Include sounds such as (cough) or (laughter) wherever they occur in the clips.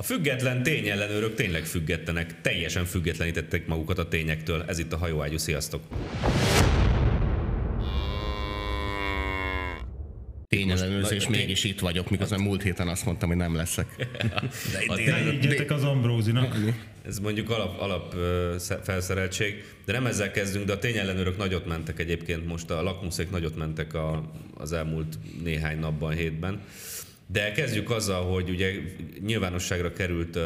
A független tényellenőrök tényleg függetlenek, teljesen függetlenítettek magukat a tényektől. Ez itt a hajóágyú, sziasztok! Tényellenőrzés, Most- mégis itt vagyok, miközben múlt héten azt mondtam, hogy nem leszek. (laughs) A Ne higgyetek az Ambrózinak. Ez mondjuk alap, alap felszereltség, de nem ezzel kezdünk, de a tényellenőrök nagyot mentek egyébként, most a lakmuszék nagyot mentek a, az elmúlt néhány napban, hétben. De kezdjük azzal, hogy ugye nyilvánosságra került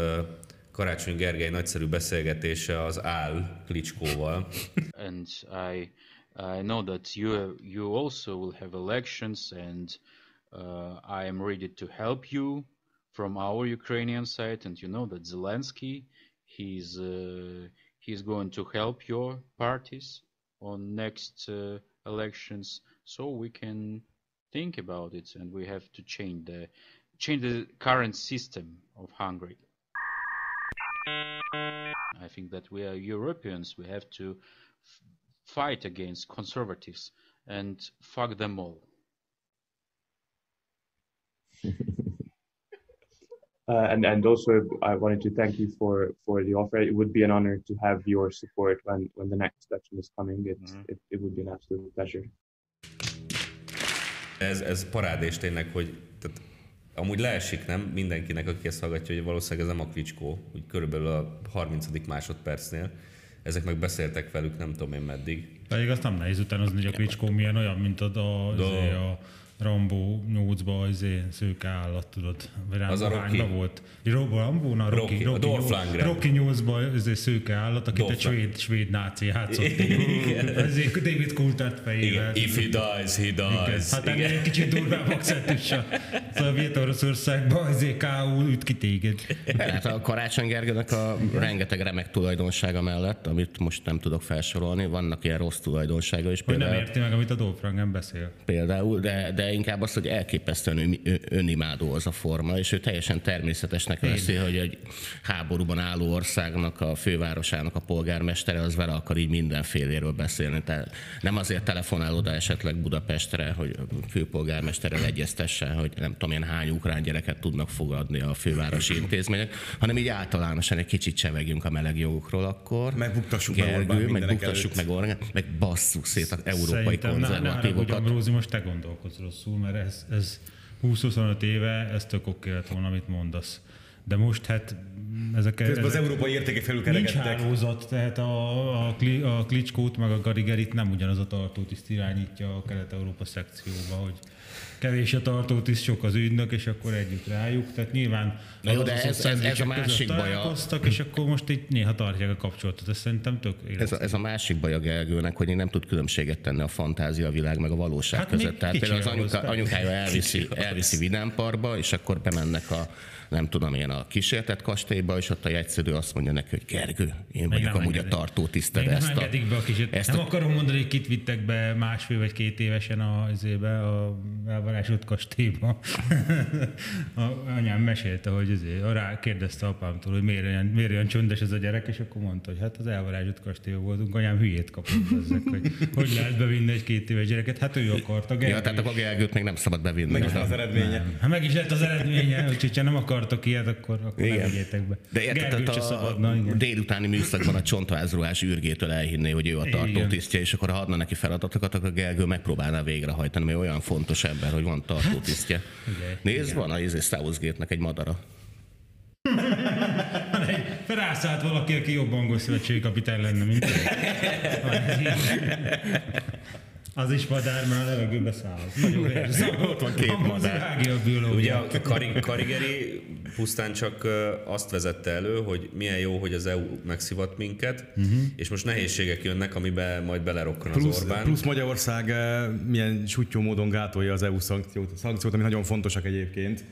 Karácsony Gergely nagyszerű beszélgetése az Áll Klicskóval. (laughs) and I I know that you you also will have elections, and uh, I am ready to help you from our Ukrainian side. And you know that Zelensky he's uh, he's going to help your parties on next uh, elections, so we can think about it, and we have to change the change the current system of Hungary. I think that we are Europeans. We have to f- fight against conservatives and fuck them all. (laughs) Uh, and and also I wanted to thank you for for the offer. It would be an honor to have your support when when the next election is coming. It it, it would be an absolute pleasure. Ez, ez parádés tényleg, hogy tehát amúgy leesik, nem? Mindenkinek, aki ezt hallgatja, hogy valószínűleg ez nem a Klicskó, úgy körülbelül a 30. másodpercnél. Ezek meg beszéltek velük, nem tudom én meddig. Pedig azt nem nehéz utánozni, hogy a Klitschko milyen olyan, mint a, a, izé, a Rambo 8-ba izé, szőke állat, tudod. Vagy Az a Rocky. volt. Rambo, Rambo, na, Rocky, Rocky, a Rocky. Rocky 8-ba izé, szőke állat, akit egy Dolph Lundgren. svéd, svéd náci játszott. Ezért David Coulthard fejével. If he dies, he dies. Hát ennél egy kicsit durvább akcentussal. Szovjet Oroszországban azért K.O. üt ki téged. Hát a Karácsony Gergőnek a rengeteg remek tulajdonsága mellett, amit most nem tudok felsorolni, vannak ilyen rossz tulajdonsága is. Hogy nem Például, érti meg, amit a Dolph beszél. például de, de inkább az, hogy elképesztően ön, ön- önimádó az a forma, és ő teljesen természetesnek veszi, hogy egy háborúban álló országnak a fővárosának a polgármestere az vele akar így mindenféléről beszélni. Tehát nem azért telefonál oda esetleg Budapestre, hogy a főpolgármesterrel egyeztessen, hogy nem tudom én hány ukrán gyereket tudnak fogadni a fővárosi intézmények, hanem így általánosan egy kicsit csevegjünk a meleg jogokról akkor. Megbuktassuk meg Orbán Gergő, meg buktassuk előtt. meg Orbán, meg basszuk szét az európai Szerintem ne, ne haragudj, konzervatívokat. Ambrózi, most te gondolkodsz rosszul, mert ez, ez 20-25 éve, ez tök oké lett volna, amit mondasz. De most hát ezek, Közben az ezek európai értékek nincs felülkeregettek. hálózat, tehát a, a, a Klitschkót meg a Garigerit nem ugyanaz a tartótiszt irányítja a Kelet-Európa szekcióba, hogy kevés a tartótiszt, sok az ügynök, és akkor együtt rájuk. Tehát nyilván Na jó, az de ez- ez- ez a másik baja. találkoztak, és akkor most így néha tartják a kapcsolatot. Ez szerintem tök Ez a, ez a másik baj a Gergőnek, hogy én nem tud különbséget tenni a fantázia világ meg a valóság Hát között. Tehát például az anyuka, anyukája elviszi, elviszi Vidámparkba, és akkor bemennek a nem tudom én, a kísértett kastélyba, és ott a jegyszerű azt mondja neki, hogy Gergő, én vagyok nem amúgy a engedik. tartó tiszted. Még nem Ezt a, engedik be a kicsit. ezt nem a- akarom mondani, hogy kit vittek be másfél vagy két évesen a, izébe, a elvarázsolt kastélyba. (laughs) a, anyám mesélte, hogy izé, rá kérdezte apámtól, hogy miért olyan, miért olyan csöndes ez a gyerek, és akkor mondta, hogy hát az elvarázsolt kastélyba voltunk, anyám hülyét kapott ezek, hogy hogy lehet bevinni egy két éves gyereket. Hát ő akarta. ja, tehát a Gergőt még nem szabad bevinni. Meg is az eredménye. Hát meg is lett az eredménye, úgyhogy ha nem akartok ilyet, akkor, akkor Igen. ne vigyétek be. De érted, a, szabadna, igen. délutáni műszakban a csontvázruhás űrgétől elhinné, hogy ő a tartótisztje, és akkor ha adna neki feladatokat, akkor Gergő megpróbálná végrehajtani, mert olyan fontos ember, hogy van tartótisztje. ugye, Nézd, van a izé Southgate-nek egy madara. (laughs) Rászállt valaki, aki jobb angol szövetségi kapitány lenne, mint ő. (laughs) Az is madár, mert a levegőbe száll. Ott van két madár. a. Ugye a Kari- Karigeri pusztán csak azt vezette elő, hogy milyen jó, hogy az EU megszivat minket, uh-huh. és most nehézségek jönnek, amiben majd belerokkan az Plusz, Orbán. plusz Magyarország milyen sutyó módon gátolja az EU szankciót, szankciót, ami nagyon fontosak egyébként.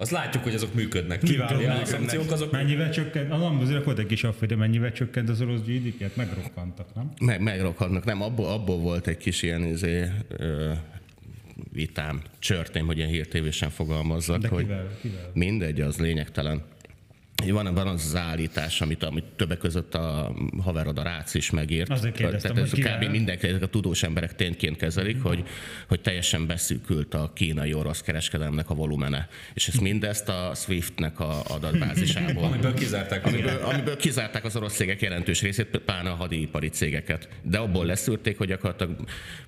Azt látjuk, hogy azok működnek. Kiválóan Ja, a szankciók azok Mennyivel csökkent? Az ambozira volt egy kis affér, mennyivel csökkent az orosz GDP-et? Megrokkantak, nem? Meg, megrokadnak. Nem, abból, abból volt egy kis ilyen izé, ö, vitám, csörtém, hogy ilyen hírtévésen fogalmazzak, De hogy kivel? kivel? mindegy, az lényegtelen. Van, van az az állítás, amit, amit többek között a haverod a Rácz is megírt. Azért kérdeztem, Tehát ez hogy kb. mindenki, ezek a tudós emberek tényként kezelik, hogy, hogy teljesen beszűkült a kínai-orosz kereskedelemnek a volumene. És ezt mindezt a SWIFT-nek a adatbázisából. (laughs) Amiből kizárták az Amiből, amiből kizárták az orosz cégek jelentős részét, pláne a hadipari cégeket. De abból leszűrték, hogy gyakorlatilag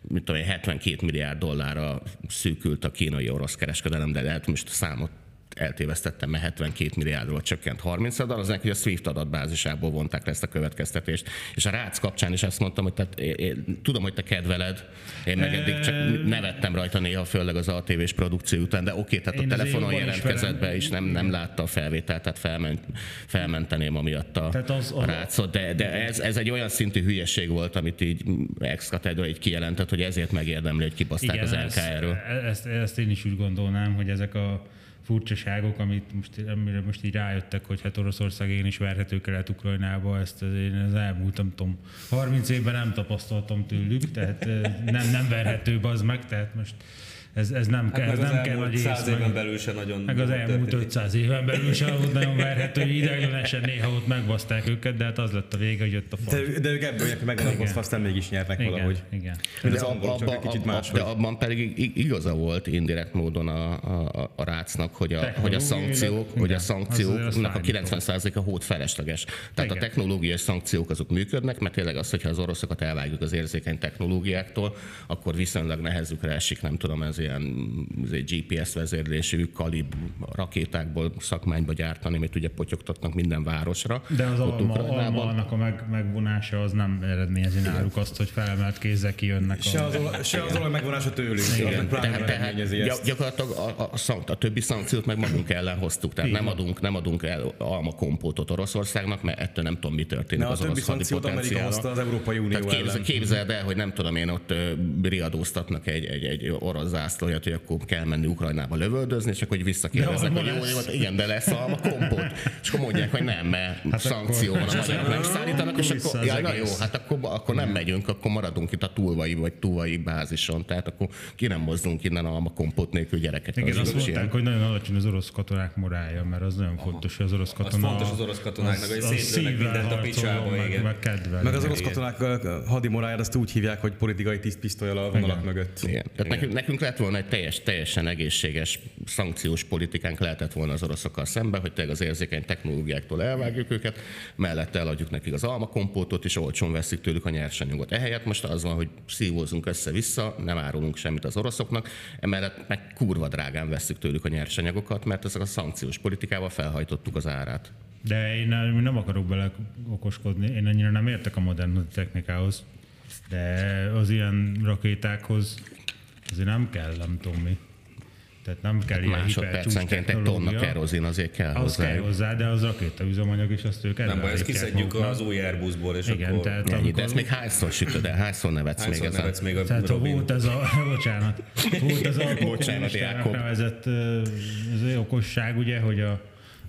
mit tudom, én, 72 milliárd dollárra szűkült a kínai-orosz kereskedelem, de lehet most a számot eltévesztettem, mert 72 milliárdról csökkent 30 ad az neki, hogy a SWIFT adatbázisából vonták le ezt a következtetést. És a Rácz kapcsán is azt mondtam, hogy tehát én, én, tudom, hogy te kedveled, én meg eddig csak nevettem rajta néha, főleg az ATV-s produkció után, de oké, tehát a telefonon jelentkezett be, és nem, nem látta a felvételt, tehát felment, felmenteném amiatt a, Tehát az- a rácot, de, de ez, ez, egy olyan szintű hülyeség volt, amit így ex cathedra így kijelentett, hogy ezért megérdemli, hogy kibaszták az ezt, NKR-ről. ezt, ezt, én is úgy gondolnám, hogy ezek a furcsaságok, amit most, amire most így rájöttek, hogy hát Oroszország én is verhető Kelet-Ukrajnába, ezt én az elmúlt, nem tudom, 30 évben nem tapasztaltam tőlük, tehát eh, nem, nem verhető az meg, tehát most ez, ez nem, Hát kell, ez az nem kell elmúlt nagy száz ész, éven meg, belül se nagyon meg az elmúlt történik. 500 éven belül sem volt nagyon (laughs) verhető, ideiglenesen néha ott megbaszták őket, de hát az lett a vége, hogy jött a fasz. De, de ők ebből jöttek meg a aztán mégis nyernek Igen, valahogy. igen. De az ab- angolok csak egy abban- kicsit más. De abban pedig ig- igaza volt indirekt módon a, a, a rácnak, hogy a, hogy a szankciók, igen, hogy a szankcióknak a fájni 90%-a hód felesleges. Tehát Igen. a technológiai szankciók azok működnek, mert tényleg az, hogyha az oroszokat elvágjuk az érzékeny technológiáktól, akkor viszonylag nehezükre esik, nem tudom, ez ilyen GPS vezérlésű kalib rakétákból szakmányba gyártani, amit ugye potyogtatnak minden városra. De az ott alma, alma annak a meg, megvonása az nem eredményezi náluk azt, hogy felemelt kézzel kijönnek. Se a... az, olaj, se az olaj megvonása tőlük. Igen, Igen, tehát, tehát ezt. gyakorlatilag a, a, a, a többi szankciót meg magunk ellen hoztuk. Tehát nem adunk, nem adunk el alma kompótot Oroszországnak, mert ettől nem tudom, mi történik Ne, a az többi orosz hadi szankciót Amerika hozta az Európai Unió Tehát képzel, ellen. képzeld el, hogy nem tudom én ott riadóztatnak egy, egy, egy orosz zászlóját, hogy akkor kell menni Ukrajnába lövöldözni, és akkor hogy visszakérdeznek, De hogy jó, jó, igen, de lesz alma kompót. És akkor mondják, hogy nem, mert hát szankció van, a magyarok megszállítanak, és Vissza akkor, az ja, na jó, hát akkor, akkor nem megyünk, akkor maradunk itt a túlvai vagy túlvai bázison, tehát akkor ki nem mozdulunk innen alma kompot nélkül gyerekek. Igen, az azt is ilyen. mondták, hogy nagyon alacsony az orosz katonák morálja, mert az nagyon fontos, hogy az orosz katona... fontos az orosz katonáknak, hogy az szétlőnek mindent a picsába, meg, igen. meg kedvel. Meg az orosz katonák a hadimoráját azt úgy hívják, hogy politikai tisztpisztolyal a vonalak Igen. mögött. Igen. Tehát nekünk, nekünk lett volna egy teljes, teljesen egészséges szankciós politikánk lehetett volna az oroszokkal szemben, hogy tényleg az érzékeny technológiáktól elvágjuk őket, mellette eladjuk nekik az almakompótot, és olcsón veszik tőlük a nyersanyagot. Ehelyett most az van, hogy szívózunk össze-vissza, nem árulunk semmit az oroszoknak, emellett meg kurva drágán veszük tőlük a nyersanyagokat, mert ezek a szankciós politikával felhajtottuk az árát. De én nem, akarok bele okoskodni, én ennyire nem értek a modern technikához, de az ilyen rakétákhoz azért nem kell, nem tudom mi. Tehát nem kell ilyen Másodpercenként egy tonna kerozin azért kell Az kell hozzá. hozzá, de az rakétaüzemanyag, és azt ők Nem baj, ezt kiszedjük maguknak. az új Airbusból, és Igen, akkor... tehát Ennyi, amikor, de ezt még hányszor sütöd el, hányszor nevetsz még Hányszor ezen? nevetsz még a tehát Robin? volt ez a, (laughs) bocsánat, volt ez a Bocsánat, Jákob. nevezett ez okosság, ugye, hogy a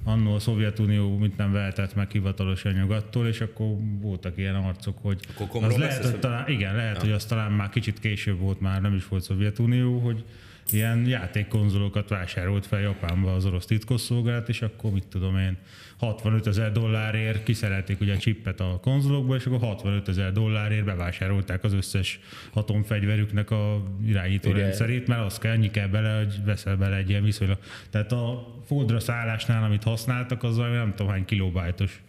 annó a Szovjetunió mit nem vehetett meg hivatalosan nyugattól, és akkor voltak ilyen arcok, hogy Akkor az lehet, hogy talán, igen, lehet, hogy az talán már kicsit később volt, már nem is volt Szovjetunió, hogy ilyen játékkonzolokat vásárolt fel Japánba az orosz titkosszolgálat, és akkor mit tudom én, 65 ezer dollárért kiszerelték ugye a csippet a konzolokba, és akkor 65 ezer dollárért bevásárolták az összes atomfegyverüknek a irányító Igen. rendszerét, mert az kell, ennyi kell bele, hogy veszel bele egy ilyen viszonylag. Tehát a foldra szállásnál, amit használtak, az nem tudom hány kilobájtos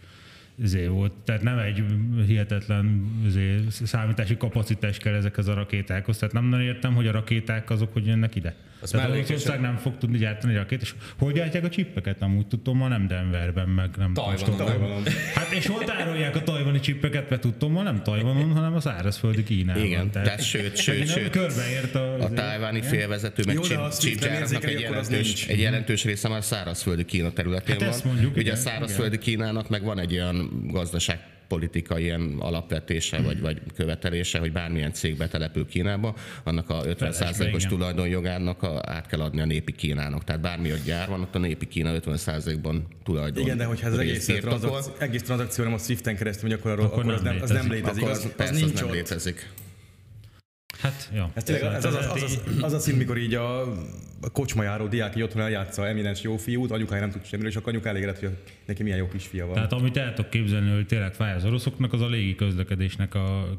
izé volt. Tehát nem egy hihetetlen izé, számítási kapacitás kell ezekhez a rakétákhoz. Tehát nem nagyon értem, hogy a rakéták azok hogy jönnek ide. Az Tehát Oroszország nem fog tudni gyártani rakétát. És hogy gyártják a csippeket? Nem úgy tudom, ma nem Denverben, meg nem Tajvanon. Hát és hol tárolják a tajvani csippeket, mert tudtom, ma nem Tajvanon, hanem a szárazföldi Kínában. Igen, tehát sőt, sőt, megint sőt. Körbeért a, A tájváni félvezető, meg azt gyáraknak egy az jelentős, egy jelentős része már szárazföldi Kína területén Hát van. ezt mondjuk, Ugye a igen, szárazföldi Kínának meg van egy olyan gazdaság politikai ilyen alapvetése vagy, vagy követelése, hogy bármilyen cég betelepül Kínába, annak a 50%-os igen. tulajdonjogának a, át kell adni a népi Kínának. Tehát bármi ott gyár van, ott a népi Kína 50%-ban tulajdon. Igen, de hogyha ez az egész, tranzakció, egész tranzakció nem a Swiften keresztül akkor, arról, Akkor akkor, az, nem nem, az nem létezik. akkor Az, az, az, persze, az nincs nem ott. létezik. Hát, ja. Ez, tényleg, ez az, az, az, az, az a szín, mikor így a, a kocsmajáró diák így otthon eljátsza eminens jó fiút, anyukája nem tud semmiről, és akkor anyuka elégedett, hogy neki milyen jó kisfia van. Tehát amit el tudok képzelni, hogy tényleg fáj az oroszoknak, az a légi közlekedésnek a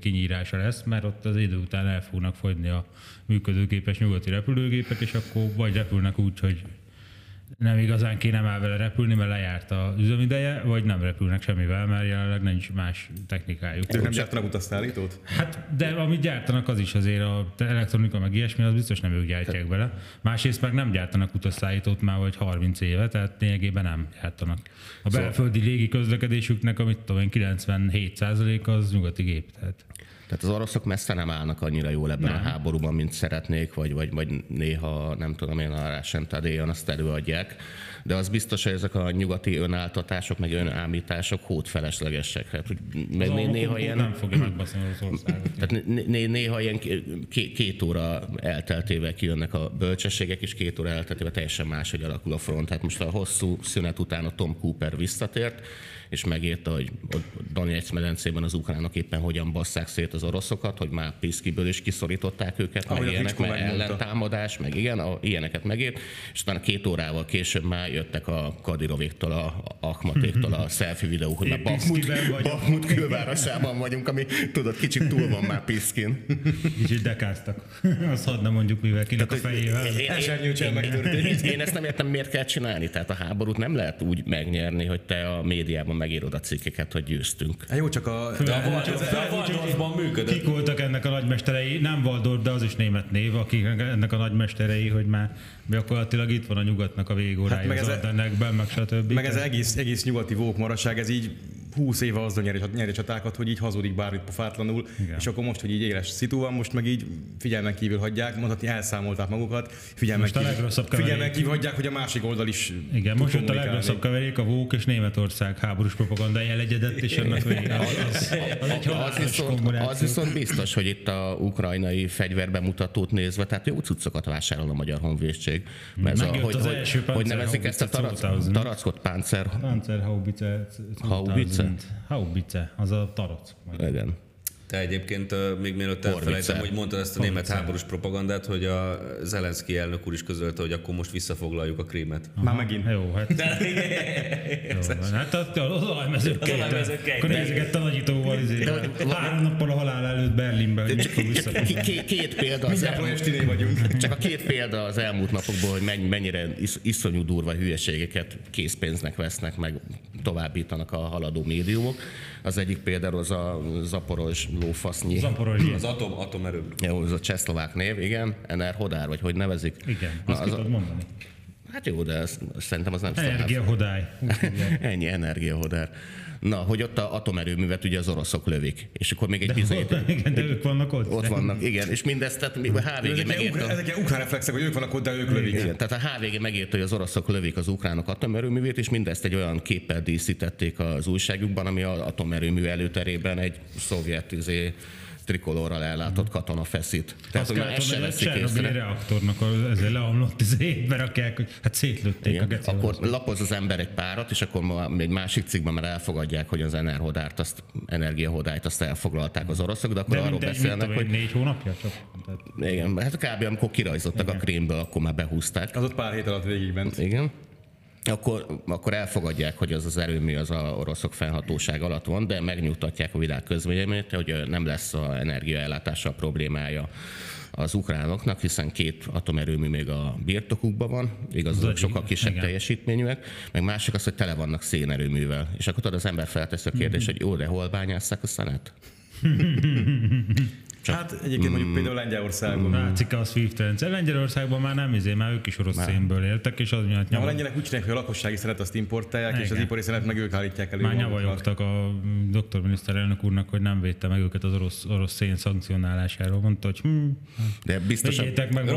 kinyírása lesz, mert ott az idő után el fognak fogyni a működőképes nyugati repülőgépek, és akkor vagy repülnek úgy, hogy nem igazán kéne már vele repülni, mert lejárt az üzemideje, vagy nem repülnek semmivel, mert jelenleg nincs más technikájuk. Ők nem gyártanak utasszállítót? Hát, de amit gyártanak, az is azért a elektronika, meg ilyesmi, az biztos nem ők gyártják bele. Másrészt meg nem gyártanak utasszállítót már vagy 30 éve, tehát lényegében nem gyártanak. A belföldi légi közlekedésüknek, amit tudom én, 97% az nyugati gép. Tehát. Tehát az oroszok messze nem állnak annyira jól ebben nem. a háborúban, mint szeretnék, vagy, vagy, vagy néha, nem tudom én, a Rásentadéjon azt előadják. De az biztos, hogy ezek a nyugati önáltatások, meg önállítások hódfeleslegesek. Hát, meg né- néha ilyen... Nem fogja megbaszni az országot. Tehát né- néha ilyen két óra elteltével kijönnek a bölcsességek, és két óra elteltével teljesen máshogy alakul a front. Tehát most a hosszú szünet után a Tom Cooper visszatért, és megírta, hogy Donetsz medencében az ukránok éppen hogyan basszák szét az oroszokat, hogy már Piszkiből is kiszorították őket, Ahogy meg ilyenek, meg ellentámadás, meg igen, a, ilyeneket megírt, és utána két órával később már jöttek a Kadirovéktól, a Ahmatéktól a selfie videó, hogy már Bakmut, Bakmut külvárosában vagyunk, ami tudod, kicsit túl van már Piszkin. Kicsit dekáztak. Azt hadd nem mondjuk, mivel kinek a fejével. Én, én, én, én ezt nem értem, miért kell csinálni. Tehát a háborút nem lehet úgy megnyerni, hogy te a médiában megírod a cikkeket, hogy győztünk. Hát jó, csak a... De a Waldorfban működött. Kik voltak ennek a nagymesterei? Nem Waldorf, de az is német név, akik ennek a nagymesterei, hogy már gyakorlatilag itt van a nyugatnak a végórája hát meg az Ardennekben, meg stb. Meg ez egész, egész nyugati vók maraság, ez így 20 éve azzal nyeri, nyeri csatákat, hogy így hazudik bármit pofátlanul, Igen. és akkor most, hogy így éles szitu van, most meg így figyelmen kívül hagyják, mondhatni elszámolták magukat, figyelmen, most kívül, figyelmen kívül hagyják, hogy a másik oldal is Igen, most ott a legrosszabb keverék, a Vók és Németország háborús propaganda elegyedett, és ennek vége. Az, az, az, egy az, viszont, az viszont biztos, hogy itt a ukrajnai fegyverbemutatót nézve, tehát jó cuccokat vásárol a magyar honvédség. Mert a, hogy, az hogy, hogy nevezik ezt a tarackot, páncer... Páncer haubice. Haubice? Haubice, az a tarac. Igen. Te egyébként még mielőtt elfelejtem, hogy mondtad ezt a német háborús propagandát, hogy a Zelenszky elnök úr is közölte, hogy akkor most visszafoglaljuk a krémet. Már megint. Jó, hát. De... jó, (laughs) hát az, az alajmezőkkel. Akkor nézegett a nagyítóval, izé, három nappal a halál előtt Berlinben, hogy két, két példa az elmúlt, vagyunk. (laughs) Csak a két példa az elmúlt napokból, hogy mennyire iszonyú durva hülyeségeket készpénznek vesznek, meg továbbítanak a haladó médiumok. Az egyik például az a Zaporos lófasznyi. Zaporozsi. Az atom, atomerő. Jó, ez a csehszlovák név, igen. NR Hodár, vagy hogy nevezik? Igen, Na, azt az tudod mondani. Hát jó, de ez, szerintem az nem Energiahodály. (laughs) Ennyi energiahodár. Na, hogy ott a atomerőművet ugye az oroszok lövik, és akkor még egy bizony... Igen, de ők vannak ott. Ott vannak, igen, és mindezt, tehát a HVG megírta... Ezek ilyen ukrán reflexek, hogy ők vannak ott, de ők lövik. Igen, tehát a HVG megírta, hogy az oroszok lövik az ukránok atomerőművét, és mindezt egy olyan képpel díszítették az újságukban, ami az atomerőmű előterében egy szovjet izé, trikolorral ellátott katona feszít. Tehát, hogy már ezt se veszik észre. reaktornak ezzel leomlott az berakják, hogy hát szétlőtték Igen. a geci Akkor lapoz az ember egy párat, és akkor ma, egy másik cikkben már elfogadják, hogy az enerhodárt, azt, energiahodályt azt elfoglalták az oroszok, de akkor de arról beszélnek, hogy... Négy hónapja csak? Tehát... Igen, hát kb. amikor kirajzottak Igen. a krémből, akkor már behúzták. Az ott pár hét alatt végigment. Igen akkor, akkor elfogadják, hogy az az erőmű az a oroszok fennhatóság alatt van, de megnyugtatják a világ közvéleményt, hogy nem lesz a energiaellátással problémája az ukránoknak, hiszen két atomerőmű még a birtokukban van, igaz, azok sokkal kisebb igen. teljesítményűek, meg másik az, hogy tele vannak szénerőművel. És akkor tudod, az ember felteszi a kérdést, mm-hmm. hogy jó, de hol bányásszák a szenet? (laughs) Csak hát egyébként mondjuk mm, például Lengyelországban. Látszik a SWIFT rendszer. Lengyelországban már nem izé, már ők is orosz szénből éltek, és az miatt nyom... A lengyelek úgy csinálják, hogy a lakossági szeret azt importálják, Igen. és az ipari szeret meg ők állítják elő. Már nyavajogtak a doktor miniszterelnök úrnak, hogy nem védte meg őket az orosz, orosz szén szankcionálásáról. Mondta, hogy hm, de biztos, meg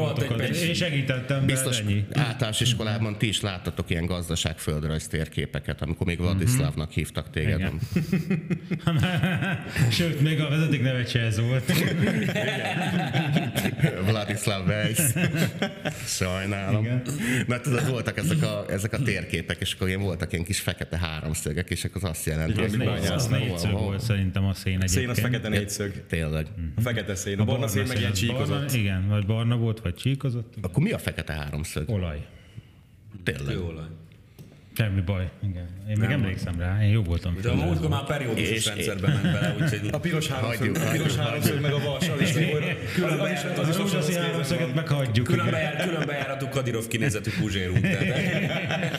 Én segítettem, biztos ennyi. általános iskolában ti is láttatok ilyen gazdaságföldrajz térképeket, amikor még Vladislavnak hívtak téged. (laughs) Sőt, még a vezeték neve se ez volt. (laughs) Vladislav Weiss. Sajnálom. Igen. Mert tudod, voltak ezek a, ezek a térképek, és akkor ilyen voltak ilyen kis fekete háromszögek, és akkor az azt jelenti, hogy négy, az négyszög volt szerintem a szén egyébként. Szén az fekete négyszög. Tényleg. A fekete szén. A, a barna szén meg ilyen csíkozott. Barna, igen, vagy barna volt, vagy csíkozott. Akkor mi a fekete háromszög? Olaj. Tényleg. Kőolaj. Semmi baj, igen. Én még emlékszem rá, én jó voltam. De a múltkor már periódusos És- rendszerbe ment bele, úgyhogy A piros háromszög, a piros háromszög meg a vas, az is. (laughs) Különben Az az is Az háromszöget meghagyjuk. külön, igen. bejár, külön bejáratú Kadirov kinézetű puzsérunk.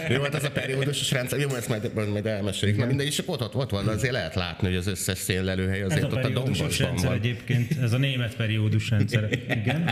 Jó, hát ez a periódusos rendszer, jó, ezt majd, majd, elmeséljük. Na mindegy, és akkor ott, ott van, azért lehet látni, hogy az összes széllelőhely azért ott a dombosban rendszer egyébként, ez a német periódus rendszer. Igen.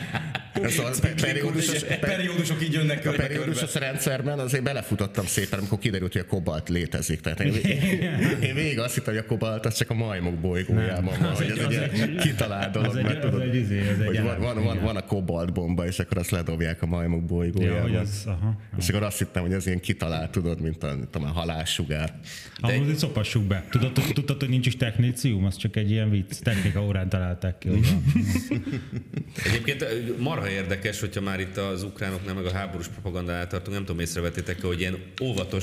Ez a periódusos, Periódusok így jönnek a periódusos rendszerben azért belefutottam szépen, amikor kiderült, hogy a kobalt létezik. Tehát én, (laughs) én végig azt hittem, hogy a kobalt az csak a majmok bolygójában van, hogy ez egy ilyen kitalált dolog, egy- mert tudod, egy izé, egy hogy van, van, van, a kobalt bomba, és akkor azt ledobják a majmok Ja, bolygójában. hogy az, aha. És akkor azt hittem, hogy ez ilyen kitalált, tudod, mint a, tudom, a halássugár. Amúgy itt szopassuk be. Tudod, hogy- tudtad, hogy nincs is technícium? Az csak egy ilyen vicc. Technika órán találták ki. (laughs) Egyébként marha érdekes, hogyha már itt az ukránoknál meg a háborús propagandánál tartunk, nem tudom, észrevettétek hogy ilyen óvatos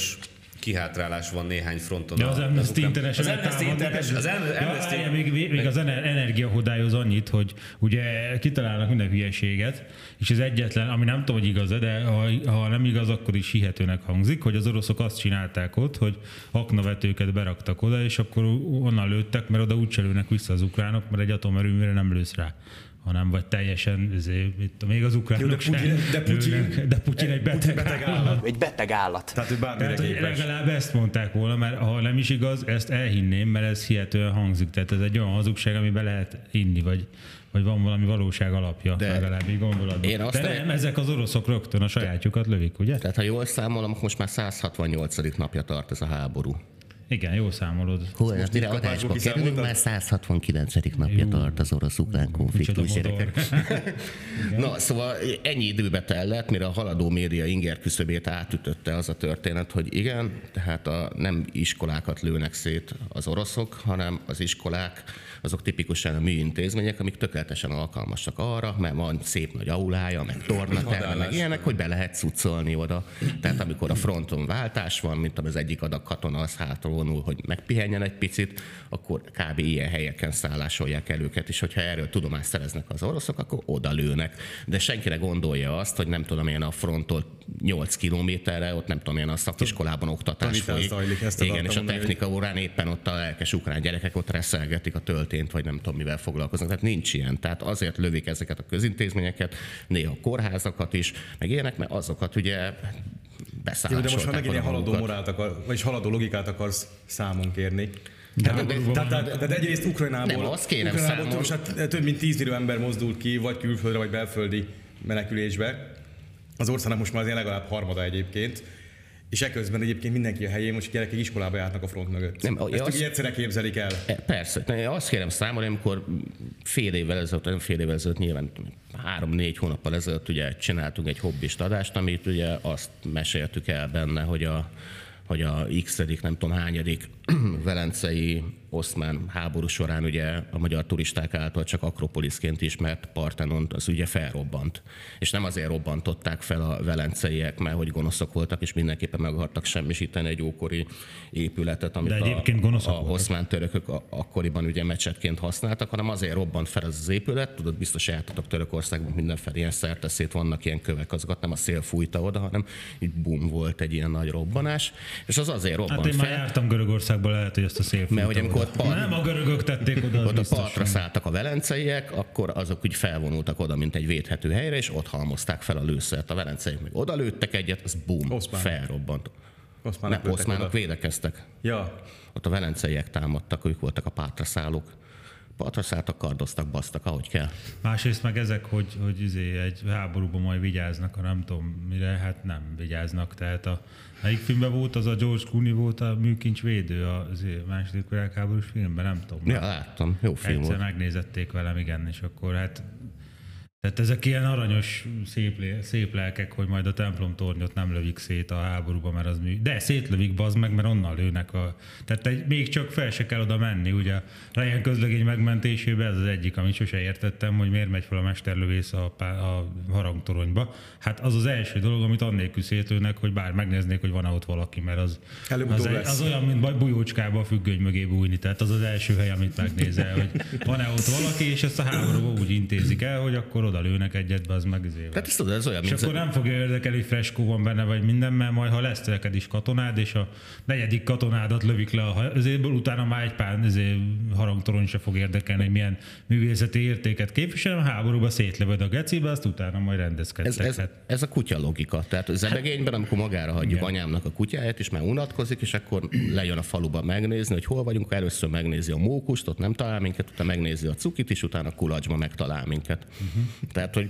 kihátrálás van néhány fronton. Ja, az Amnesty International Az Amnesty International, az Ja, Amnesty még, még az ener- energiahodályhoz annyit, hogy ugye kitalálnak minden hülyeséget, és ez egyetlen, ami nem tudom, hogy igaz de ha, ha nem igaz, akkor is hihetőnek hangzik, hogy az oroszok azt csinálták ott, hogy aknavetőket beraktak oda, és akkor onnan lőttek, mert oda úgy lőnek vissza az ukránok, mert egy atomerőműre nem lősz rá hanem vagy teljesen, ezért, itt, még az ukránok Jó, de Putyin- sem de Putyin- lőnek. de Putyin egy beteg, beteg állat. állat. Egy beteg állat. Tehát, hogy bármire Tehát, hogy legalább ezt mondták volna, mert ha nem is igaz, ezt elhinném, mert ez hihetően hangzik. Tehát ez egy olyan hazugság, amiben lehet inni, vagy, vagy van valami valóság alapja, De legalább így gondolatban. én azt De nem, ezek az oroszok rögtön a sajátjukat lövik, ugye? Tehát ha jól számolom, akkor most már 168. napja tart ez a háború. Igen, jó számolod. Hol, hát mire kapásból adásba kerülünk, már 169. napja Jó. tart az orosz-ukrán konfliktus gyerekek. (laughs) Na, szóval ennyi időbe tellett, mire a haladó média inger küszöbét átütötte az a történet, hogy igen, tehát a, nem iskolákat lőnek szét az oroszok, hanem az iskolák azok tipikusan a műintézmények, amik tökéletesen alkalmasak arra, mert van szép nagy aulája, meg tornaterme, meg ilyenek, hogy be lehet cuccolni oda. Tehát amikor a fronton váltás van, mint az egyik adag katona az hátravonul, hogy megpihenjen egy picit, akkor kb. ilyen helyeken szállásolják el őket, és hogyha erről tudomást szereznek az oroszok, akkor oda lőnek. De senkire gondolja azt, hogy nem tudom én a fronttól 8 kilométerre, ott nem tudom én a szakiskolában oktatás folyik. zajlik, ezt Igen, és a mondani, technika órán éppen ott a lelkes ukrán gyerekek ott reszelgetik a töltént, vagy nem tudom mivel foglalkoznak. Tehát nincs ilyen. Tehát azért lövik ezeket a közintézményeket, néha a kórházakat is, meg ilyenek, mert azokat ugye Jó, beszállísolták de most már megint ilyen haladó morált akar, vagyis haladó logikát akarsz számon kérni. De Tehát, tehát, van. tehát, tehát egyrészt Ukrajnából, Nem, azt kérem Ukrajnából számon. hát több mint 10 millió ember mozdult ki, vagy külföldre, vagy belföldi menekülésbe. Az országnak most már azért legalább harmada egyébként. És eközben egyébként mindenki a helyén, most gyerekek iskolába járnak a front mögött. Nem, Ezt azt- egyszerre képzelik el. E, Persze, én azt kérem számolni, amikor fél évvel ezelőtt, nem fél évvel ezelőtt, nyilván három-négy hónappal ezelőtt ugye csináltunk egy hobbist adást, amit ugye azt meséltük el benne, hogy a hogy a x nem tudom hányadik (clears throat) velencei oszmán háború során ugye a magyar turisták által csak Akropoliszként ismert Partenont az ugye felrobbant. És nem azért robbantották fel a velenceiek, mert hogy gonoszok voltak, és mindenképpen meg akartak semmisíteni egy ókori épületet, amit De egyébként a, gonoszak a voltak. oszmán törökök a- akkoriban ugye mecsetként használtak, hanem azért robbant fel ez az épület, tudod, biztos jártatok Törökországban mindenfelé ilyen szerteszét, vannak ilyen kövek, azokat nem a szél fújta oda, hanem így bum volt egy ilyen nagy robbanás, és az azért robbant Hát én már fel, jártam Görögországban, lehet, hogy ezt a szép Mert hogy amikor ott part- Nem a görögök tették oda, ott a partra szálltak a velenceiek, akkor azok úgy felvonultak oda, mint egy védhető helyre, és ott halmozták fel a lőszert. A velenceiek meg oda lőttek egyet, az bum, Oszmán. felrobbant. Oszmánok Nem, oszmánok oda. védekeztek. Ja, Ott a velenceiek támadtak, ők voltak a pátraszállók. Partra szálltak, kardoztak, basztak, ahogy kell. Másrészt meg ezek, hogy, hogy izé egy háborúban majd vigyáznak, ha nem tudom mire, hát nem vigyáznak. Tehát a melyik filmben volt, az a George Clooney volt a műkincs védő a második világháborús filmben, nem tudom. Ja, láttam, jó film Egyszer volt. megnézették velem, igen, és akkor hát Tehát ezek ilyen aranyos, szép, szép lelkek, hogy majd a templom tornyot nem lövik szét a háborúba, mert az mű. De szétlövik, bazd meg, mert onnan lőnek a... Tehát egy, még csak fel se kell oda menni, ugye. Ryan közlegény megmentésében ez az egyik, amit sose értettem, hogy miért megy fel a mesterlövész a, a harangtoronyba. Hát az az első dolog, amit annélkül szétlőnek, hogy bár megnéznék, hogy van-e ott valaki, mert az, az, egy, az olyan, mint bujócskába a függöny mögé bújni. Tehát az az első hely, amit megnézel, hogy van-e ott valaki, és ezt a háborúba úgy intézik el, hogy akkor oda lőnek egyet, az meg izével. Tehát ez, ez olyan, és mint akkor nem fogja érdekelni, hogy freskó van benne, vagy minden, mert majd ha lesz neked is katonád, és a negyedik katonádat lövik le azért utána már egy pár azért harangtorony se fog érdekelni, hogy milyen művészeti értéket képvisel, a háborúba szétlövöd a gecibe, azt utána majd rendezkedtek. Ez, ez, hát. ez a kutya logika. Tehát az ebegényben, amikor magára hagyjuk Igen. anyámnak a kutyáját, és már unatkozik, és akkor lejön a faluba megnézni, hogy hol vagyunk, először megnézi a mókust, ott nem talál minket, utána megnézi a cukit, és utána a kulacsba megtalál minket. Uh-huh. Tehát, hogy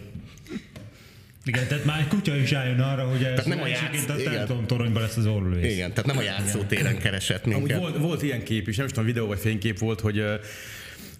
igen, tehát már egy kutya is álljon arra, hogy ez nem a játsz... a templom toronyban lesz az orrulés. Igen, tehát nem a játszótéren keresett minket. Volt, volt ilyen kép is, nem tudom, videó vagy fénykép volt, hogy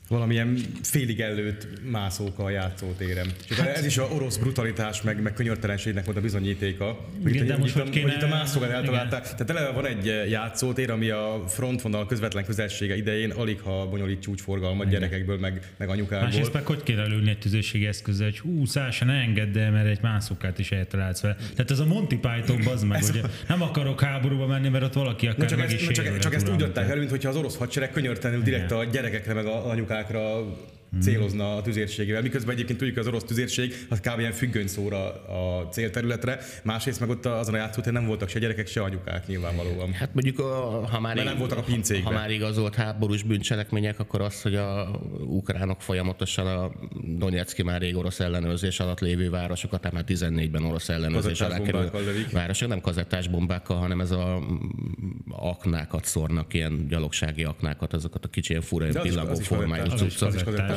valamilyen félig előtt mászók a játszótéren. Hát, ez is a orosz brutalitás, meg, meg könyörtelenségnek volt a bizonyítéka. Hogy igen, itt, de most itt, kéne... hogy itt a mászókat eltalálták. Igen. Tehát eleve van egy eh, játszótér, ami a frontvonal közvetlen közelsége idején alig ha bonyolít csúcsforgalmat igen. gyerekekből, meg, meg anyukákból. Másrészt meg hogy kéne lőni egy tüzérségi eszközzel, hogy hú, Szása, ne engedd el, mert egy mászókát is eltalálsz vele. Tehát ez a Monty Python az meg, hogy a... nem akarok háborúba menni, mert ott valaki akár csak meg ezt, is csak, csak ezt úgy adták el, mintha az orosz hadsereg könyörtelenül direkt a gyerekekre meg a anyukákra munkákra célozna a tüzérségével. Miközben egyébként tudjuk, az orosz tüzérség az kb. ilyen függöny szóra a célterületre, másrészt meg ott azon a játszót nem voltak se gyerekek, se anyukák nyilvánvalóan. Hát mondjuk, ha már, nem voltak a pincékben. Ha már igazolt háborús bűncselekmények, akkor az, hogy a ukránok folyamatosan a Donetszki már rég orosz ellenőrzés alatt lévő városokat, tehát már 14-ben orosz ellenőrzés alá kerül városok, nem kazettás bombákkal, hanem ez a aknákat szórnak, ilyen gyalogsági aknákat, azokat a kicsi ilyen fura pillagó formájú cuccok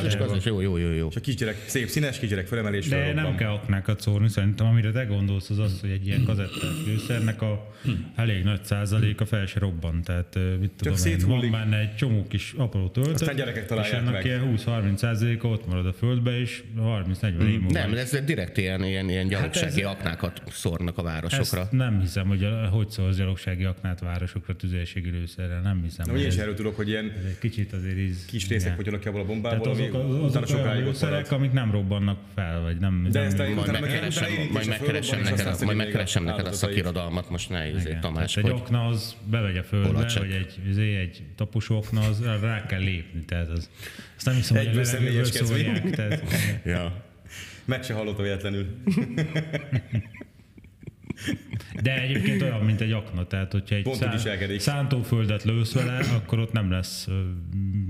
is gazdas, jó, jó, jó, jó. És a kisgyerek, szép színes kisgyerek felemelésre. De robban. nem kell aknákat szórni, szerintem amire te gondolsz az az, hogy egy ilyen kazettás fűszernek a elég nagy százaléka fel se robban. Tehát mit tudom én, van benne egy csomó kis apró töltet, Aztán gyerekek találják és ennek meg. ilyen 20-30 százaléka ott marad a földbe, és 30-40 év múlva. Nem, ez direkt ilyen, ilyen, ilyen gyalogsági hát ez, aknákat szórnak a városokra. Ezt nem hiszem, hogy hogy szól az gyalogsági aknát városokra tüzérségi lőszerrel, nem hiszem. Na, én is erről tudok, hogy ilyen kicsit azért íz, kis részek ki abból a bombából, ami azok, azok olyan lőszerek, amik nem robbannak fel, vagy nem... De nem ezt majd megkeresem, majd megkeresem neked, majd megkeresem neked a szakirodalmat, most ne izé, Tamás. Egy okna az bevegye földbe, vagy egy, izé, egy tapusú okna, az rá kell lépni, tehát az, azt nem hiszem, hogy a levegőből szórják. Tehát, ja. Meg se hallott véletlenül. (laughs) De egyébként olyan, mint egy akna, tehát hogyha egy szá- szántóföldet lősz vele, akkor ott nem lesz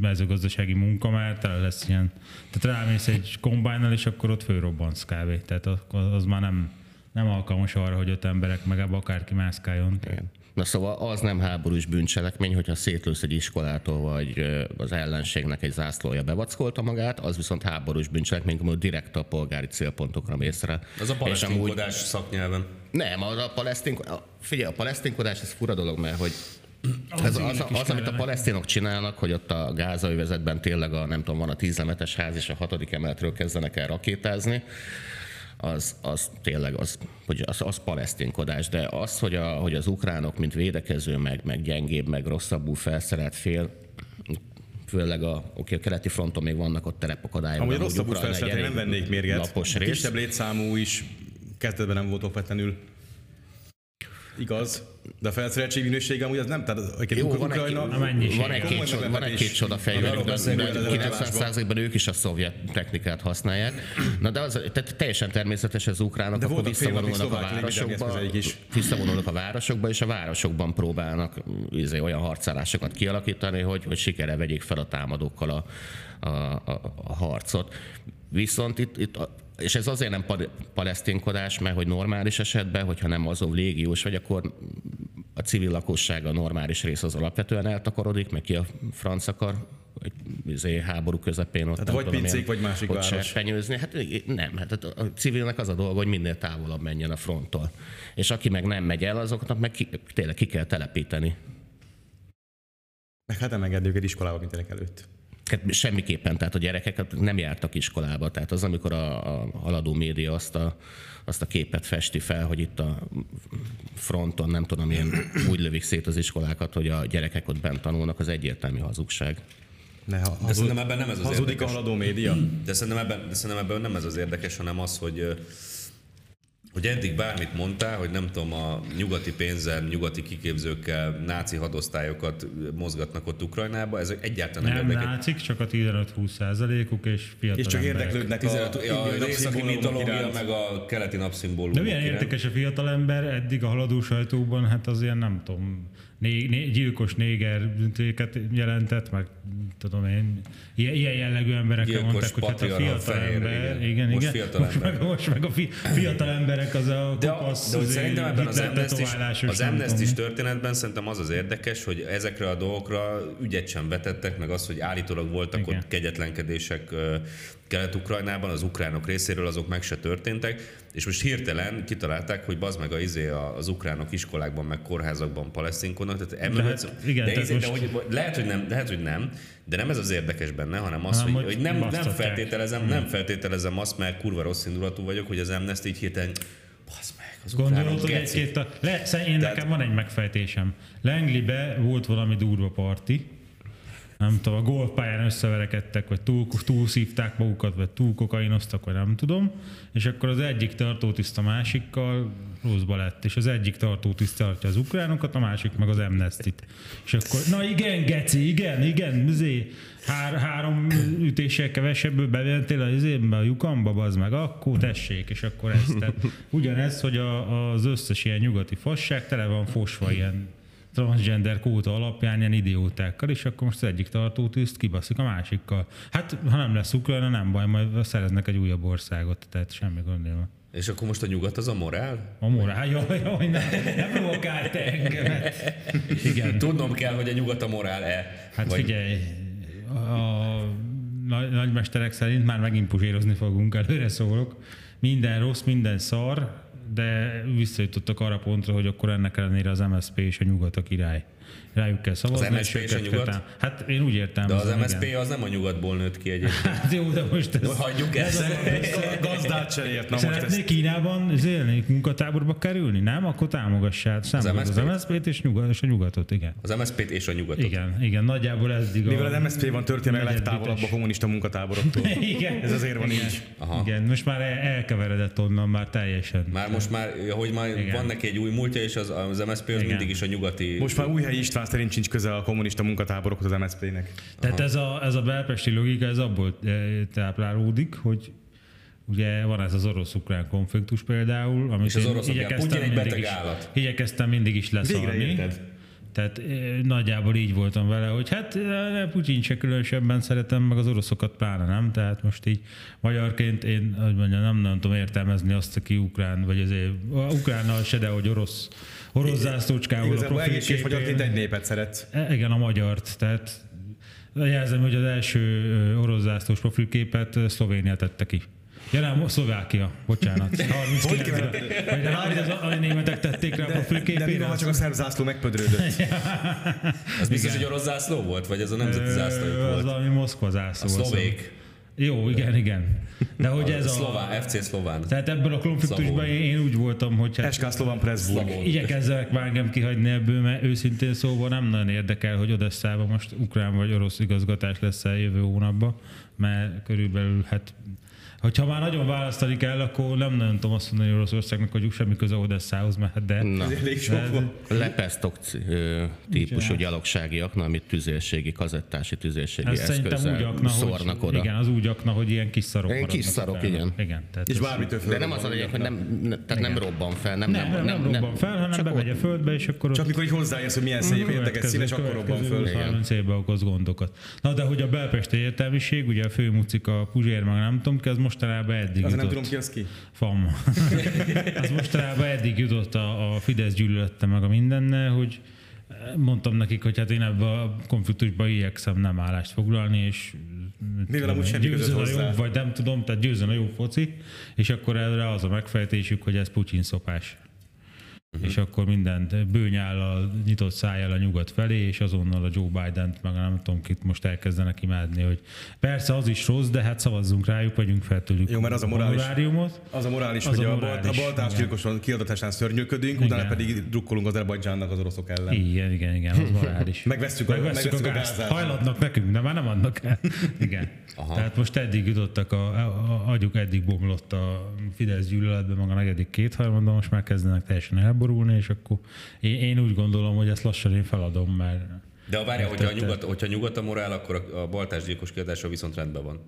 mezőgazdasági munka, mert tele lesz ilyen. Tehát rámész egy kombájnal, és akkor ott fölrobbansz kávé. Tehát az már nem, nem alkalmas arra, hogy öt emberek meg akárki mászkáljon. Igen. Na szóval az nem háborús bűncselekmény, hogyha szétlősz egy iskolától, vagy az ellenségnek egy zászlója bevackolta magát, az viszont háborús bűncselekmény, amikor direkt a polgári célpontokra mész rá. Az a palesztinkodás amúgy... szaknyelven. Nem, a, a palesztin, figyelj, a palesztinkodás ez fura dolog, mert hogy ez az, az, az, amit a palesztinok csinálnak, hogy ott a gázai tényleg a, nem tudom, van a tízlemetes ház, és a hatodik emeletről kezdenek el rakétázni, az, az tényleg az, hogy az, az palesztinkodás, de az, hogy, a, hogy az ukránok, mint védekező, meg, meg gyengébb, meg rosszabbul felszerelt fél, főleg a, oké, a keleti fronton még vannak ott terepakadályok. Amúgy rosszabbul felszerelt, nem vennék mérget. Lapos rész. Kisebb létszámú is kezdetben nem volt okvetlenül igaz, de a felszereltség minősége amúgy az nem, tehát Jó, van, egy, van egy-két csoda, van egy-két csoda fejlődő, de, de 90%-ban ők is a szovjet technikát használják. Na de az tehát teljesen természetes, az ukránok akkor visszavonulnak a városokba, visszavonulnak a városokba, és a városokban próbálnak izé, olyan harcálásokat kialakítani, hogy, hogy sikere vegyék fel a támadókkal a, a, a, a harcot. Viszont itt, itt és ez azért nem palesztinkodás, mert hogy normális esetben, hogyha nem azon légiós vagy, akkor a civil lakosság a normális rész az alapvetően eltakarodik, meg ki a franc akar egy izé, háború közepén ott. Tehát vagy tudom, pincék, vagy másik ott város. Fenyőzni. Hát nem, hát a civilnek az a dolga, hogy minél távolabb menjen a fronttól. És aki meg nem megy el, azoknak meg ki, tényleg ki kell telepíteni. Meg hát nem engedni őket iskolába mindenek előtt. Hát semmiképpen, tehát a gyerekek nem jártak iskolába. Tehát az, amikor a, a haladó média azt a, azt a képet festi fel, hogy itt a fronton, nem tudom, ilyen (clears throat) úgy lövik szét az iskolákat, hogy a gyerekek ott bent tanulnak, az egyértelmű hazugság. Ne, ha, de szerintem ebben nem ez az hazudik érdekes. a haladó média. De szerintem, ebben, de szerintem ebben nem ez az érdekes, hanem az, hogy hogy eddig bármit mondtál, hogy nem tudom, a nyugati pénzzel, nyugati kiképzőkkel náci hadosztályokat mozgatnak ott Ukrajnába, ez egyáltalán nem, Nem érdekes. nácik, csak a 15-20 százalékuk, és fiatal És csak emberek. érdeklődnek a, 15, a, a indiai északi mitológia, meg a keleti napszimbólumok. De milyen érdekes a fiatal ember, eddig a haladó sajtóban, hát az ilyen nem tudom, né, né, gyilkos négereket jelentett, meg tudom én, ilyen, ilyen jellegű emberekre Gyilkos mondták, hogy hát a fiatal fehér, ember, igen. igen, Most igen, fiatal most, ember. meg, most meg a fi, fiatal emberek az a De, kopasz, de hogy izé, szerintem ebben az tetoválásos, az tudom. történetben szerintem az az érdekes, hogy ezekre a dolgokra ügyet sem vetettek, meg az, hogy állítólag voltak Igen. ott kegyetlenkedések Kelet-Ukrajnában, az ukránok részéről azok meg se történtek, és most hirtelen kitalálták, hogy bazd meg a izé az ukránok iskolákban, meg kórházakban palesztinkodnak, tehát emögött, hát igen, de, izé, de most- hogy, lehet, hogy nem, lehet, hogy nem, de nem ez az érdekes benne, hanem az, Hanem, hogy, hogy nem, nem feltételezem, nem feltételezem azt, mert kurva rossz indulatú vagyok, hogy az Amnesty így hirtelen, bazd meg, az Gondolod, hogy egy-két... A... Le, én Tehát- nekem van egy megfejtésem. Langleybe volt valami durva parti, nem tudom, a golfpályán összeverekedtek, vagy túl, túl szívták magukat, vagy túl kokainoztak, vagy nem tudom, és akkor az egyik tartótiszt a másikkal rosszba lett, és az egyik tartótiszt tartja az ukránokat, a másik meg az amnestit. És akkor, na igen, geci, igen, igen, zé, hár, három ütéssel kevesebből beventél az izébe, a lyukamba, bazd meg, akkor tessék, és akkor ezt. Tehát (laughs) ugyanez, hogy a, az összes ilyen nyugati fasság tele van fosva ilyen transgender kóta alapján ilyen idiótákkal, és akkor most az egyik tartótiszt kibaszik a másikkal. Hát, ha nem lesz Ukrajna, nem baj, majd szereznek egy újabb országot, tehát semmi gond nem. És akkor most a nyugat az a morál? A morál, jaj, jaj, ne, ne provokálj te engemet. Igen, Tudnom kell, hogy a nyugat a morál-e. hát Vagy- figyelj, a nagy, nagymesterek szerint már megint puzsérozni fogunk, előre szólok. Minden rossz, minden szar, de visszajutottak arra pontra, hogy akkor ennek ellenére az MSZP és a nyugat a király. Rájuk kell szavazni. Az MSZP és a nyugat? kell Hát én úgy értem. De az MSZP az nem a nyugatból nőtt ki egyébként. (laughs) Hát jó, de most ez... Hagyjuk ezt. Gazdát cserélt. Na most Szeretnék ezt Kínában élni, munkatáborba kerülni? Nem? Akkor támogassát. Számolod az, MSZP-t? És, nyugat, és a nyugatot, igen. Az MSZP-t és a nyugatot. Igen, igen, nagyjából ez a... Mivel az MSZP van történelme negyedik legtávolabb a kommunista munkatáboroktól. (laughs) Igen. Ez azért van igen. így. Aha. Igen, most már el- elkeveredett onnan már teljesen. Már most már, hogy már Igen. van neki egy új múltja, és az, az MSZP az Igen. mindig is a nyugati... Most már Újhelyi István szerint sincs köze a kommunista munkatáborokhoz az MSZP-nek. Tehát ez a, ez a belpesti logika, ez abból eh, táplálódik, hogy Ugye van ez az orosz-ukrán konfliktus például, amit És az igen, igyekeztem egy mindig beteg is, állat. Igyekeztem mindig is érted. Tehát eh, nagyjából így voltam vele, hogy hát eh, Putyin se különösebben szeretem, meg az oroszokat pláne nem, tehát most így magyarként én, hogy mondjam, nem, nem tudom értelmezni azt, aki ukrán, vagy azért ukránnal se, de hogy orosz, orosz zászlócskával a Igazából egészségmagyarként profilképén. egy népet szeretsz. E, Igen, a magyart. Tehát jelzem, hogy az első orosz zászlós profilképet Szlovénia tette ki. Ja nem, Szlovákia, bocsánat. 39 vagy de hogy az a németek tették rá a De mi profilképére? van, csak a szerb zászló megpödrődött? (laughs) Az biztos, hogy orosz zászló volt? Vagy ez a nemzeti zászló Ö, Az volt? valami Moszkva zászló. A szlovék. hiszem. Jó, igen, igen. De hogy ez A a... szlován, FC szlován. Tehát ebből a konfliktusban én, én úgy voltam, hogy hát SK Szlovan Pressburg. Igyekezzenek már engem kihagyni ebből, mert őszintén szóval nem nagyon érdekel, hogy Odesszában most ukrán vagy orosz igazgatás lesz el jövő hónapban, mert körülbelül hát Hogyha már nagyon választani kell, akkor nem nagyon tudom azt mondani Oroszországnak, hogy semmi köze Odesszához, mert hát de... Na, Ez elég sok van. lepesztok típusú Nincs gyalogsági akna, amit tüzérségi, kazettási tüzérségi Ez szerintem úgy eszközzel akna, szórnak hogy, oda. igen, az úgy akna, hogy ilyen kis szarok Ilyen kis szarok, igen. igen tehát És bármitől. De nem az a lényeg, hogy nem, ne, tehát nem robban fel, nem, nem, nem, nem, robban fel, hanem bemegy a földbe, és akkor Csak mikor így hozzáérsz, hogy milyen szép, érdekes, színes, akkor robban föl. 30 évben okoz gondokat. Na de hogy a belpesti értelmiség, ugye a főmucik a Puzsér, meg nem tudom ki, az mostanában eddig Az nem jutott. tudom ki az ki. FAM. (laughs) az mostanában eddig jutott a, a Fidesz gyűlölette meg a mindenne, hogy mondtam nekik, hogy hát én ebbe a konfliktusba igyekszem nem állást foglalni, és Mivel amúgy semmi győzön a jobb, vagy nem tudom, tehát győzön a jó foci, és akkor erre az a megfejtésük, hogy ez Putyin szopás. Uh-huh. És akkor mindent bőnyállal, nyitott szájjal a nyugat felé, és azonnal a Joe Biden-t, meg nem tudom kit most elkezdenek imádni, hogy persze az is rossz, de hát szavazzunk rájuk, vagyunk fel tőlük Jó, mert az a morális, az a morális, az hogy a, morális, a baltásgyilkoson kiadatásán szörnyűködünk, utána pedig drukkolunk az Erbajdzsánnak az oroszok ellen. Igen, igen, igen, az morális. (laughs) megveszük a, megveszük a, a gázt. Hajladnak nekünk, de már nem adnak el. (laughs) Igen. Aha. Tehát most eddig jutottak, a, a, a agyuk eddig bomlott a Fidesz gyűlöletbe, maga a negyedik kétharmadban, most már kezdenek teljesen elborulni, és akkor én, én úgy gondolom, hogy ezt lassan én feladom, mert de a várja, hogyha, a nyugat, hogyha nyugat a morál, akkor a, a baltásgyilkos kiadása viszont rendben van.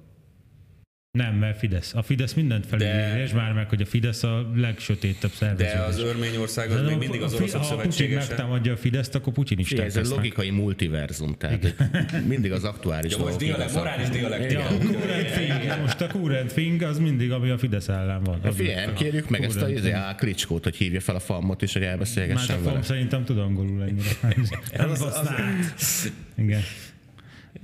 Nem, mert Fidesz. A Fidesz mindent felülírja, és már meg, hogy a Fidesz a legsötétebb szervezet. De az Örményország az még mindig az oroszok Ha Putin megtámadja a Fideszt, akkor Putin is Ez egy logikai multiverzum, tehát mindig az aktuális ja, most dialekt, morális dialektika. Ja, most a current thing az mindig, ami a Fidesz ellen van. A figyelj, kérjük meg ezt a, izé, a Klicskót, hogy hívja fel a famot is, hogy elbeszélgessen vele. Már a fam szerintem tud angolul ennyire. (laughs) Nem Igen.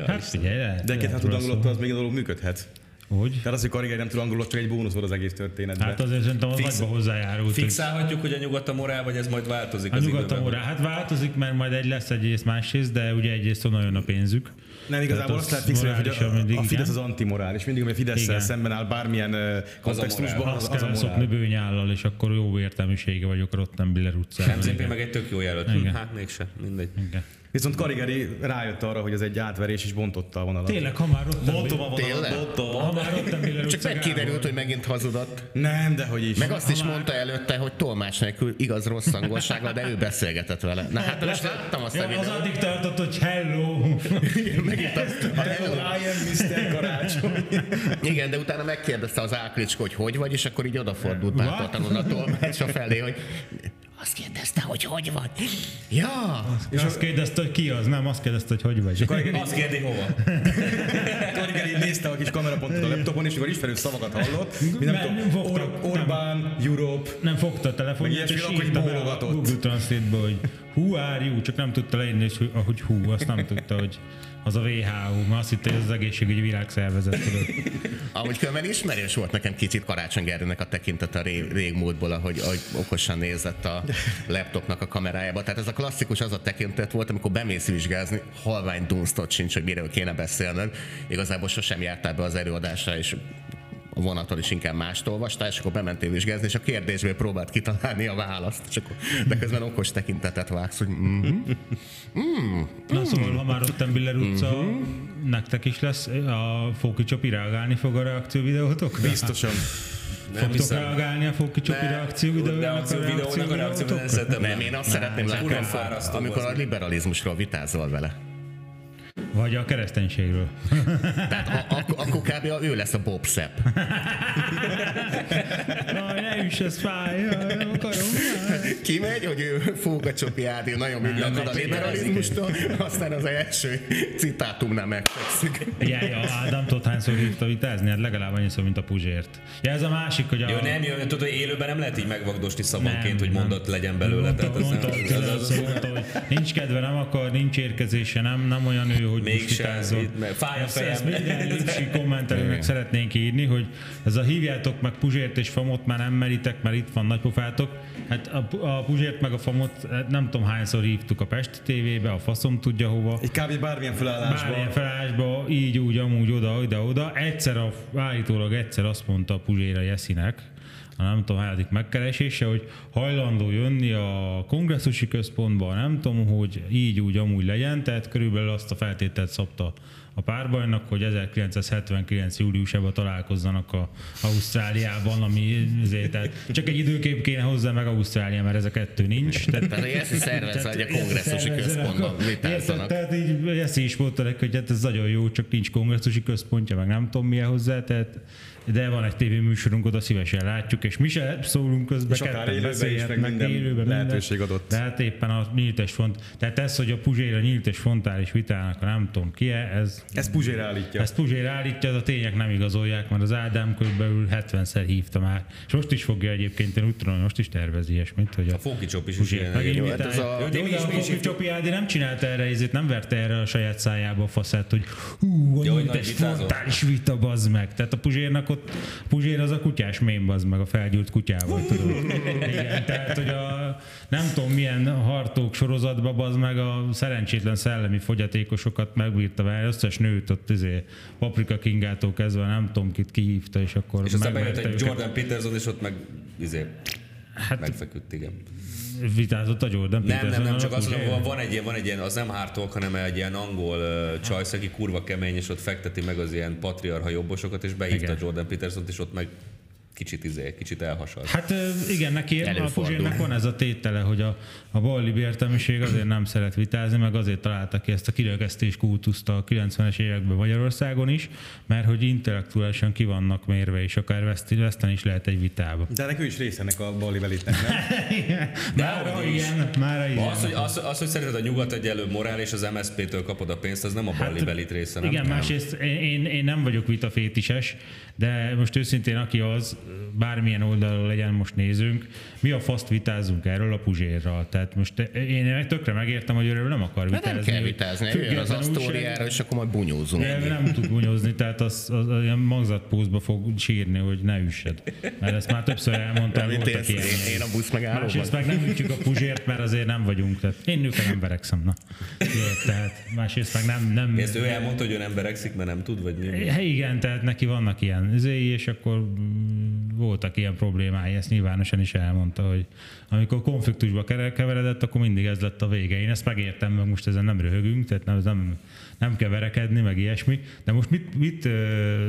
Hát figyelj, De két hát tud angolul, az még a dolog működhet. Hogy? Tehát az, hogy Karriger nem tud angolul, csak egy bónusz volt az egész történetben. Hát azért szerintem az Fix, hozzájárult. Fixálhatjuk, hogy a nyugat a morál, vagy ez majd változik a az nyugat a morál, hát változik, mert majd egy lesz egyrészt másrészt, de ugye egyrészt onnan jön a pénzük. Nem, igazából azt lehet fixálni, hogy a, mindig, a Fidesz az antimorális. Mindig, ami a fidesz szemben áll bármilyen kontextusban, az, az, az, az a morál. bőnyállal, és akkor jó értelmisége vagyok Rottenbiller utcán. MZP meg egy tök jó jelölt. Hát mégse, mindegy. Igen. Viszont Karigeri rájött arra, hogy ez egy átverés, és bontotta a vonalat. Tényleg, ha már ott Bontom a vonalat, bontom. Ha már ott Csak megkiderült, hogy megint hazudott. Nem, de hogy is. Meg azt is mondta előtte, hogy tolmács nélkül igaz rossz angolsággal, de ő beszélgetett vele. Na hát most láttam azt a videót. Az addig tartott, hogy hello. Megint azt, a hello. I am Mr. Karácsony. Igen, de utána megkérdezte az Áklicska, hogy hogy vagy, és akkor így odafordult bátortalanul a tolmácsa felé, hogy azt kérdezte, hogy hogy vagy. Ja! És azt kérdezte, hogy ki az, nem azt kérdezte, hogy hogy vagy. Akkor azt kérdi, hova. (laughs) Karigeri nézte a kis kamerapontot a laptopon, és akkor ismerő szavakat hallott. Mi nem, nem, tudom, Or- Orbán, nem, Europe. Nem fogta a telefonját, és írta be a Google Translate-ba, hogy who are you, csak nem tudta leírni, hogy, hogy who, azt nem tudta, hogy az a WHO, mert azt hitte, hogy az egészségügyi világszervezet. Amúgy különben ismerős volt nekem kicsit Karácsony Gerőnek a tekintete a rég, régmúltból, ahogy, ahogy okosan nézett a laptopnak a kamerájába. Tehát ez a klasszikus az a tekintet volt, amikor bemész vizsgázni, halvány dunstot sincs, hogy miről kéne beszélned. Igazából sosem jártál be az előadásra, és a vonaton is inkább mást olvastál, és akkor bementél vizsgázni, és a kérdésből próbált kitalálni a választ, és akkor, de közben okos tekintetet vágsz, hogy mm-hmm, mm, Na szóval, ha már ott Biller utca, mm-hmm. nektek is lesz a Fóki Csopi reagálni fog a reakció videótokra? Biztosan. Nem Fogtok hiszem. reagálni a Fóki Csopi reakció videójának a reakció? Nem, én azt szeretném látni, amikor a liberalizmusról vitázol vele. Vagy a kereszténységről. (laughs) Tehát a, a, akkor kb. ő lesz a Bob Sepp. (laughs) Jaj, ne üss, ez fáj, akarom. Kimegy, hogy ő fog a csopi Ádi, nagyon mindent tud a liberalizmustól, aztán az első citátumnál megfekszik. Ja, ja, Ádám tudod hányszor hívta vitázni? Hát legalább annyiszor, mint a Puzsért. Ja, ez a másik, hogy a... Jó, nem, jó, tudod, hogy élőben nem lehet így megvagdosni szavonként, hogy mondat legyen belőle. Mondta, mondta, mondta, mondta, hogy nincs kedve, nem akar, nincs érkezése, nem, nem olyan ő, hogy Mégse, fáj a fejem. Ezt minden lipsi kommentelőnek szeretnénk írni, hogy ez a hívjátok meg Puzsért és Famot már nem meritek, mert itt van nagypofátok. Hát a, a Puzsért meg a Famot hát nem tudom hányszor hívtuk a Pesti tévébe, a faszom tudja hova. Egy kb. bármilyen felállásba. Bármilyen felállásba, így, úgy, amúgy, oda, ide, oda. Egyszer, a, állítólag egyszer azt mondta a Puzsér a Jeszinek, a nem tudom, hányadik megkeresése, hogy hajlandó jönni a kongresszusi központba, nem tudom, hogy így úgy amúgy legyen, tehát körülbelül azt a feltételt szabta a párbajnak, hogy 1979. júliusában találkozzanak a Ausztráliában, ami azért, tehát csak egy időkép kéne hozzá meg Ausztrália, mert ez a kettő nincs. Tehát, tehát ezt szervez, hogy a kongresszusi központban vitázzanak. Tehát így ezt is mondta hogy hát ez nagyon jó, csak nincs kongresszusi központja, meg nem tudom milyen hozzá, tehát de van egy tévéműsorunk, oda szívesen látjuk, és mi se szólunk közben, és akár élőben is, meg, minden élőben lehetőség minden, adott. De hát éppen a nyílt és font, tehát ez, hogy a Puzséra nyílt és fontális vitának, nem tudom ki ez Ez Puzsér állítja. Ezt Puzsér állítja, de a tények nem igazolják, mert az Ádám körülbelül 70-szer hívta már. És most is fogja egyébként, én úgy tudom, most is tervezi ilyesmit, hogy a, A Fóki Csop is, is Puzsér ilyen. hát ez a- Jó, de a Ádi nem csinálta erre, ezért nem verte erre a saját szájába a faszát, hogy hú, egy vitázott. frontális vita, bazd meg. Tehát a Puzsérnak ott, Puzsér az a kutyás mém, bazd meg, a felgyújt kutyával, tudod. Igen, tehát, hogy a, nem tudom milyen hartók sorozatban, bazd meg a szerencsétlen szellemi fogyatékosokat megbírta vele, összes nőt ott izé, Paprika Kingától kezdve nem tudom kit kihívta, és akkor És aztán bejött egy őket. Jordan Peterson, és ott meg izé, Hát megfeküdt, igen. Vitázott a Jordan Nem, nem, nem, csak azt Puzsér. mondom, van, van egy ilyen, van egy ilyen, az nem hártók, hanem egy ilyen angol uh, csajsz, aki kurva kemény, és ott fekteti meg az ilyen patriarha jobbosokat, és beívta Igen. Jordan Peterson-t, és ott meg kicsit izé, kicsit elhasad. Hát igen, neki a. Puzsérnek van ez a tétele, hogy a, a ballibi értelmiség azért nem szeret vitázni, meg azért találta ki ezt a kirekesztés kultuszt a 90-es években Magyarországon is, mert hogy intellektuálisan ki vannak mérve, és akár veszt- veszteni is lehet egy vitába. De ennek ő is része ennek a bali velitnek, nem? (laughs) Is. igen, mára igen. Az hogy, az, az, hogy szerinted a nyugat egyelő morál, és az MSZP-től kapod a pénzt, az nem a balli belit része, nem? Igen, másrészt én, én, én nem vagyok vitafétises, de most őszintén aki az, bármilyen oldalról legyen most nézünk, mi a faszt vitázunk erről a Puzsérral. Tehát most én tökre megértem, hogy őről nem akar Hát vitázni. nem kell vitázni, jöjjön az asztóriára, és akkor majd bunyózunk. de nem tud bunyozni, tehát az, az, az ilyen magzatpózba fog sírni, hogy ne üssed. Mert ezt már többször elmondtam, voltak én, ilyen. én, én a busz megállóban. Másrészt meg nem ütjük a puzsért, mert azért nem vagyunk. Tehát én nőkkel nem verekszem, na. Tehát másrészt meg nem... nem Ezt ő elmondta, hogy ő nem beregszik, mert nem tud, vagy mi? Hát igen, tehát neki vannak ilyen izéi, és akkor voltak ilyen problémái, ezt nyilvánosan is elmondta, hogy amikor konfliktusba keveredett, akkor mindig ez lett a vége. Én ezt megértem, meg most ezen nem röhögünk, tehát nem, nem, nem kell verekedni, meg ilyesmi, de most mit, mit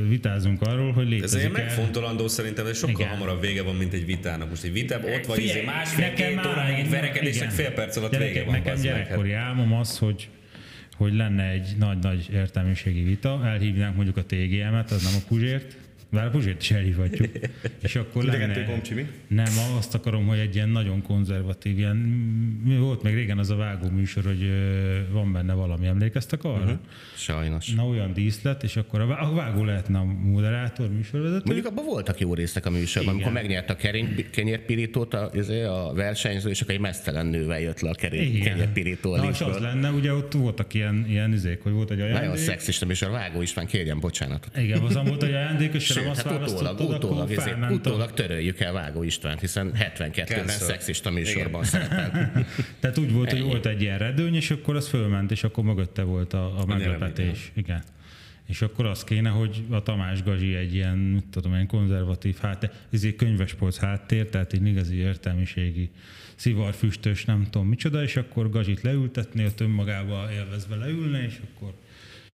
vitázunk arról, hogy Ez létezik ilyen megfontolandó szerintem, de sokkal Igen. hamarabb vége van, mint egy vitának. Most egy vitában ott vagy, izé másfél, két óráig egy verekedésnek fél perc alatt Gyerekek, vége van. Nekem bazd meg. Hát gyerekkori álmom az, hogy hogy lenne egy nagy-nagy értelmiségi vita, elhívnánk mondjuk a TGM-et, az nem a Puzsért, bár a Puzsért is elhívhatjuk. És akkor lenne... Nem, azt akarom, hogy egy ilyen nagyon konzervatív, ilyen, volt még régen az a vágó műsor, hogy van benne valami, emlékeztek arra? Uh-huh. Sajnos. Na olyan díszlet, és akkor a vá- a vágó lehetne a moderátor, műsorvezető. Mondjuk abban voltak jó részek a műsorban, Igen. amikor megnyert a kerény- kenyérpirítót a, izé, a versenyző, és akkor egy mesztelen nővel jött le a kerény, Igen. kenyérpirító a Na, és az lenne, ugye ott voltak ilyen, ilyen izék, hogy volt egy ajándék. Nagyon szexista műsor, Vágó István, kérjen bocsánatot. Igen, azon volt egy ajándék, és Sőt, hát utólag, utólag, izé, a- utólag töröljük el Vágó Istvánt, hiszen 72-ben Cancel. szexista műsorban szerepel. (laughs) Tehát úgy volt, hogy volt egy ilyen redőny, és akkor az fölment, és akkor mögötte volt a, a meglepetés. Igen. És akkor az kéne, hogy a Tamás Gazsi egy ilyen, mit tudom, ilyen konzervatív háttér, ez egy könyvespolc háttér, tehát egy igazi értelmiségi szivarfüstös, nem tudom micsoda, és akkor Gazsit leültetni, ott önmagába élvezve leülne, és akkor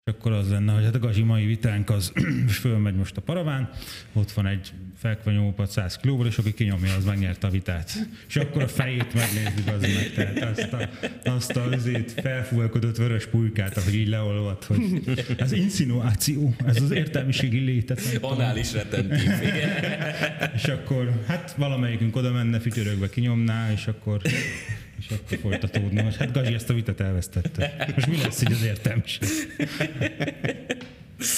és akkor az lenne, hogy hát a Gazsi mai vitánk az (clears throat) fölmegy most a paraván, ott van egy felkvanyópat 100 kilóval, és aki kinyomja, az megnyerte a vitát. És akkor a fejét megnézzük az meg, tehát azt a, azt a azért felfújkodott vörös pulykát, ahogy így leolvadt, hogy az insinuáció, ez az értelmiségi létet. Anális retentív. igen. És akkor hát valamelyikünk oda menne, fütyörögve kinyomná, és akkor és akkor folytatódna. Most hát Gazsi ezt a vitát elvesztette. Most mi lesz így az értelmiség?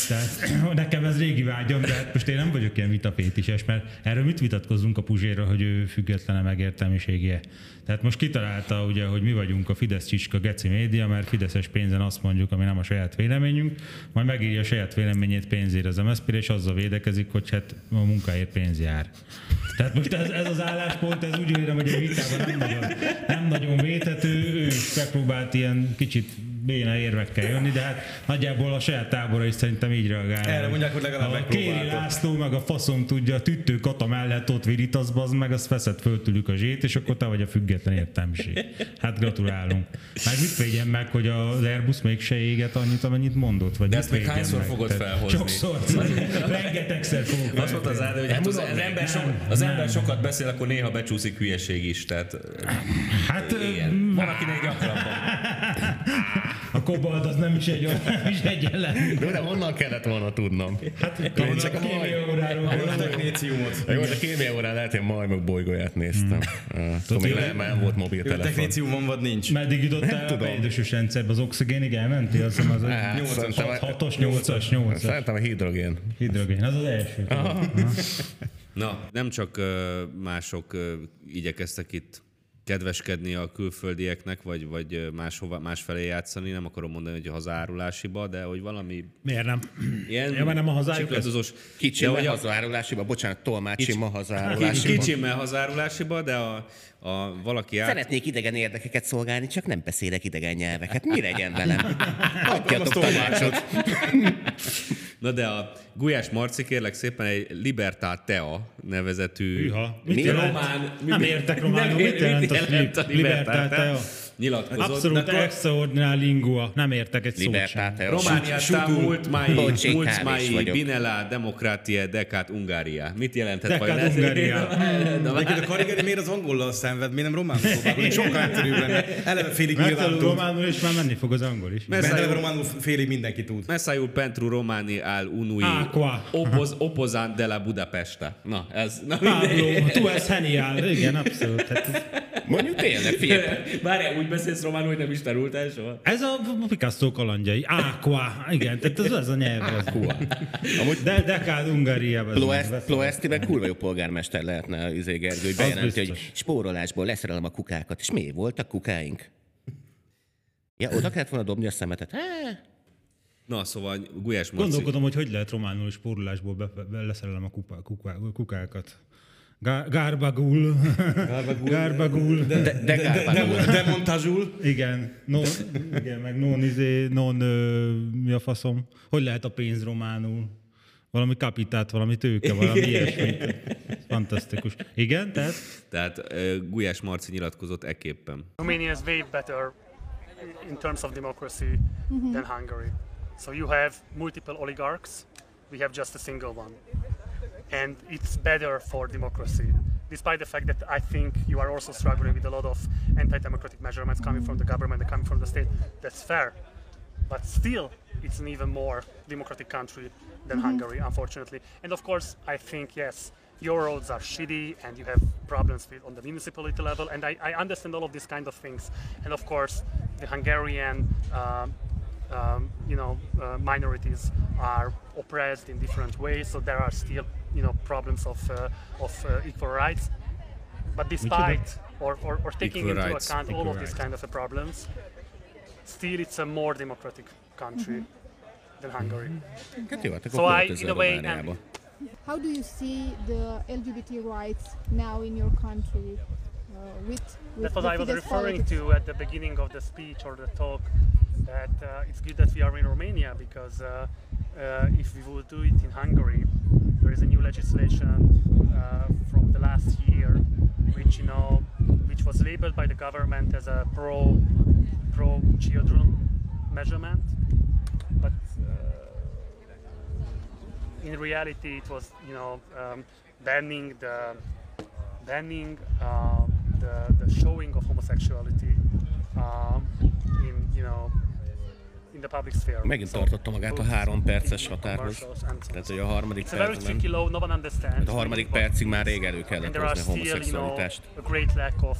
Tehát (clears throat) nekem ez régi vágyam, de most én nem vagyok ilyen vitafétises, mert erről mit vitatkozzunk a Puzsérra, hogy ő függetlene megértelmiségje. Tehát most kitalálta ugye, hogy mi vagyunk a Fidesz Csicska Geci média, mert Fideszes pénzen azt mondjuk, ami nem a saját véleményünk, majd megírja a saját véleményét pénzért az mszp és azzal védekezik, hogy hát a munkáért pénz jár. Tehát most ez, ez az álláspont, ez úgy érem, hogy a vitában nem nagyon, nem nagyon védhető, ő is megpróbált ilyen kicsit béna érvekkel jönni, de hát nagyjából a saját tábora is szerintem így reagál. Erre mondják, hogy legalább A Kéri. László meg a faszom tudja, a tüttő kata mellett ott virítasz, bazd meg, az feszed föl tőlük a zsét, és akkor te vagy a független értelmiség. Hát gratulálunk. Meg mit védjen meg, hogy az Airbus mégse éget annyit, amennyit mondott? Vagy De ezt még hányszor meg? fogod felhozni? Sokszor. (laughs) Rengetegszer fogok Azt mondta az Ádám, hogy hát az, az, ember, so, az ember sokat beszél, akkor néha becsúszik hülyeség is. Tehát Hát igen, van akinek gyakrabban. A kobalt az nem is egy, nem is egy ellen. De honnan kellett volna tudnom? Hát én csak a kémia óráról. Jó, de kémia órán lehet, én majd bolygóját néztem. Hmm. Tudom, még nem, volt mobiltelefon. Technécium van, vagy nincs. Meddig jutottál a tudom. beidősös rendszerbe? Az oxigénig elmentél? Azt hiszem az a Hát, 8-as, szerintem- 6-os, 8-as, 8-as. Szerintem a hidrogén. Hidrogén, az az első. Na, nem csak mások igyekeztek itt kedveskedni a külföldieknek, vagy, vagy máshova, másfelé játszani, nem akarom mondani, hogy a hazárulásiba, de hogy valami Miért nem? ilyen Ja, mert nem a hazájuk Kicsi a- hazárulásiba, bocsánat, tolmácsi ma Kicsi, hazárulásiba. kicsimmel hazárulásiba, de a, a valaki át... Szeretnék idegen érdekeket szolgálni, csak nem beszélek idegen nyelveket. Mi legyen velem? Adjatok tanácsot. Na de a Gulyás Marci kérlek szépen egy Libertatea nevezetű... Hűha. Mit Mi? jelent? Román... Nem értek (laughs) románul. Mit jelent a jelent a li- libertatea? Nyilatkozott. Abszolút De akkor extraordinál lingua. Nem értek egy szót sem. Románia mult mai, mult mai vagyok. Binela Demokratie Decat Ungaria. Mit jelenthet Decat vajon ez? Ungaria. Na, Egyébként a karigeri miért az angollal szenved, miért nem románul próbálkozik? Sokkal egyszerűbb lenne. Eleve félig nyilván tud. románul, és már menni fog az angol is. Eleve románul félig mindenki tud. Messaiul pentru Romani al unui Aqua. opoz, opozant de la Budapesta. Na, ez... Na, Pablo, tu es genial. Igen, abszolút. Hát ez- Mondjuk tényleg, figyelj. Várjál, úgy beszélsz románul, hogy nem is tanultál soha? Ez a Picasso kalandjai. Aqua. Igen, tehát ez az a nyelv. Az. Amúgy De Dekád Ungariában. Ploest, Ploestiben kurva jó polgármester lehetne Izé Gergő, hogy bejelenti, hogy spórolásból leszerelem a kukákat. És mi? Voltak kukáink? Ja, oda kellett volna dobni a szemetet. Há, Na, szóval Gulyás Marci... Gondolkodom, hogy hogy lehet románul spórolásból be, be, leszerelem a kupa, kupa, kukákat. Gá- Gárbagul. (laughs) Gárbagul. de, de, de, de, De, de montázsul. Igen, non, igen, meg non, izé, non, ö, mi a faszom? Hogy lehet a pénz románul? Valami kapitát, valami tőke, valami ilyesmi. Fantasztikus. Igen, tehát Tehát ö, Gulyás Marci nyilatkozott ekképpen. Romania is way better in terms of democracy than Hungary. So you have multiple oligarchs, we have just a single one. And it's better for democracy. Despite the fact that I think you are also struggling with a lot of anti democratic measurements coming from the government and coming from the state, that's fair. But still, it's an even more democratic country than Hungary, unfortunately. And of course, I think, yes, your roads are shitty and you have problems with on the municipality level. And I, I understand all of these kind of things. And of course, the Hungarian, um, um, you know, uh, minorities are oppressed in different ways. So there are still, you know, problems of uh, of uh, equal rights. But despite or, or, or taking Equal into rights, account all equal of these kind of uh, problems, still it's a more democratic country than Hungary. Hát jó, hát So I, in a way, and How do you see the LGBT rights now in your country uh, with, with That's what I was referring politics? to at the beginning of the speech or the talk. That uh, it's good that we are in Romania because uh, uh, if we would do it in Hungary, there is a new legislation uh, from the last year, which you know, which was labeled by the government as a pro pro children measurement, but uh, in reality, it was you know um, banning the banning uh, the, the showing of homosexuality um, in you know in the public sphere. Megint tartotta magát a három perces határhoz. commercials and so on. Tehát, hogy a harmadik It's a very percben, tricky law, no one understands. a harmadik percig már rég elő kellett hozni a still, you know, homoszexualitást. a great lack of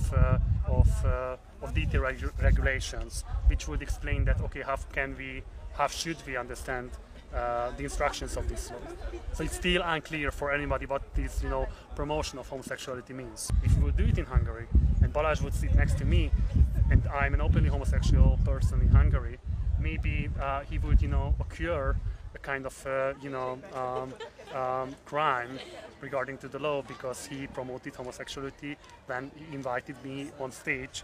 detailed regu- regulations, which would explain that. Okay, how can we, how should we understand uh, the instructions of this law? So it's still unclear for anybody what this, you know, promotion of homosexuality means. If we would do it in Hungary, and Balázs would sit next to me, and I'm an openly homosexual person in Hungary, maybe uh, he would, you know, occur a kind of, uh, you know, um, um, crime regarding to the law because he promoted homosexuality when he invited me on stage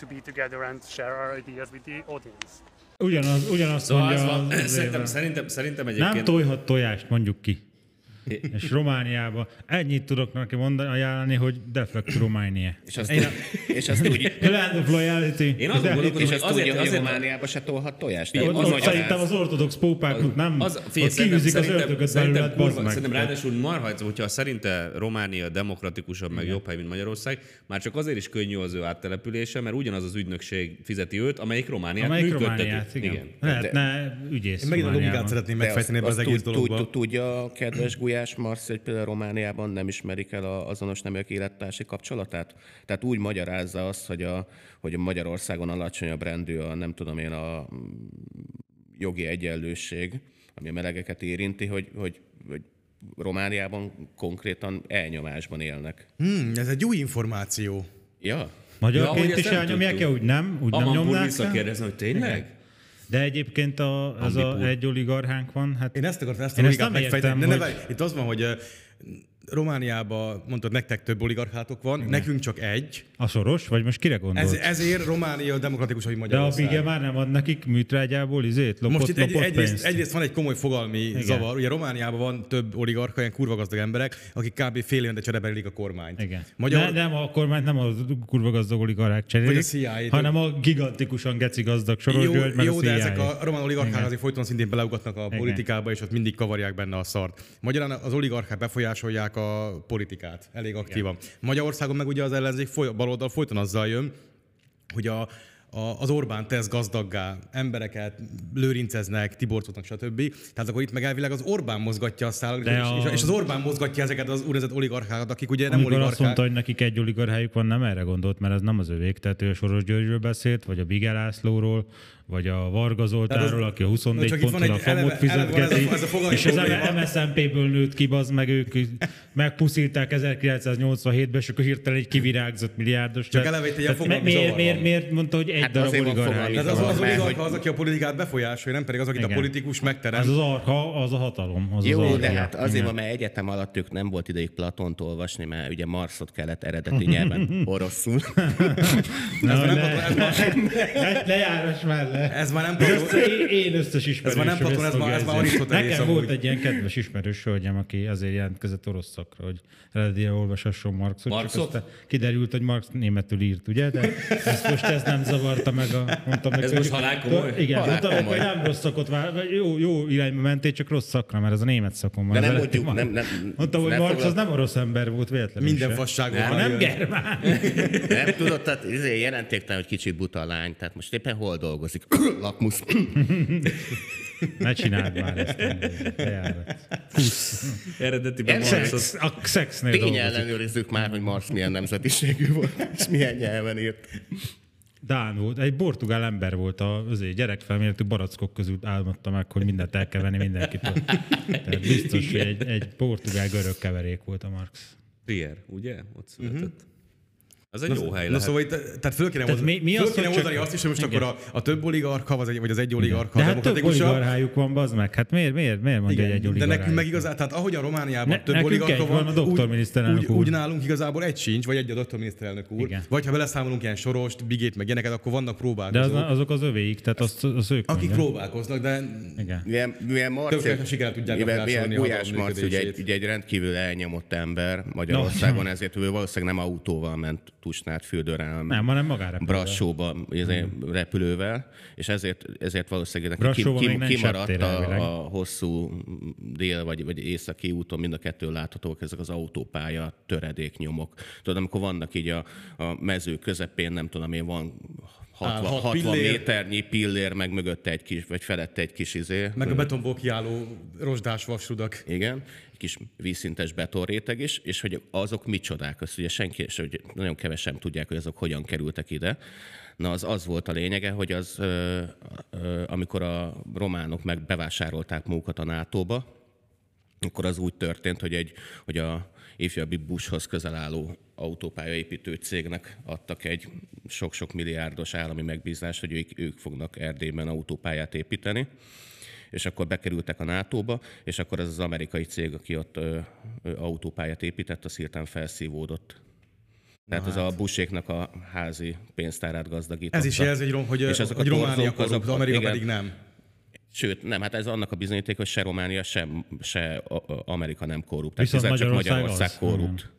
to be together and share our ideas with the audience. ugyanaz, ugyanazt Szóval az mondja van, az (clears throat) szerintem, éve. szerintem, szerintem Nem egyébként... tojhat tojást, mondjuk ki. És Romániában ennyit tudok neki mondani, ajánlani, hogy defect to Romania. És azt, Én, és azt úgy, Land of loyalty. Én azt gondolom, és hogy azt azért, tudja, hogy azért, Romániába se tolhat tojást. Ott, az ott magyaráz. szerintem az ortodox pópáknak nem, Az, ott figyelj, kiűzik az szerintem, ördögöt belőled, bazd kurva, meg. szerintem ráadásul marha, hogyha szerinte Románia demokratikusabb, meg jobb hely, mint Magyarország, már csak azért is könnyű az ő áttelepülése, mert ugyanaz az ügynökség fizeti őt, amelyik Romániát Amelyik működteti. Romániát, igen. igen. Lehetne ügyész Én megint a logikát szeretném megfejteni ebbe az egész dologba. tud- Tudja a kedves Gulyás Marci, hogy például Romániában nem ismerik el a azonos neműek élettársi kapcsolatát? Tehát úgy magyarázza azt, hogy a, hogy a Magyarországon alacsonyabb rendű a, nem tudom én, a mm, jogi egyenlőség, ami a melegeket érinti, hogy, hogy, hogy Romániában konkrétan elnyomásban élnek. Hmm, ez egy új információ. Ja? Ja, Magyarként ezt is nem elnyomják tudtuk. úgy nem? Úgy nem Amanpur nyomnák el? visszakérdezni, hogy tényleg? De egyébként a, az a egy oligarchánk van, hát Én ezt akartam, ezt a Én ezt nem megfejteni. értem, Ne, ne, hogy- itt az van, hogy Romániában mondtad, nektek több oligarchátok van, nekünk csak egy. a soros, vagy most kire gondolsz? Ez, ezért Románia demokratikusabb, mint De a Magyarország. Bige már nem ad nekik műtrágyából izét, lopott, Most itt egy, lopott egyrészt, pénzt. egyrészt van egy komoly fogalmi Igen. zavar. Ugye Romániában van több oligarcha, ilyen kurva gazdag emberek, akik kb. fél évente cserebelik a kormányt. Igen. Magyar... Ne, nem, a kormányt nem a kurva gazdag oligarchák cserélik, Vagy a CIA-t. hanem a gigantikusan geci gazdag Soros jó, György, meg jó a de CIA. ezek a román oligarchák Igen. azért folyton szintén beleugatnak a Igen. politikába, és ott mindig kavarják benne a szart. Magyarán az oligarchák befolyásolják a politikát elég aktívan. Magyarországon meg ugye az ellenzék foly, baloldal folyton azzal jön, hogy a, a, az Orbán tesz gazdaggá embereket, lőrinceznek, tiborcotnak, stb. Tehát akkor itt meg elvileg az Orbán mozgatja a szálakat, De és, a- és, az Orbán mozgatja ezeket az úgynevezett oligarchákat, akik ugye nem Amikor azt oligarchák. mondta, hogy nekik egy oligarchájuk van, nem erre gondolt, mert ez nem az övék, tehát ő a Soros Györgyről beszélt, vagy a Bige Lászlóról, vagy a Varga Zoltánról, aki a Na, 24 csak itt van ponttal a famot van ez a- fizetgeti, ez a és az. MSZNP-ből nőtt ki, az meg ők megpuszíták 1987-ben, és akkor hirtelen egy kivirágzott milliárdos. Csak eleve egy fogalmi miért, miért, miért mondta, hogy egy Hát darab oligarchájuk Tehát az, az oligarcha az, aki a politikát befolyásolja, nem pedig az, akit a politikus megterem. Az az arha, az a hatalom. Az Jó, az de hát azért van, mert egyetem alatt ők nem volt ideig Platont olvasni, mert ugye Marxot kellett eredeti nyelven oroszul. Ez lejáros le. Ez már nem össze, én, összes ismerősöm. már nem ezt ez már- ez már. Arisztotelész Nekem amúgy. volt egy ilyen kedves ismerős hölgyem, aki azért jelentkezett orosz szakra, hogy eredetileg olvasasson Marxot. csak Marxot? aztán kiderült, hogy Marx németül írt, ugye? De ezt most ez nem zavarta meg a... Mondtam, Ez most hogy- halál komoly? Igen, Halál mondtam, hogy nem rossz szakot vár, jó, jó irányba mentél, csak rossz szakra, mert ez a német szakon van. De nem mondjuk, nem, nem, Mondta, hogy Marx az nem orosz ember volt véletlenül Minden fasságon Nem, germán. Nem tudod, tehát izé jelentéktelen, hogy kicsit buta a lány, tehát most éppen hol dolgozik? (coughs) Lakmusz. (coughs) Ne csináld már ezt. Eredetiben Marxot Szex, a szexnél Tény dolgozik. ellenőrizzük már, hogy Marx milyen nemzetiségű volt, és milyen nyelven írt. Dán volt, egy portugál ember volt a azért gyerekfelméletű barackok közül álmodta meg, hogy mindent el kell venni mindenkitől. Tehát biztos, hogy egy, egy portugál-görög keverék volt a Marx. Trier, ugye? Ott született. Az egy jó hely Na lehet. szóval itt, tehát föl kéne, Tehát mi- mi föl az, kéne csak- azt is, hogy most Igen. akkor a, a több oligarcha, vagy, egy- vagy az egy oligarcha De hát több oligarchájuk van, bazd meg. Hát miért, miért, miért mondja, hogy egy Igen, de oligarchájuk nekünk meg igazán, tehát ahogy a Romániában Ne- több egy van, van, a doktor úgy, miniszterelnök úgy, úgy, nálunk igazából egy sincs, vagy egy a doktor miniszterelnök úr. Igen. Vagy ha beleszámolunk ilyen sorost, bigét, meg ilyeneket, akkor vannak De próbálkozók. az, azok az övéik, tehát azt, azt ők akik próbálkoznak, de Igen. Milyen, Tökéletesen sikerrel tudják befolyásolni Gulyás Marci, ugye egy rendkívül elnyomott ember Magyarországon, ezért ő valószínűleg nem autóval ment Tusnád fürdőre, hanem Nem, hanem magára. Brassóba izé, repülővel, és ezért, ezért valószínűleg neki kim, nem kimaradt a, a hosszú dél vagy, vagy északi úton, mind a kettő láthatók ezek az autópálya töredéknyomok. Tudod, amikor vannak így a, a mező közepén, nem tudom én, van 60, hat 60 pillér. méternyi pillér, meg mögötte egy kis, vagy felette egy kis izé. meg a betonból kiálló rozsdás vasrudak. Igen, egy kis vízszintes betonréteg is, és hogy azok micsodák, azt ugye senki, és hogy nagyon kevesen tudják, hogy azok hogyan kerültek ide. Na az az volt a lényege, hogy az, ö, ö, amikor a románok meg bevásárolták magukat a NATO-ba, akkor az úgy történt, hogy, egy, hogy a ifjabbi Bushhoz közel álló autópályaépítő cégnek adtak egy sok-sok milliárdos állami megbízást, hogy ők, ők fognak Erdélyben autópályát építeni és akkor bekerültek a NATO-ba, és akkor ez az amerikai cég, aki ott ö, ö, autópályát épített, az hirtelen felszívódott. Tehát ez a buséknak a házi pénztárát gazdagította. Ez is jelzi, hogy, rom- hogy, És ezek a hogy Románia torzók, korrupt, azok- Amerika igen. pedig nem. Sőt, nem, hát ez annak a bizonyíték, hogy se Románia, se, se Amerika nem korrupt. Tehát Viszont bizony csak Magyarország Magyarország az. korrupt.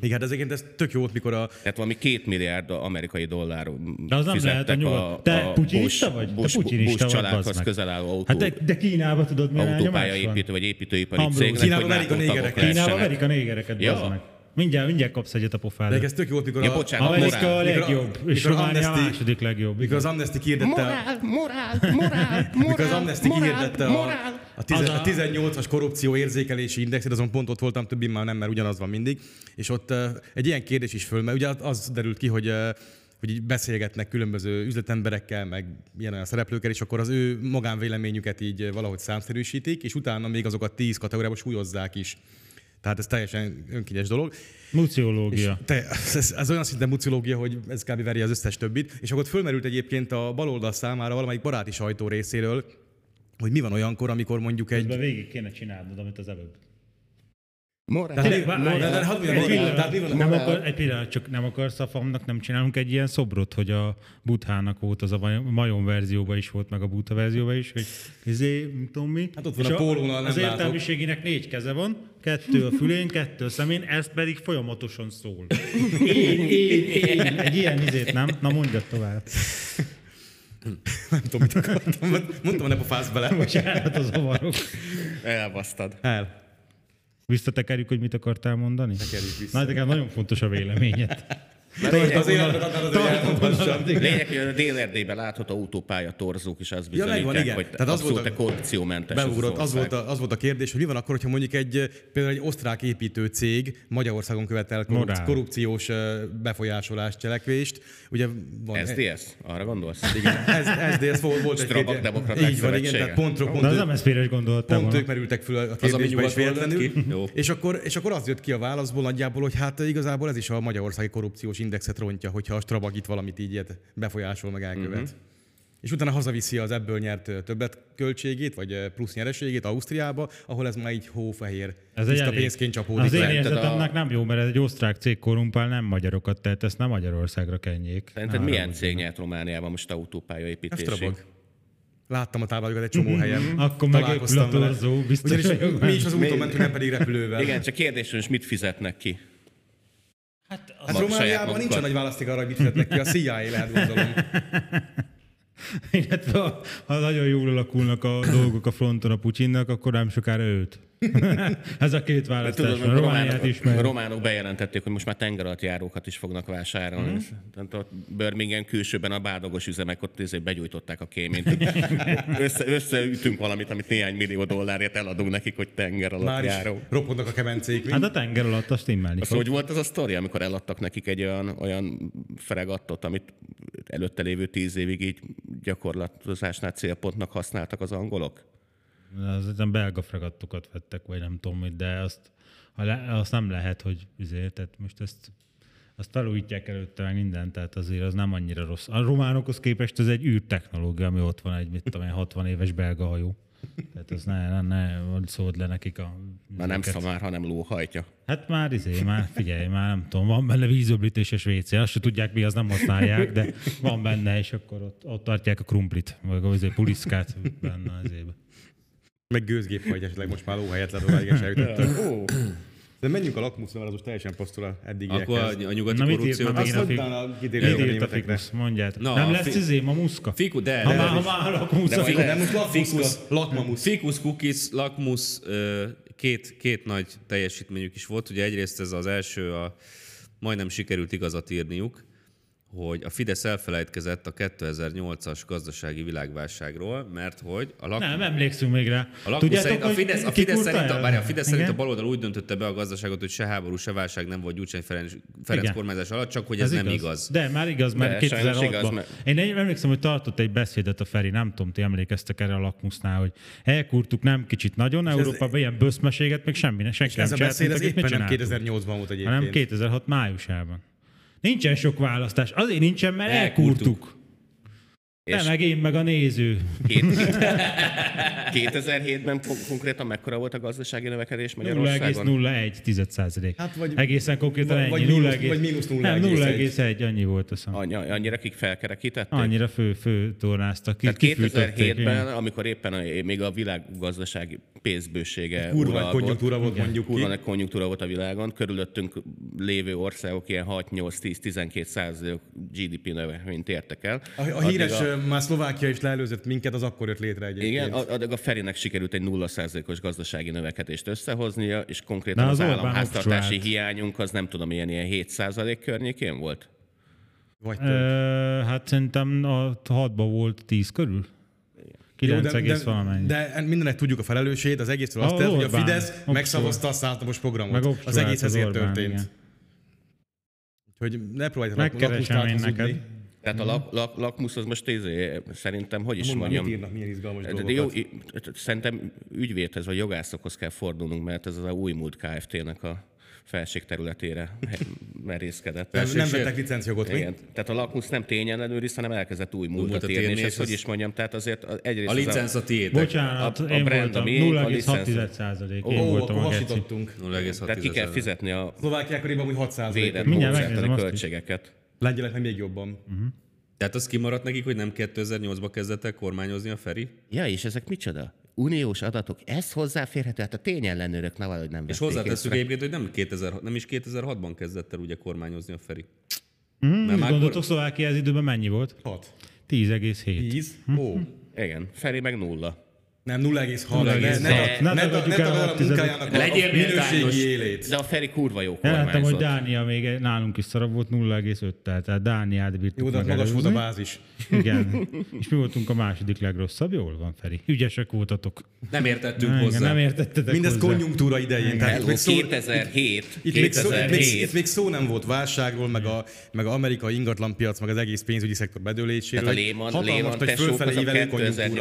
Igen, hát ez egyébként ez tök jó volt, mikor a... Tehát valami két milliárd amerikai dollár De az nem lehet a nyugat. Te putyinista vagy? Te Bush, putyinista Bush vagy, családhoz bazd meg. közel álló autó, Hát de, de Kínába tudod, milyen autópálya építő vagy építőipari Ambrose. cégnek, Kínában a tagok négereket. Kínába lehessenek. verik a négereket, Ja. meg. Mindjárt, mindjárt kapsz egyet a De pofádra. ez tök jó mikor Ja, a... bocsánat, Amerika a morál. legjobb, és mikor Románia a második legjobb. Mikor az Amnesty kiirdette... Morál, morál, morál, Mikor az morál, Amnesty morál, kihirdette a, morál. a, tize, a- a 18-as korrupció érzékelési indexet, azon pont ott voltam, többi már nem, mert ugyanaz van mindig. És ott uh, egy ilyen kérdés is föl, mert ugye az derült ki, hogy uh, hogy így beszélgetnek különböző üzletemberekkel, meg ilyen olyan szereplőkkel, és akkor az ő magánvéleményüket így valahogy számszerűsítik, és utána még azokat tíz kategóriába súlyozzák is. Tehát ez teljesen önkényes dolog. Muciológia. Te, ez, ez olyan szinten muciológia, hogy ez kb. veri az összes többit. És akkor ott fölmerült egyébként a baloldal számára valamelyik baráti sajtó részéről, hogy mi van olyankor, amikor mondjuk egy... Közben végig kéne csinálnod, amit az előbb. Morál. Tehát de, de, hadd mondjam, egy pillanat, tehát nem akar, egy pillanat, csak nem akarsz a famnak, nem csinálunk egy ilyen szobrot, hogy a Buthának volt az a majom verzióban is volt, meg a Buta verzióban is, hogy izé, nem tudom mi. Hát ott van És a pólónál, nem Az látok. értelmiségének négy keze van, kettő a fülén, kettő a szemén, ezt pedig folyamatosan szól. Én, én, én, egy ilyen izét, nem? Na mondjad tovább. nem tudom, mit akartam. Mondtam, hogy ne pofász bele. Bocsánat, az avarok. Elbasztad. El. Visszatekerjük, hogy mit akartál mondani? Tekerjük vissza. Na, nekem nagyon fontos a véleményed. (laughs) Az életet adnod, hogy elmondhassam. Lényeg, hogy a Dél-Erdélyben látható autópálya torzók is azt bizonyítják, megvan, igen. hogy Tehát az volt a- korrupciómentes Beugrott, az volt, a, az volt a kérdés, hogy mi van akkor, hogyha mondjuk egy például egy osztrák építő cég Magyarországon követel korrup- Morál. korrupciós ö, befolyásolás cselekvést. Ugye van, SDS? Arra gondolsz? Igen, ez, SDS volt, volt egy kérdés- Demokraták Így van, igen, tehát pont, pont, az MSZP-re is gondoltam Pont ők merültek föl a kérdésbe is véletlenül. És akkor, és akkor az jött ki a válaszból nagyjából, hogy hát igazából ez is a magyarországi korrupciós indexet rontja, hogyha a Strabag itt valamit így ilyet befolyásol, meg elkövet. Mhm. Uh-huh. És utána hazaviszi az ebből nyert ö, többlet költségét, vagy plusz nyereségét Ausztriába, ahol ez már így hófehér. Ez tiszta egy elég- pénzként csapódik Az én érzetemnek a- nem jó, mert ez egy osztrák cég korrumpál nem magyarokat, tehát ezt nem Magyarországra kenjék. Szerinted Arra milyen cég nyert Romániában most autópálya Ez építési? Strabag. Láttam a táblákat egy csomó helyen. Mhm. Akkor megépül a torzó, biztos Ugyanis mi is az úton mentünk, nem pedig repülővel. Igen, csak kérdés, hogy mit fizetnek ki? Hát, Hát Ma- saját Romániában nincs nagy választék arra, hogy mit fizetnek ki. A CIA lehet gondolom. (laughs) illetve ha, ha nagyon jól alakulnak a dolgok a fronton a Putyinnak, akkor nem sokára őt. (laughs) ez a két választás Tudod, van. a románok, ismer. a románok bejelentették, hogy most már tengeralattjárókat is fognak vásárolni. Mm. Tehát ott Birmingham külsőben a bádogos üzemek ott ezért begyújtották a kéményt. (laughs) Össze, összeütünk valamit, amit néhány millió dollárért eladunk nekik, hogy Már is tengeralattjáró. ropodnak a kemencék. Hát a tenger alatt azt immelni Az hogy volt az a sztori, amikor eladtak nekik egy olyan, olyan fregattot, amit előtte lévő tíz évig így gyakorlatozásnál célpontnak használtak az angolok? Az nem belga fregattokat vettek, vagy nem tudom mit, de azt, ha le, azt nem lehet, hogy azért, tehát most ezt azt felújítják előtte meg mindent, tehát azért az nem annyira rossz. A románokhoz képest ez egy űrtechnológia, ami ott van egy, mit tudom én, 60 éves belga hajó. Tehát az ne, ne, ne szóld le nekik a... Már nem szamár, hanem lóhajtja. Hát már izé, már figyelj, már nem tudom, van benne vízöblítéses WC, azt se tudják mi, az nem használják, de van benne, és akkor ott, ott tartják a krumplit, vagy az izé, puliszkát benne az ébe. Meg gőzgép hagy esetleg most már lóhelyet lehet, odáig is eljutottak. De menjünk a lakmuszra, mert az most teljesen passzol a eddigiekhez. Akkor a, a nyugati Na, mit írt korrupció... utána Mit a írt a fikusz? Mondjátok. Na, nem lesz izé, ma muszka? Fiku, de, Ha már, ha már figyelj, De most lakmuszka, Fikus. lakmamusz. Ficus, Cookies, Lakmus, ö, két, két nagy teljesítményük is volt. Ugye egyrészt ez az első, a, majdnem sikerült igazat írniuk, hogy a Fidesz elfelejtkezett a 2008-as gazdasági világválságról, mert hogy a lak... Nem, emlékszünk még rá. A, lakmus szerint, a Fidesz, a Fidesz szerint, a, a Fidesz szerint a baloldal úgy döntötte be a gazdaságot, hogy se háború, se válság nem volt Gyurcsány Ferenc, Ferenc Igen. kormányzás alatt, csak hogy ez, nem igaz. De már igaz, mert De, sajnos 2006-ban. igaz, mert- Én emlékszem, hogy tartott egy beszédet a Feri, nem tudom, ti emlékeztek erre a lakmusznál, hogy elkurtuk nem kicsit nagyon, Európában ilyen böszmeséget, még semmi, senki Ez nem a csinált, beszéd, ez éppen nem csináltunk. 2008-ban volt egyébként. hanem 2006 májusában. Nincsen sok választás. Azért nincsen, mert Elkurtuk. Elkurtuk. Te meg én, meg a néző. Két- (laughs) 2007-ben kon- konkrétan mekkora volt a gazdasági növekedés Magyarországon? 0,01 százalék. Hát vagy- Egészen konkrétan vagy- ennyi. vagy mínusz- 0,1 vagy mínusz Nem, 0,1 annyi volt azt hiszem. Annyi- Annyira kik felkerekítették? Annyira fő, fő tornáztak. Tehát kifűtötték, 2007-ben, igen. amikor éppen a, még a világgazdasági pénzbősége Kurva konjunktúra volt, mondjuk kurva ki. nagy konjunktúra volt a világon, körülöttünk lévő országok ilyen 6-8-10-12 százalék GDP növeményt értek el. A, a híres, a, a... már Szlovákia is leelőzött minket, az akkor jött létre egyébként. igen, addig a Ferinek sikerült egy 0 százalékos gazdasági növekedést összehoznia, és konkrétan Na, az, az államháztartási hiányunk az nem tudom, ilyen, ilyen 7 százalék környékén volt? Vagy Ö, több. hát szerintem a 6-ban volt 10 körül. 9 Jó, egész valamennyi. De, de mindenek tudjuk a felelősségét, az egészről azt A tett, hogy a. Fidesz Obstruált. megszavazta a szállítamos programot. Meg az egész ezért történt. igen. Úgyhogy ne próbálj lakmus Megkeresem én neked. Tehát a lak, lak, lakmusz az most izé, szerintem, hogy is mondjam, mit írnak, milyen izgalmas De, jó, szerintem ügyvédhez vagy jogászokhoz kell fordulnunk, mert ez az a új múlt Kft-nek a felség területére merészkedett. Nem, nem vettek licencjogot, mi? Igen, tehát a lakmusz nem tényen ellenőriz, hanem elkezdett új múltat írni, és ezt hogy is mondjam, tehát azért az- egyrészt A licenc a tiétek. Bocsánat, A- a én brand, voltam. ami- a 0,6 licensz. százalék. Ó, Én voltam akkor a geci. hasítottunk. 0,6 Tehát ki kell fizetni a Szlovákiák körében úgy 6 százalék. védett Mindjárt módszertani megnézem költségeket. Lengyeleknek még jobban. Tehát az kimaradt nekik, hogy nem 2008-ban kezdett el kormányozni a Feri? Ja, és ezek micsoda? Uniós adatok, ez hozzáférhető, hát a tényellenőrök na valahogy nem És észre. egyébként, hogy nem, 2000, nem is 2006-ban kezdett el ugye kormányozni a Feri. Hmm, Mert már gondoltok, kor- Szlovákia ez időben mennyi volt? 6. 10,7. 10. Hm. Ó. Igen, Feri meg nulla. Nem, 0,6. Ne, ne, 0,6. ne, Ne ne, ne, el a a munkájának a, Legyél a minőségi élét. De a Feri kurva jó Láttam, hogy kormányzott. Dánia még nálunk is szarabb volt 0,5-tel, tehát Dániát bírtuk Jó, de meg magas volt a bázis. Igen. És mi voltunk a második legrosszabb. Jól van, Feri. Ügyesek voltatok. Nem értettünk Igen, hozzá. nem értettetek Mindez hozzá. konjunktúra idején. Tehát itt Hello, még szó, 2007. itt még, szó, itt, még, 2007. itt még szó nem volt válságról, meg a, meg a amerikai ingatlanpiac, meg az egész pénzügyi szektor bedőléséről. Tehát a Lehman, Lehman tesók konjunktúra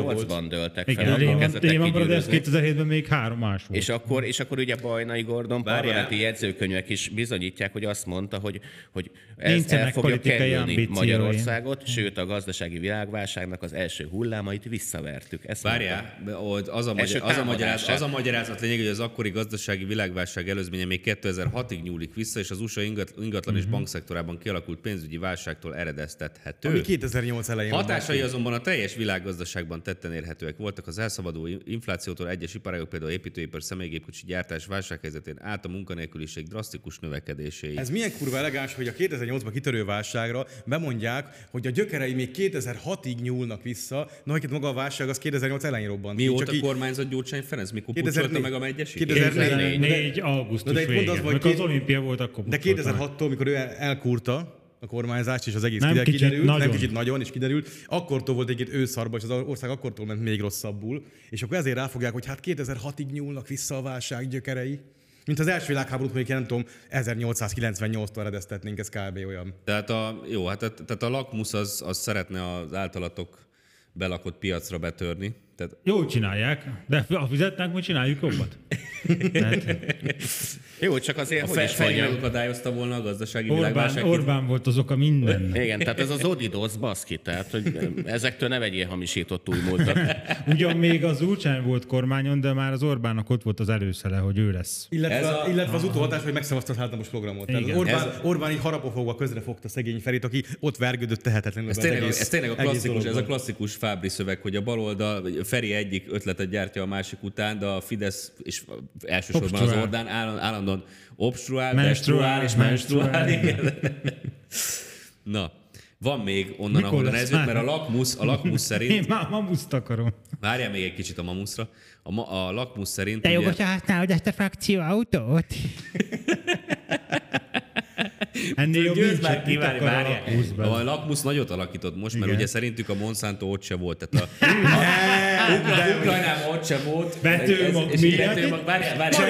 volt. 2008-ban dőltek fel, Igen, Lehman, Lehman Brothers kigyűrűzni. 2007-ben még három más volt. És akkor, és akkor ugye Bajnai Gordon parlamenti jegyzőkönyvek is bizonyítják, hogy azt mondta, hogy, hogy ez Nincsenek el fogja kerülni. Magyarországot, sőt a gazdasági világválságnak az első hullámait visszavertük. Ezt Várjál, az a, magyar, az, a magyarázat, az a magyarázat lényeg, hogy az akkori gazdasági világválság előzménye még 2006-ig nyúlik vissza, és az USA ingat- ingatlan és bankszektorában kialakult pénzügyi válságtól eredeztethető. Ami 2008 elején Hatásai azonban a teljes világgazdaságban tetten érhetőek voltak. Az elszabaduló inflációtól egyes iparágok, például építőipar, személygépkocsi gyártás válsághelyzetén át a munkanélküliség drasztikus növekedéséig. Ez milyen kurva elegáns, hogy a 2008-ban kitörő válságra bemondják, hogy a gyökerei még 2006-ig nyúlnak vissza, no, hogy maga a válság az 2008 elején robbant. Mióta csak így- kormányzott Gyurcsány Ferenc? Mikor 2004. pucolta meg a megyesig? 2004. 2004 augusztus Na, de mondd azt, vége. hogy az olimpia volt, akkor De pucolta meg. 2006-tól, mikor ő el- elkúrta a kormányzást, és az egész Nem nem kicsit, kiderült, nem nagyon. kicsit nagyon, és kiderült, akkortól volt egy őszarba, és az ország akkortól ment még rosszabbul, és akkor ezért ráfogják, hogy hát 2006-ig nyúlnak vissza a válság gyökerei. Mint az első világháborút, még nem tudom, 1898-tól eredeztetnénk, ez kb. olyan. Tehát a, jó, hát a, tehát a lakmusz az, az szeretne az általatok belakott piacra betörni. Tehát Jól csinálják, de ha fizetnek, mi csináljuk jobbat. Tehát (laughs) Jó, csak azért, a hogy Fe- is mondjam. megakadályozta volna a gazdasági Orbán, világválság. Orbán volt az oka minden. Igen, tehát ez az Odidos baszki, tehát hogy ezektől ne vegyél hamisított új múltat. (laughs) Ugyan még az Ulcsány volt kormányon, de már az Orbánnak ott volt az előszele, hogy ő lesz. Illetve, Ez a... illetve az utóhatás, hogy megszavazta a hátramos programot. Tehát Igen. Orbán, Ez- Orbán így harapofogva közrefogta szegény Ferit, aki ott vergődött tehetetlenül. Ez tényleg, egész- ez tényleg a klasszikus, ez a klasszikus Fábri szöveg, hogy a baloldal, Feri egyik ötletet gyártja a másik után, de a Fidesz, és elsősorban az Obstruál. Ordán állandóan, állandóan obstruál, Menstruál, és menstruál. (laughs) Na, van még onnan, Mikor ahonnan ez jött, mert a lakmusz, a lakmusz (laughs) szerint, Én már mamuszt akarom. várjál még egy kicsit a mamuszra, a, ma, a lakmusz szerint Te ugye, jogos használod ezt a frakcióautót? (laughs) (laughs) Ennél jobb nincs, már mit várj, a lakmusz nagyot alakított most, mert Igen. ugye szerintük a Monsanto ott se volt. Tehát a, (laughs) Ukra- Ukrajnában ott sem volt. És miatt. vetőmag- Várjál, várjál.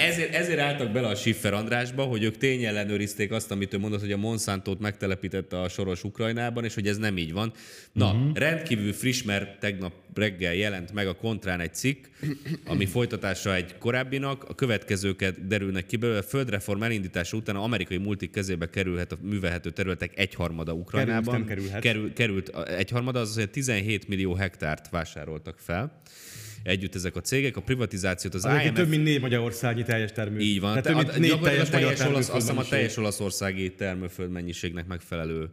Ezért, ezért álltak bele a Schiffer Andrásba, hogy ők tényellenőrizték azt, amit ő mondott, hogy a Monsantót megtelepítette a soros Ukrajnában, és hogy ez nem így van. Na, uh-huh. rendkívül friss, mert tegnap reggel jelent meg a kontrán egy cikk, ami folytatása egy korábbinak. A következőket derülnek ki belőle. A földreform elindítása után a amerikai multik kezébe kerülhet a művelhető területek egyharmada Ukrajnában. nem kerülhet. Kerül, került egyharmada, az azért 17 millió hektárt vásároltak fel. Együtt ezek a cégek, a privatizációt az, Az IMF... több mint négy magyarországi teljes termő. Így van. Tehát Te, több a, mint négy teljes, teljes teljes olasz, azt hiszem a teljes olaszországi termőföld mennyiségnek megfelelő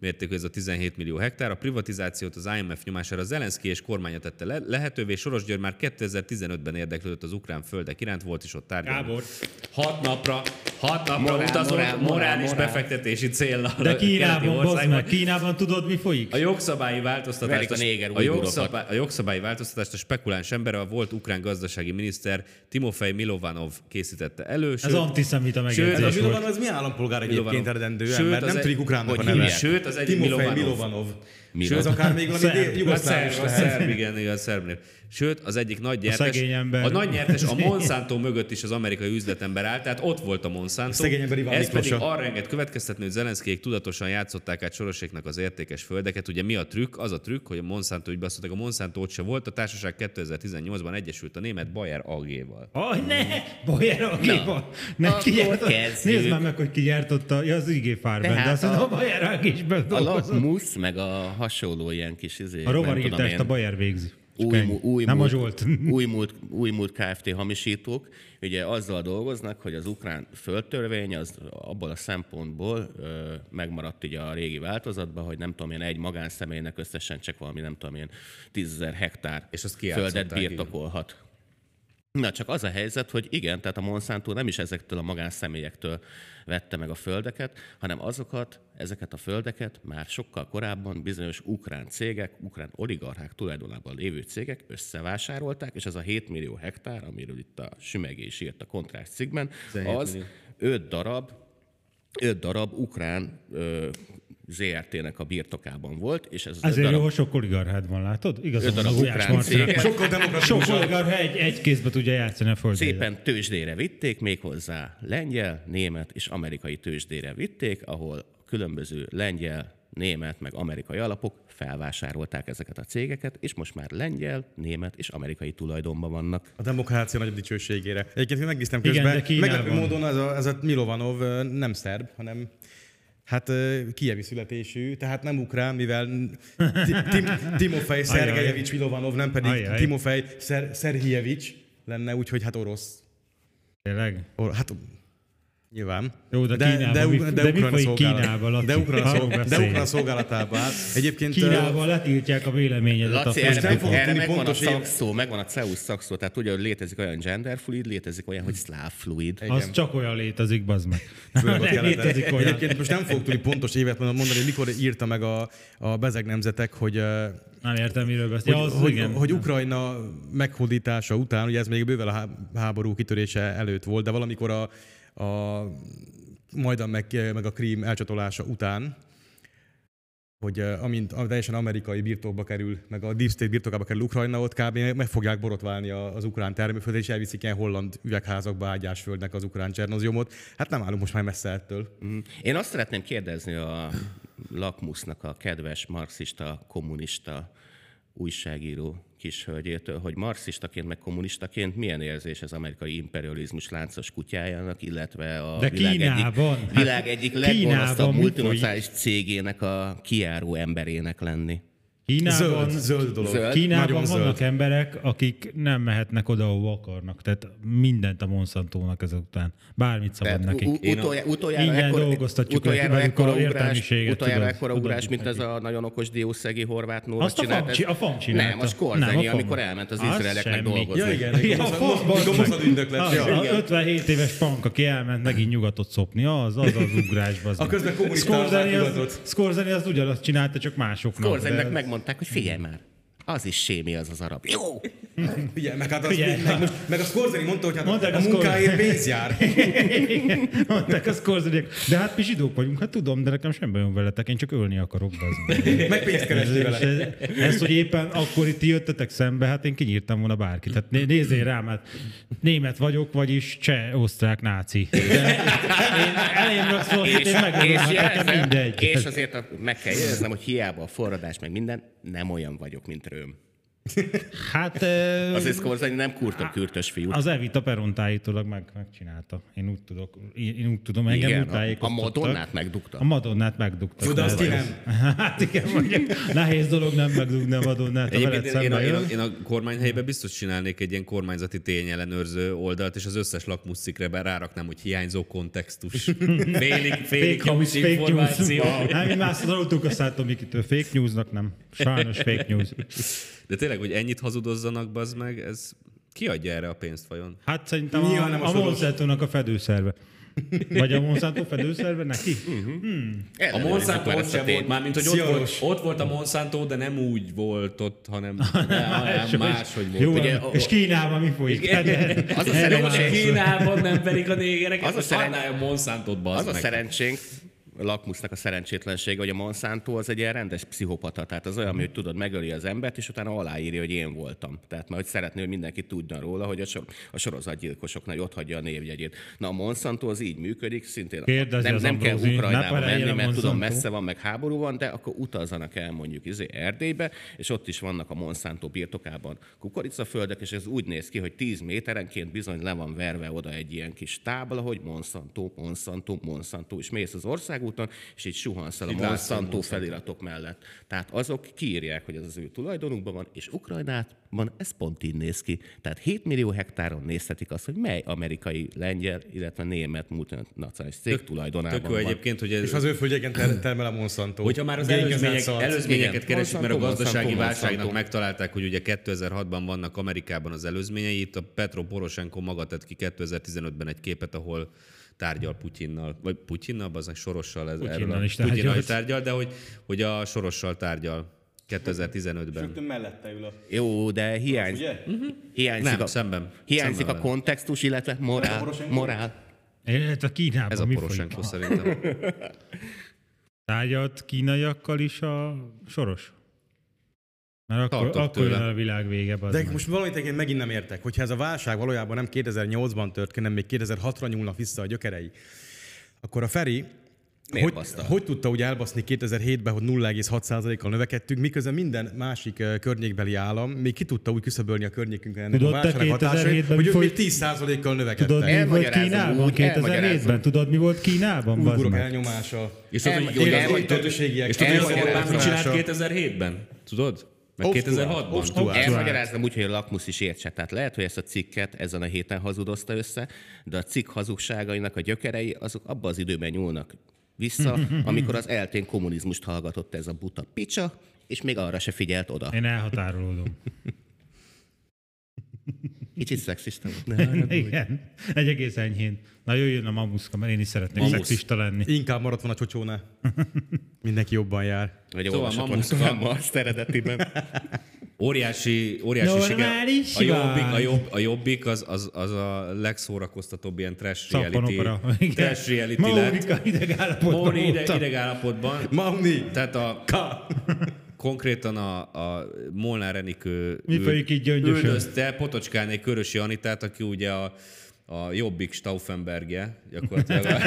mértékű ez a 17 millió hektár. A privatizációt az IMF nyomására Zelenszky és kormánya tette le- lehetővé. Soros György már 2015-ben érdeklődött az ukrán földek iránt, volt is ott tárgyalni. Gábor. Hat napra, hat napra Morál, utazott morál, morál, morális morál. befektetési célra. De a Kínában, meg, Kínában tudod, mi folyik? A jogszabályi változtatást, a néger a, jogszabály, a jogszabályi változtatást a spekuláns ember, a volt ukrán gazdasági miniszter Timofej Milovanov készítette elő. Ez antiszemita sőt, Ez a megjegyzés Milovan, volt. az mi állampolgár Milovanov. egyébként eredendő Sőt, ember? az Nem egy- tudik ukránnak a neve. hívják? Sőt, az egyik Timofej Milovanov. Milovanov. Milovanov. Sőt, akár még valami Szerb. jugoszláv A is a lehet. szerb, igen, igen, a szerb név. Sőt, az egyik nagy nyertes, szegény ember. a nagy nyertes a (laughs) Monsanto mögött is az amerikai üzletember állt, tehát ott volt a Monsanto. A szegény ember Iván Ez pedig arra enged következtetni, hogy Zelenszkijék tudatosan játszották át Soroséknak az értékes földeket. Ugye mi a trükk? Az a trükk, hogy a Monsanto ügybe azt mondták, a Monsanto ott se volt, a társaság 2018-ban egyesült a német Bayer AG-val. Aj, ne! Bajer, akival. Ne. Nézd már meg, hogy ki gyártotta. Ja, az IG Farben, de Tehát azt mondom, a- a Bajer is A lakmusz, meg a hasonló ilyen kis izé, A én, a Bajer végzi. Új, mu- új, Nem a múlt, Zsolt. (laughs) új, múlt, új múlt Kft. hamisítók, ugye azzal dolgoznak, hogy az ukrán földtörvény az abból a szempontból ö, megmaradt ugye a régi változatban, hogy nem tudom én, egy magánszemélynek összesen csak valami nem tudom én, tízezer hektár És azt földet kijátszották, így. birtokolhat. Na, csak az a helyzet, hogy igen, tehát a Monsanto nem is ezektől a magánszemélyektől vette meg a földeket, hanem azokat, ezeket a földeket már sokkal korábban bizonyos ukrán cégek, ukrán oligarchák tulajdonában lévő cégek összevásárolták, és ez a 7 millió hektár, amiről itt a Sümegés írt a kontrakt cikkben, 17 az millió. 5 darab, 5 darab ukrán ö, ZRT-nek a birtokában volt, és ez az öt Ezért darab, jó, hogy sok oligarchád van, látod? Igazán Öt van darab a Gulyás ukrán Marcinak. cég. Sokkal demokratikusabb. Sok oligarcha egy, egy kézbe tudja játszani a földjét. Szépen tőzsdére vitték, méghozzá lengyel, német és amerikai tőzsdére vitték, ahol különböző lengyel, német, meg amerikai alapok felvásárolták ezeket a cégeket, és most már lengyel, német és amerikai tulajdonban vannak. A demokrácia nagyobb dicsőségére. Egyébként megnéztem Igen, közben, Kínában. meglepő módon ez a, ez a Milovanov nem szerb, hanem hát kievi születésű, tehát nem ukrán, mivel Ti- Tim, Timofej Szergejevics Milovanov, nem pedig Ajaj. Timofej Szer, Szerhijevics lenne, úgyhogy hát orosz. Tényleg? Or, hát nyilván. Jó, de Kínában de Ukrajna szolgálat- Kínában? De Ukrajna, szolg, de beszélj. Ukrajna szolgálatában áll. Egyébként ö, Kínában letiltják a véleményedet. Laci, a erre, meg, fogok erre megvan a pontos szakszó, megvan a CEUS szakszó, tehát ugye, hogy létezik olyan genderfluid, létezik olyan, hogy szláv fluid. Az csak olyan létezik, bazd meg. (laughs) Nem létezik olyan. Egyébként most nem fog tudni pontos évet mondani, hogy mikor írta meg a, a bezeg nemzetek, hogy, Nem értem, miről beszél. hogy, Ja, az hogy, igen. hogy Ukrajna meghódítása után, ugye ez még bőven a há- háború kitörése előtt volt, de valamikor a, a Majdan meg, meg a Krím elcsatolása után, hogy eh, amint teljesen amerikai birtokba kerül, meg a Deep State birtokába kerül Ukrajna, ott kb. meg fogják borotválni az ukrán termőföldet, és elviszik ilyen holland üvegházakba ágyásföldnek az ukrán csernoziumot. Hát nem állunk most már messze ettől. Mhm. Én azt szeretném kérdezni a Lakmusznak a kedves marxista, kommunista újságíró kishölgyétől, hogy marxistaként, meg kommunistaként milyen érzés az amerikai imperializmus láncos kutyájának, illetve a De világ Kínában, egyik, világ egyik leggonoszabb multinacionális cégének a kiáró emberének lenni. Kínában, Zöld, zöld dolog. Zöld. Kínában Nagyon vannak zöld. emberek, akik nem mehetnek oda, ahova akarnak. Tehát mindent a Monsantónak ezután. Bármit szabad Tehát nekik. utoljára, utoljára, Ingyen ekkor, dolgoztatjuk utoljára ekkora a ugrás, értelmiséget, utoljára ekkora ugrás, mint ez a nagyon okos diószegi horvát Nóra Azt csinált. a fam csinálta. Nem, a Skorzeny, Nem, a fam. amikor elment az Az izraeleknek dolgozni. Ja, igen, Ja, a fam, bazd Mikor meg. moszad ügynök lett. Az, Ja. a 57 éves pank, aki elment megint nyugatot szopni, az az az ugrás. bazd A közben kommunistának az, az ugyanazt csinálta, csak másoknak. Korzenynek megmondták, hogy figyelj már, az is sémi az az arab. Jó, (laughs) Ugye, meg, hát az, Ugye. meg, most, meg a Scorsese mondta, hogy hát Mondták a a munkáért pénz jár. (laughs) Mondták a Scorsese-ek. De hát mi zsidók vagyunk, hát tudom, de nekem sem bajom veletek, én csak ölni akarok, (laughs) meg. Pénzt keresni vele. ez, ez, hogy éppen akkor itt jöttetek szembe, hát én kinyírtam volna bárkit. Hát né- nézzél rám, hát német vagyok, vagyis cseh, osztrák, náci. De én elém szól, És, én és, hát nekem mindegy. és azért meg kell jegyeznem, hogy hiába a forradás meg minden, nem olyan vagyok, mint room Hát Azért Scorsese nem kurtom kürtös fiú. az Evita Perontállítólag meg, megcsinálta. Én úgy, tudok, én, én úgy tudom, engem Igen, úgy a, a tájékoztattak. Madonnát megdukta. A Madonnát megdugtak. Jó, de azt nem. (laughs) Hát igen, mondjuk nehéz dolog nem megdugni a Madonnát, Egyébként én, én, a, én, a, én a kormány biztos csinálnék egy ilyen kormányzati tényellenőrző oldalt, és az összes lakmuszikre ráraknám, hogy hiányzó kontextus. (laughs) Félig, félig hamis információ. Nem, mi már tanultunk a Szátomikitől. Fake newsnak nem. Sajnos fake news. De tényleg, hogy ennyit hazudozzanak, bazd meg, ez ki adja erre a pénzt vajon? Hát szerintem Nyilván nem a, a a. Monsanto-nak a fedőszerve. Vagy a Monsanto fedőszerve neki? A Ellenőrizzük Monsanto már ott a sem volt, mármint, hogy ott volt, ott volt a Monsanto, de nem úgy volt ott, hanem, hanem máshogy volt. Jó, Ugye, Ugye, és Kínában mi folyik? Hát, Az a Erre Jó, már de szerencsé, szó. Kínában nem verik a négereket, Az a az szeren- annál a Monsantot, az a szerencsénk, a lakmusznak a szerencsétlensége, hogy a Monsanto az egy ilyen rendes pszichopata. Tehát az olyan, hogy tudod, megöli az embert, és utána aláírja, hogy én voltam. Tehát mert hogy szeretné, hogy mindenki tudjon róla, hogy a, sor, a sorozatgyilkosoknak ott hagyja a névjegyét. Na a Monsanto az így működik, szintén Kérdezi nem, nem kell Ukrajnába menni, mert tudom, messze van, meg háború van, de akkor utazzanak el mondjuk izé Erdélybe, és ott is vannak a Monsanto birtokában kukoricaföldek, és ez úgy néz ki, hogy 10 méterenként bizony le van verve oda egy ilyen kis tábla, hogy Monsanto, Monsanto, Monsanto, és mész az országúton, és így suhansz el a Monsanto feliratok mellett. Tehát azok kiírják, hogy ez az ő tulajdonukban van, és Ukrajnában ez pont így néz ki. Tehát 7 millió hektáron nézhetik azt, hogy mely amerikai, lengyel, illetve német multinacionális cég tulajdonában Tök jó van. egyébként, hogy ez, És az ő földjegen ter- termel a Monsanto. Hogyha már az előzmények, előzményeket keresik, mert a gazdasági válságnak megtalálták, hogy ugye 2006-ban vannak Amerikában az előzményei, itt a Petro Poroshenko maga tett ki 2015-ben egy képet, ahol tárgyal Putyinnal, vagy Putyinnal, az Sorossal, ez, Putyinnal erről is Putyinnal tárgyalt. is tárgyal, de hogy, hogy a Sorossal tárgyal 2015-ben. Rögtön mellette ül a... Jó, de hiányzik, Ugye? hiányzik, Nem, a, szemben. hiányzik Szemben a vele. kontextus, illetve morál. Morál. Ez a Kínában Ez a Poroshenko szerintem. Tárgyalt kínaiakkal is a soros? Mert akkor, Tartok akkor jön a világ vége. De meg. most valamit én megint nem értek, hogyha ez a válság valójában nem 2008-ban tört ki, hanem még 2006-ra nyúlnak vissza a gyökerei, akkor a Feri Miért hogy, baszta? hogy tudta úgy elbaszni 2007-ben, hogy 0,6%-kal növekedtünk, miközben minden másik ö, környékbeli állam még ki tudta úgy küszöbölni a környékünkön ennek Tudod a te válságnak hatásait, 2007-ben hogy mi ők még folyt- 10%-kal növekedtek. Tudod, mi volt Kínában úgy, 2007-ben? elmagyarázom. Tudod, mi volt Kínában? meg? elnyomása. És tudod, hogy, csinált Elmagyarázom. 2007-ben? Tudod? Meg Obstruál. 2006-ban? Obstruál. Elmagyarázom úgy, hogy a lakmusz is értse. Tehát lehet, hogy ezt a cikket ezen a héten hazudozta össze, de a cikk hazugságainak a gyökerei azok abban az időben nyúlnak vissza, (laughs) amikor az eltén kommunizmust hallgatott ez a buta picsa, és még arra se figyelt oda. Én elhatárolódom. (laughs) Kicsit szexista volt. Ne. Igen, egy egész enyhén. Na jöjjön a mamuszka, mert én is szeretnék Mamusz. szexista lenni. Inkább maradt volna a csocsónál. Mindenki jobban jár. Vagy Szóval olvasott mamuszka. a Marx eredetiben. Óriási, óriási siker. Normális A jobbik, a, jobb, a jobbik az, az, az a legszórakoztatóbb ilyen trash reality, trash reality lett. Mónika ideg állapotban Móni ide, voltam. ideg állapotban. Mauni! Tehát a, konkrétan a, a Molnár Enikő Mi folyik így üldözte Potocskáné Körösi Anitát, aki ugye a, a Jobbik Stauffenbergje, gyakorlatilag. (laughs) A...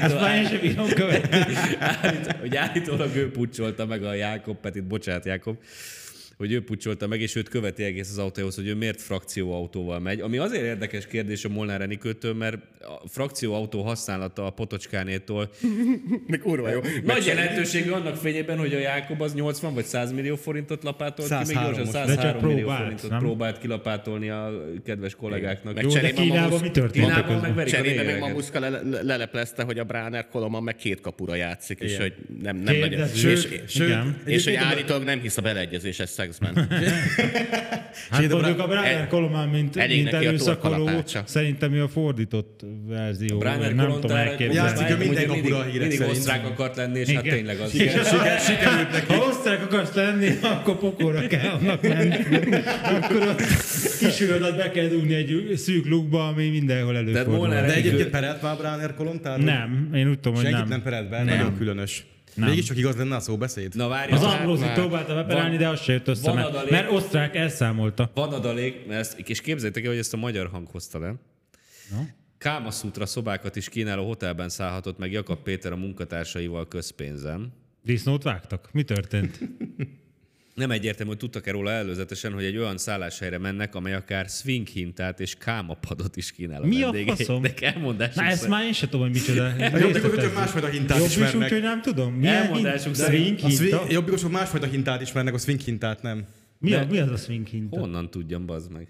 Ezt már én sem bírom követni. Állít, hogy állítólag ő pucsolta meg a Jákob Petit, bocsánat Jákob, hogy ő pucsolta meg, és őt követi egész az autóhoz, hogy ő miért frakcióautóval megy. Ami azért érdekes kérdés a Molnár Enikőtől, mert a frakcióautó használata a Potocskánétól (laughs) De kurva jó. (laughs) nagy jelentőségű annak fényében, hogy a Jákob az 80 vagy 100 millió forintot lapátolt ki, még 103 gyorsan most. 103 De csak millió próbált, forintot nem? próbált kilapátolni a kedves kollégáknak. Meg Jó, de Kínában mi történt Kínában meg verik Cserébe meg. Mamuszka le- le- leleplezte, hogy a Bráner Koloman meg két kapura játszik, és hogy nem, nem nagyon. Sőt, és, sőt, és hogy állítólag nem hisz a beleegyezéses Flexben. (laughs) Hát mondjuk a Brian Kolomán, mint, elég mint torkalapácsa. szerintem ő a fordított verzió. Brian nem tudom elképzelni. Játszik a minden mindig, kapura a hírek mindig osztrák akart lenni, és hát tényleg az. Siker, sikerült neki. Ha osztrák akarsz lenni, akkor pokorra kell annak menni. Akkor a kisülödet be kell dugni egy szűk lukba, ami mindenhol előfordul. De egyébként perelt már Bráner Kolontár? Nem, én úgy tudom, hogy Senkit nem. nem perelt be, nagyon különös. Nem. Mégis csak igaz lenne a szóbeszéd. Na várj, Az már- próbálta beperelni, de az se jött össze, mert, adalék. mert osztrák elszámolta. van adalék, mert ezt, és képzeljétek el, hogy ezt a magyar hang hozta le. Kámaszútra szobákat is kínáló hotelben szállhatott meg Jakab Péter a munkatársaival közpénzem. Disznót vágtak? Mi történt? (laughs) Nem egyértelmű, hogy tudtak-e róla előzetesen, hogy egy olyan szálláshelyre mennek, amely akár swing hintát és kámapadot is kínál a Mi a faszom? Elmondásuk Na ezt már én sem tudom, hogy micsoda. (laughs) Jobbikosok csak másfajta hintát Jobb is úgy, ismernek. hogy nem tudom. Milyen Elmondásuk hint? szerint- jobbikosok másfajta hintát ismernek, a swing hintát nem. Mi, a, De- mi az a swing hinta? Honnan tudjam, bazd meg?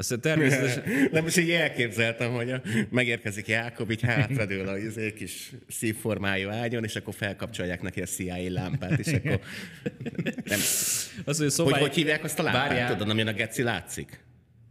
Azt természetesen... (laughs) Nem, most így elképzeltem, hogy a, megérkezik Jákob, így hátradől a izé kis szívformájú ágyon, és akkor felkapcsolják neki a CIA lámpát, és akkor... (laughs) Nem, Az, hogy hogy, szobáik... hogy hívják azt a lámpát, Várjál. tudod, amin a geci látszik?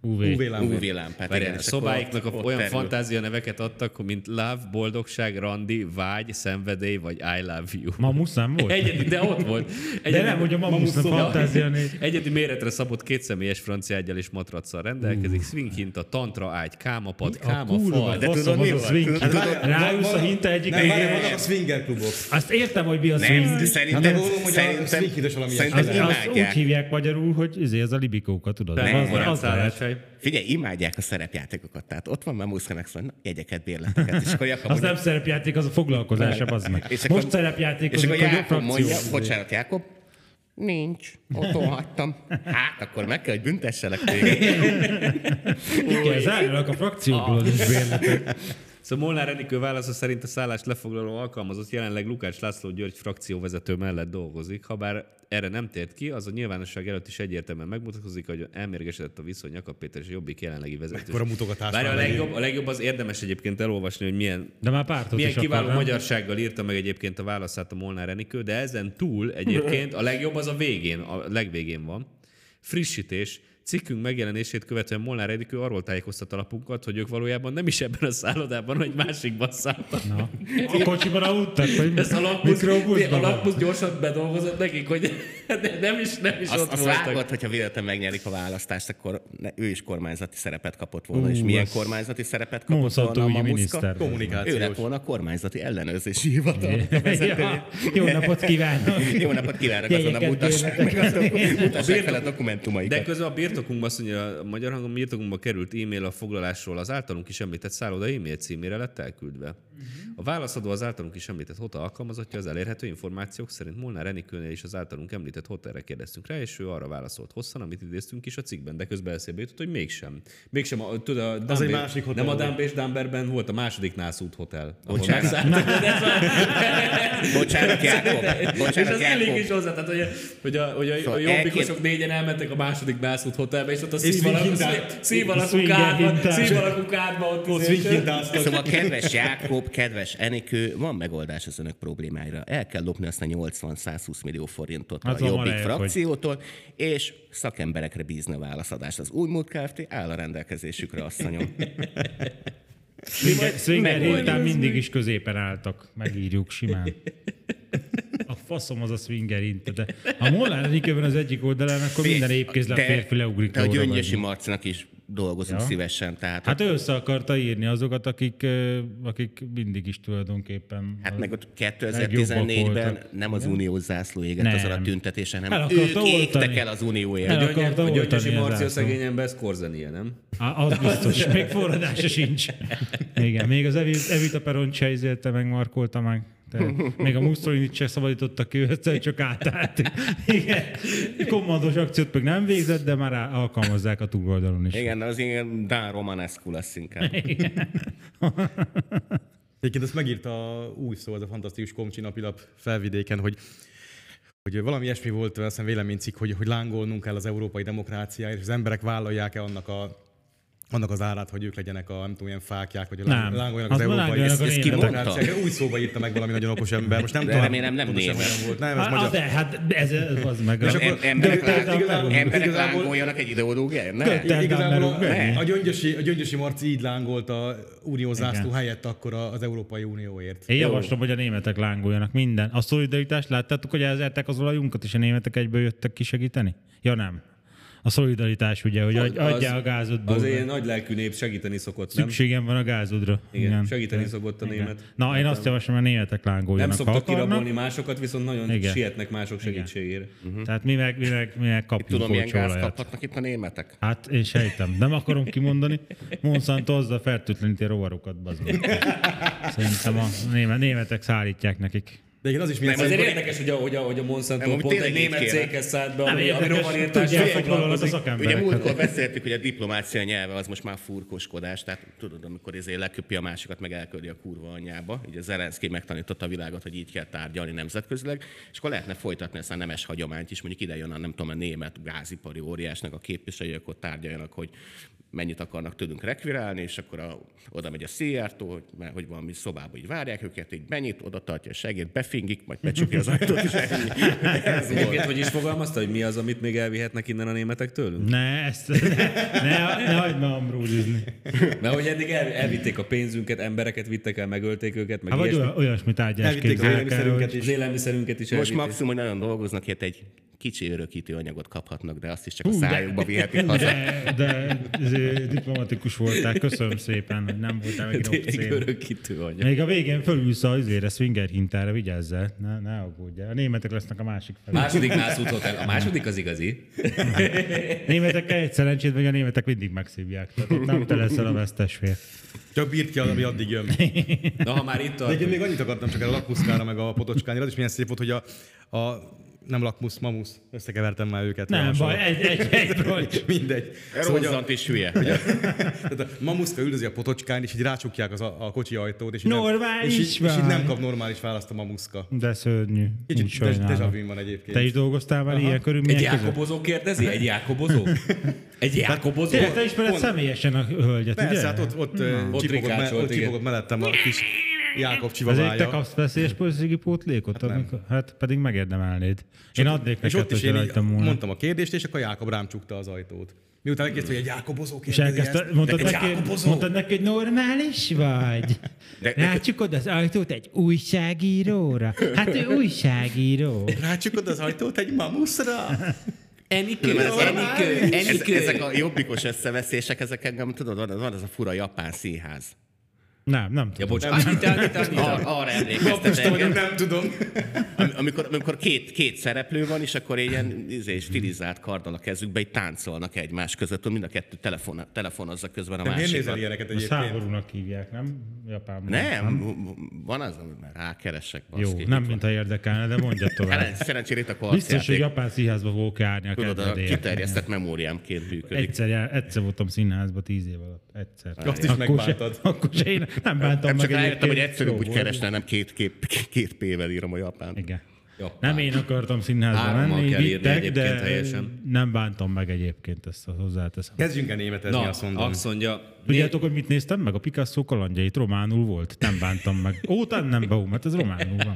UV. UV. UV lámpát. Várjál, igen, a szobáiknak ott- ott olyan terül. fantázia neveket adtak, mint love, boldogság, randi, vágy, szenvedély, vagy I love you. Mamusz nem volt? Egyedi, de ott volt. De nem, hogy a mamusz a fantázia. Egyedi méretre szabott kétszemélyes francia ágyal és matracsal rendelkezik, swing hinta, tantra ágy, kámapad, A káma, kurva, fal. de tudod, az mi a van? swing hinta. várjál, Ráülsz a hinta egyik Nem, várjál, vannak a swinger klubok. Azt értem, hogy mi a Nem, swing. de szerintem, Hát, de gondolom, hogy a szerintem, swing hitos valami szerintem Hogy. Figyelj, imádják a szerepjátékokat. Tehát ott van Mamuszka, meg szóval, jegyeket, bérleteket. És akkor Jakab Az nem szerepjáték, az a foglalkozás, az meg. És akkor- Most szerepjáték, És akkor Jákob mondja, bocsánat, Jákob, nincs, otthon hagytam. Hát, akkor meg kell, hogy büntesselek téged. Igen, zárjanak a frakcióból is bérletek. Szóval Molnár Enikő válasza szerint a szállást lefoglaló alkalmazott jelenleg Lukács László György frakcióvezető mellett dolgozik. Habár erre nem tért ki, az a nyilvánosság előtt is egyértelműen megmutatkozik, hogy elmérgesedett a viszony Jakab Péter és Jobbik jelenlegi vezető. Mekkora mutogatás Várj, a legjobb, a legjobb az érdemes egyébként elolvasni, hogy milyen De már pártot milyen kiváló akar, magyarsággal írta meg egyébként a válaszát a Molnár Enikő, de ezen túl egyébként a legjobb az a végén, a legvégén van. Frissítés. Cikkünk megjelenését követően Molnár Enikő arról tájékoztat alapunkat, hogy ők valójában nem is ebben a szállodában, egy másikban szálltak. Na. A kocsiban aludtak, vagy Ezt a lakmusz, a lakmusz gyorsan bedolgozott nekik, hogy (laughs) de nem is, nem is Azt, ott azt voltak. vágod, hogyha véletlenül megnyerik a választást, akkor ne, ő is kormányzati szerepet kapott volna. Ú, és milyen az- kormányzati szerepet kapott Monsanto volna a miniszter. Kommunikációs. Ő lett volna a kormányzati ellenőrzési hivatal. (laughs) Ja, jó napot kívánok! Jó napot kívánok, azon a mutassák a fel a De dokumentumaikat. közben a birtokunkba, azt mondja, a magyar hangon birtokunkba került e-mail a foglalásról az általunk is említett szálloda e-mail címére lett elküldve. A válaszadó az általunk is említett hotel alkalmazottja az elérhető információk szerint Molnár Enikőnél is az általunk említett hotelre kérdeztünk rá, és ő arra válaszolt hosszan, amit idéztünk is a cikkben, de közben eszébe jutott, hogy mégsem. Mégsem, a, tudod, a Dumber, egy másik hotel Nem a volt. Dumber és Dumberben volt a második Nászút hotel. ahol Bocsánat. (laughs) Bocsánat, Jákob. És Bocsánat, az elég is hozzá, tehát hogy, hogy a, hogy a, Szóval a jobbikosok elkép- négyen elmentek a második Nászút hotelbe, és ott a szívalakú Swinger kádban, hintás. szívalakú kádban ott. Szóval kedves Jákob, kedves Enikő, van megoldás az önök problémáira. El kell lopni azt a 80-120 millió forintot Hát a Jobbik hogy- frakciótól, és szakemberekre bízni a válaszadást. Az új múlt Kft. áll a rendelkezésükre, asszonyom. (laughs) Swinger, héten mindig is középen álltak. Megírjuk simán. A faszom az a swinger hint, de ha Molnár Enikőben az egyik oldalán, akkor minden épkézlep férfi leugrik Te a Gyöngyösi Marcinak is dolgozunk Ja. szívesen. Tehát Hát ő össze akarta írni azokat, akik, akik mindig is tulajdonképpen... Hát meg ott legjobbak 2014-ben voltak. nem az uniós zászló égett Nem. azon a tüntetésen, El hanem akarta ők égtek el az unióért. El akarta a Gyöngyösi Marci a szegény ember, ez korzenia, nem? Á, az biztos, még forradása sincs. (laughs) Igen, még az Evi- Evita Peront se izélte meg, markolta meg. De még a Mussolini se szabadította ki, egyszer csak átállt. Igen. Kommandos akciót meg nem végzett, de már alkalmazzák a túloldalon is. Igen, az ilyen Dan Romanescu lesz inkább. Egyébként ezt megírta a új szó, az a fantasztikus Komcsi napilap felvidéken, hogy hogy valami ilyesmi volt, azt hiszem véleménycikk, hogy, hogy lángolnunk kell az európai demokráciáért, és az emberek vállalják-e annak a annak az árát, hogy ők legyenek a, nem tudom, ilyen fákják, vagy a Nem. lángoljanak Az az, európai ezt- ezt demokráciákra. Úgy szóba írta meg valami nagyon okos ember. Most nem De tudom. remélem nem német. volt. Nem, ez Hát, magyar. de, hát ez, az meg. És akkor- Em- Emberek, de- emberek igazából- lángoljanak egy ideológiáért? Ne. Igazából a, gyöngyösi, a gyöngyösi Marci így lángolt a uniózászló Igen. helyett akkor az Európai Unióért. Én javaslom, hogy a németek lángoljanak minden. A szolidaritást láttátok, hogy elzertek az olajunkat, és a németek egyből jöttek ki segíteni? Ja nem. A szolidaritás ugye, hogy adj, adjál a gázodból. Az én nagy lelkű nép segíteni szokott, nem? Szükségem van a gázodra. Igen, segíteni szokott a német. Na, én azt javaslom, hogy a németek Nem lángoljanak. ha szoktak kirabolni másokat, viszont nagyon Igen. sietnek mások segítségére. Tehát mi meg, mi meg, mi meg kaptunk Tudom, milyen olcsó gáz olajat. kaphatnak itt a németek? Hát én sejtem. Nem akarom kimondani. Monsanto azzal fertőtleníti a rovarokat, bazd. Szerintem a német, németek szállítják nekik. De igen, az is milyen Azért szempontból- érdekes, hogy a, hogy a, hogy a Monsanto Nem, pont egy német céghez szállt be, Nem ami, ami érdekes, rovarírtással a foglalkozik. Ugye szakemberek. múltkor beszéltük, hogy a diplomácia nyelve az most már furkoskodás, tehát tudod, amikor ezért leköpi a másikat, meg elköldi a kurva anyjába. Ugye Zelenszky megtanította a világot, hogy így kell tárgyalni nemzetközileg, és akkor lehetne folytatni ezt a nemes hagyományt is, mondjuk ide jön a nem tudom, a német gázipari óriásnak a képviselői, akkor tárgyaljanak, hogy mennyit akarnak tőlünk rekvirálni, és akkor a, oda megy a Szijjártó, hogy, mert, hogy valami szobába így várják őket, így mennyit, oda tartja a segét, befingik, majd becsukja az ajtót, és ennyi. (laughs) Ez. Egyébként, hogy is fogalmazta, hogy mi az, amit még elvihetnek innen a németek tőlünk? Ne, ezt, ne, ne, ne hagyd már ambrózizni. Mert hogy eddig el, elvitték a pénzünket, embereket vittek el, megölték őket, meg Hát vagy olyasmit ágyás Elvitték az élelmiszerünket is. Az élelmiszerünket is Most elvitték. maximum, hogy nagyon dolgoznak, hogy egy kicsi örökítő anyagot kaphatnak, de azt is csak a Hú, de- szájukba vihetik haza. de, de ez, diplomatikus voltál. Köszönöm szépen, hogy nem voltál megint Tényleg örökítő anya. Még a végén fölülsz a izére, swinger hintára, vigyázzál. Ne, ne aggódjál. A németek lesznek a másik felé. Második nászút hotel. A második az igazi. (laughs) Németek egy szerencsét, vagy a németek mindig megszívják. Tehát ott nem te leszel a vesztes fél. Csak bírt ki, ami addig jön. Na, ha már itt De egyébként tartunk. még annyit akartam csak a lakmuszkára, meg a potocskányra, az is milyen szép volt, hogy a, a nem lakmusz, mamusz, összekevertem már őket. Nem baj, egy, egy, egy, egy. (laughs) Mindegy. Szóval, hogy a, Rozzant és hülye. (laughs) tehát a mamuszka üldözi a potocskán, és így rácsukják az a, a kocsi ajtót, és így, nem, Normális és, így, és így nem kap normális választ a mamuszka. De szörnyű. Kicsit vu van egyébként. Te is dolgoztál már ilyen Egy körülmények között? Jákobozó kérdezi? Egy Jákobozó? (laughs) Egy Jákobozó? Tényleg te ismered személyesen a hölgyet, Persze, ugye? hát ott, ott, ott, Ott csipogott, me, ott csipogott mellettem a kis Jákob Ezért te csivavája. kapsz veszélyes politikai pótlékot? Hát, amikor, hát pedig megérdemelnéd. Én adnék És neked, ott is én mondtam a kérdést, és akkor Jákob rám csukta az ajtót. Miután megkérdezte, hogy egy Jákobozó És kérdezi elkezdte, ezt. mondtad Egy neki, Jákobozó? mondtad neki, hogy normális vagy? De- Rácsukod az ajtót egy újságíróra? Hát ő újságíró. Rácsukod az ajtót egy mamuszra? Enikő, Enikő, Ez, ezek a jobbikos összeveszések, ezek engem, tudod, van, van ez a fura japán színház. Nem, nem Ja, tudom. bocs, Anita, Anita, Anita. Ar, arra emlékeztet Most hogy engem. nem tudom. Am- Amikor, amikor két, két szereplő van, és akkor ilyen izé, stilizált karddal a kezükbe, így táncolnak egymás között, mind a kettő telefon, telefonozza közben a Te miért nézel másikat. ilyeneket egyébként? háborúnak hívják, nem? Japánban. Nem, van az, amiben rákeresek. Jó, baszki. nem mint érdekelne, de mondja (laughs) tovább. Szeren- Szerencsére itt a Biztos, hogy japán színházba fogok járni a Tudod, a kiterjesztett memóriámként működik. Egyszer, egyszer voltam színházba tíz év alatt. Egyszer. Azt is Akkor megbántad. Se, akkor se én nem bántam Nem meg csak rájöttem, hogy egyszerűbb úgy volt. keresne, nem két, két, két P-vel írom a japánt. Igen. Japán. Nem én akartam színházba Hárommal menni, kell írni vittek, egyébként de helyesen. nem bántam meg egyébként ezt a hozzáteszem. Kezdjünk el németezni, Na, azt mondom. azt mondja, Tudjátok, hogy mit néztem meg? A Picasso kalandjait románul volt. Nem bántam meg. Ó, nem Baum, hát ez románul van.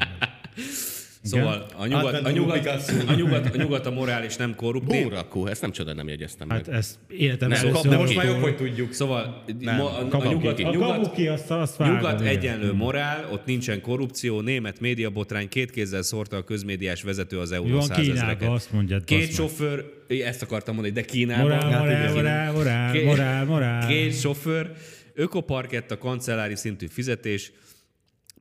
Szóval a nyugat, a, nyugat, a, nyugat, a nyugat a morális nem korrupt. Bórakó, ezt nem csoda, nem jegyeztem Hát meg. ezt életem Nem, először De most már jobb, hogy tudjuk. Szóval Nem, a, a, nyugat, A nyugat, kabuki, azt, azt Nyugat igen. egyenlő morál, ott nincsen korrupció, német médiabotrány, két kézzel szórta a közmédiás vezető az euró százezreket. Azt mondjad. Két sofőr, ezt akartam mondani, de Kínában. Morál, Hát morál, morál, morál, Két- morál, morál. Két sofőr, ökoparkett a kancellári szintű fizetés,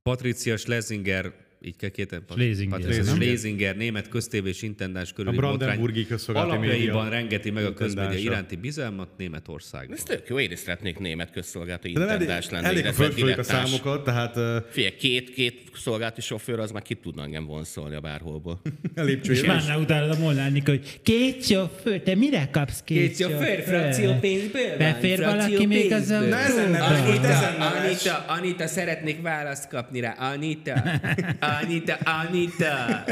Patricia Schlesinger, így kell kéten? Schlesinger? Schlesinger, német köztévés intendáns körüli A Brandenburgi botrány alapjaiban rengeti meg a közmédia iránti bizalmat Németországban. Ez tök jó, én is szeretnék német közszolgálati elég, intendás lenni. elég a fölfőjük a számokat, tehát uh, Figyelj, két, két szolgálati sofőr, az már ki tudna engem vonszolni a bárholból. (laughs) a És már utálod a Molnánik, hogy két sofőr, te mire kapsz két, pénzből Befér valaki még az ezen nem Anita, Anita, szeretnék választ kapni rá. Anita, (laughs) Anita, Anita.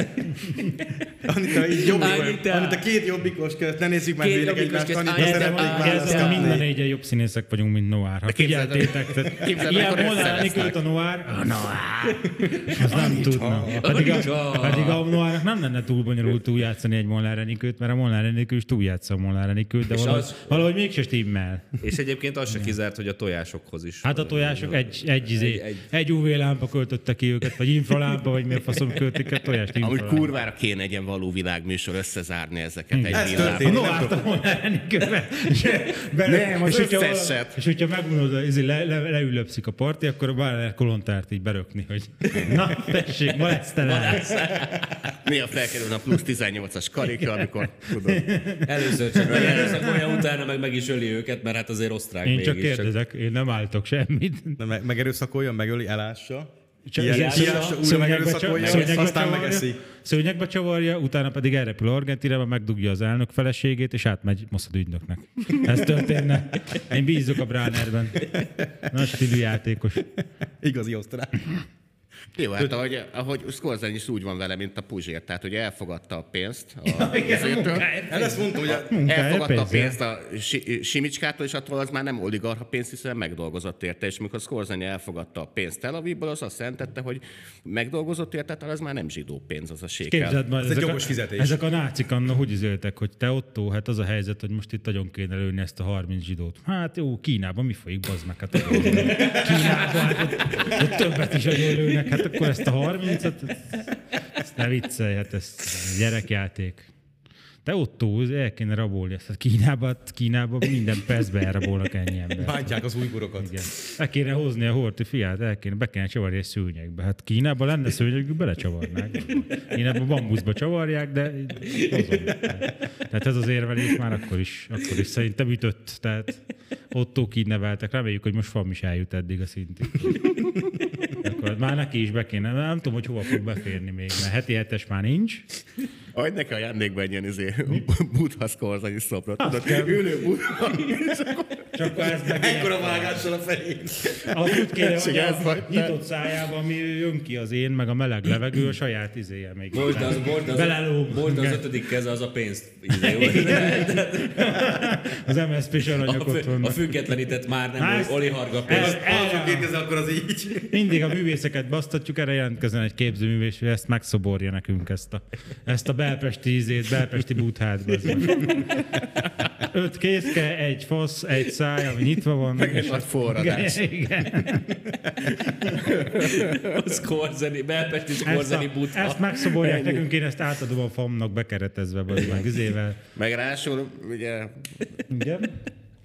Anita, így vagy. Anita. Anita, két jobbikos közt, ne nézzük már jobbikos egymást. Anita, Anita, szeretnék Anita. választ Kezdve mind a kapni. négyen jobb színészek vagyunk, mint Noir. Ha figyeltétek, tehát ilyen összevesznek. Enikőt a Noir, a Noir, az nem tudna. Pedig a, pedig a Noirnak nem lenne túl bonyolult túljátszani egy Molnár Enikőt, mert a Molnár Enikő is túljátsza a Molnár Enikőt, de valahogy, az- valahogy mégse stimmel. És egyébként az se kizárt, hogy a tojásokhoz is. Hát a tojások egy, egy, izé, Egy- egy, egy- egy UV lámpa költötte ki őket, vagy infralámpa, vagy mi a faszom költik a tojást Amúgy kurvára kéne egy ilyen való világműsor összezárni ezeket egy Ez történik. A Noárt a Molnár Enikőbe. Nem, az és összeset. És hogyha megunod, izé, le, le, leülöpszik a parti, akkor a Báler kolontárt így berökni, hogy na, tessék, ma lesz tele. Néha felkerül a plusz 18-as karika, amikor tudod. (laughs) Először csak megerőszakolja, utána meg meg is öli őket, mert hát azért osztrák Én mégis. csak kérdezek, én nem álltok semmit. Meg- Megerőszakoljon, megöli, elássa. Csak kiássa, újra megerőszakolja, csa- szőnyegbe aztán csavarja, megeszi. Szőnyegbe csavarja, utána pedig elrepül Argentinába, megdugja az elnök feleségét, és átmegy Mossad ügynöknek. Ez történne. Én bízok a Bránerben. Nagy stílű játékos. Igazi osztrák. Jó, hát ahogy, ahogy Scorsese is úgy van vele, mint a Puzsér, tehát hogy elfogadta a pénzt a izétől, El ezt mondta, hogy a- elfogadta a pénzt a Si- Simicskától, és attól az már nem oligarcha pénz, hiszen megdolgozott érte, és mikor Scorsese elfogadta a pénzt Tel Avivból, az azt jelentette, hogy megdolgozott érte, tehát az már nem zsidó pénz, az a sékel. Képzeld egy ezek, jogos a, fizetés. ezek a nácik anna hogy izéltek, hogy te Otto, hát az a helyzet, hogy most itt nagyon kéne lőni ezt a 30 zsidót. Hát jó, Kínában mi folyik, bazd meg? Hát, (laughs) Kínában, hát ott, ott többet is nagyon lőnek, hát akkor ezt a 30-at, ezt ne viccelj, hát ez gyerekjáték. Te Otto, el kéne rabolni ezt. Hát Kínában, Kínában minden percben elrabolnak ennyi ember. bántják az újgurokat. Igen. El kéne hozni a horti fiát, el kéne, be kéne csavarni egy szőnyegbe. Hát Kínában lenne szőnyegük, belecsavarnák. Kínában bambuszba csavarják, de hozom. Tehát ez az érvelés már akkor is, akkor is szerintem ütött. Tehát Otto kineveltek, reméljük, hogy most Fam is eljut eddig a szintig. Akkor már neki is be kéne, nem tudom, hogy hova fog beférni még, mert heti hetes már nincs. Adj neki ajándékba egy ilyen izé, Buddha Scorsese szobrot, tudod, ülő Buddha. (laughs) Akkor ezt meg (laughs) Ekkora vágással a. Az kéne, És hogy ez a vagy te. nyitott szájában, ami jön ki az én, meg a meleg levegő, a saját izéje még. De az, de az, Belelóg. az ötödik keze az a pénzt. Az MSZP-s aranyok ott a függetlenített már nem hát, oliharga pénzt. erre- ez akkor az így. Mindig a művészeket basztatjuk, erre jelentkezzen egy képzőművész, hogy ezt megszoborja nekünk ezt a, ezt a belpesti ízét, belpesti buthát. Öt kézke, egy fasz, egy száj, ami nyitva van. Meg egy nagy forradás. Igen, igen. (laughs) Skorzeni, belpesti Ezt, skorzeni a, butha. ezt megszoborják nekünk, én ezt átadom a famnak bekeretezve, vagy meg izével. Meg rásul, ugye, Igen.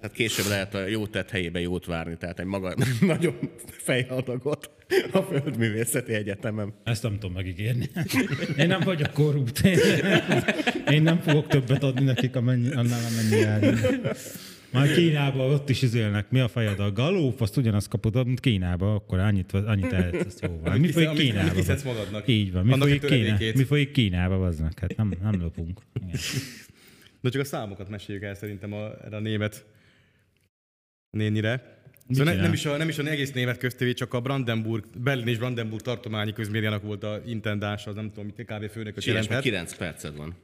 Hát később lehet a jó tett helyébe jót várni, tehát egy maga (laughs) nagyon fejadagot a Földművészeti Egyetemen. Ezt nem tudom megígérni. (laughs) Én nem vagyok korrupt. Én, nem fogok többet adni nekik, amennyi, annál amennyi jár. Már Kínában ott is izélnek. Mi a fejed? A galóp, azt ugyanazt kapod, mint Kínában, akkor annyit, annyit elhetsz, ezt jó van. Mi Amit folyik amit Kínában? hiszedsz magadnak. Így van. Mi Annak folyik, Kína, töredékét. mi folyik Kínában, aznak? Hát nem, nem lopunk. Igen. De csak a számokat meséljük el szerintem a, erre a német nénire. Mit Szóval ne, nem, is a, nem is a egész német köztévé, csak a Brandenburg, Berlin és Brandenburg tartományi közmédiának volt a intendása, az nem tudom, mit kb. meg jelenthet. 9 perced van.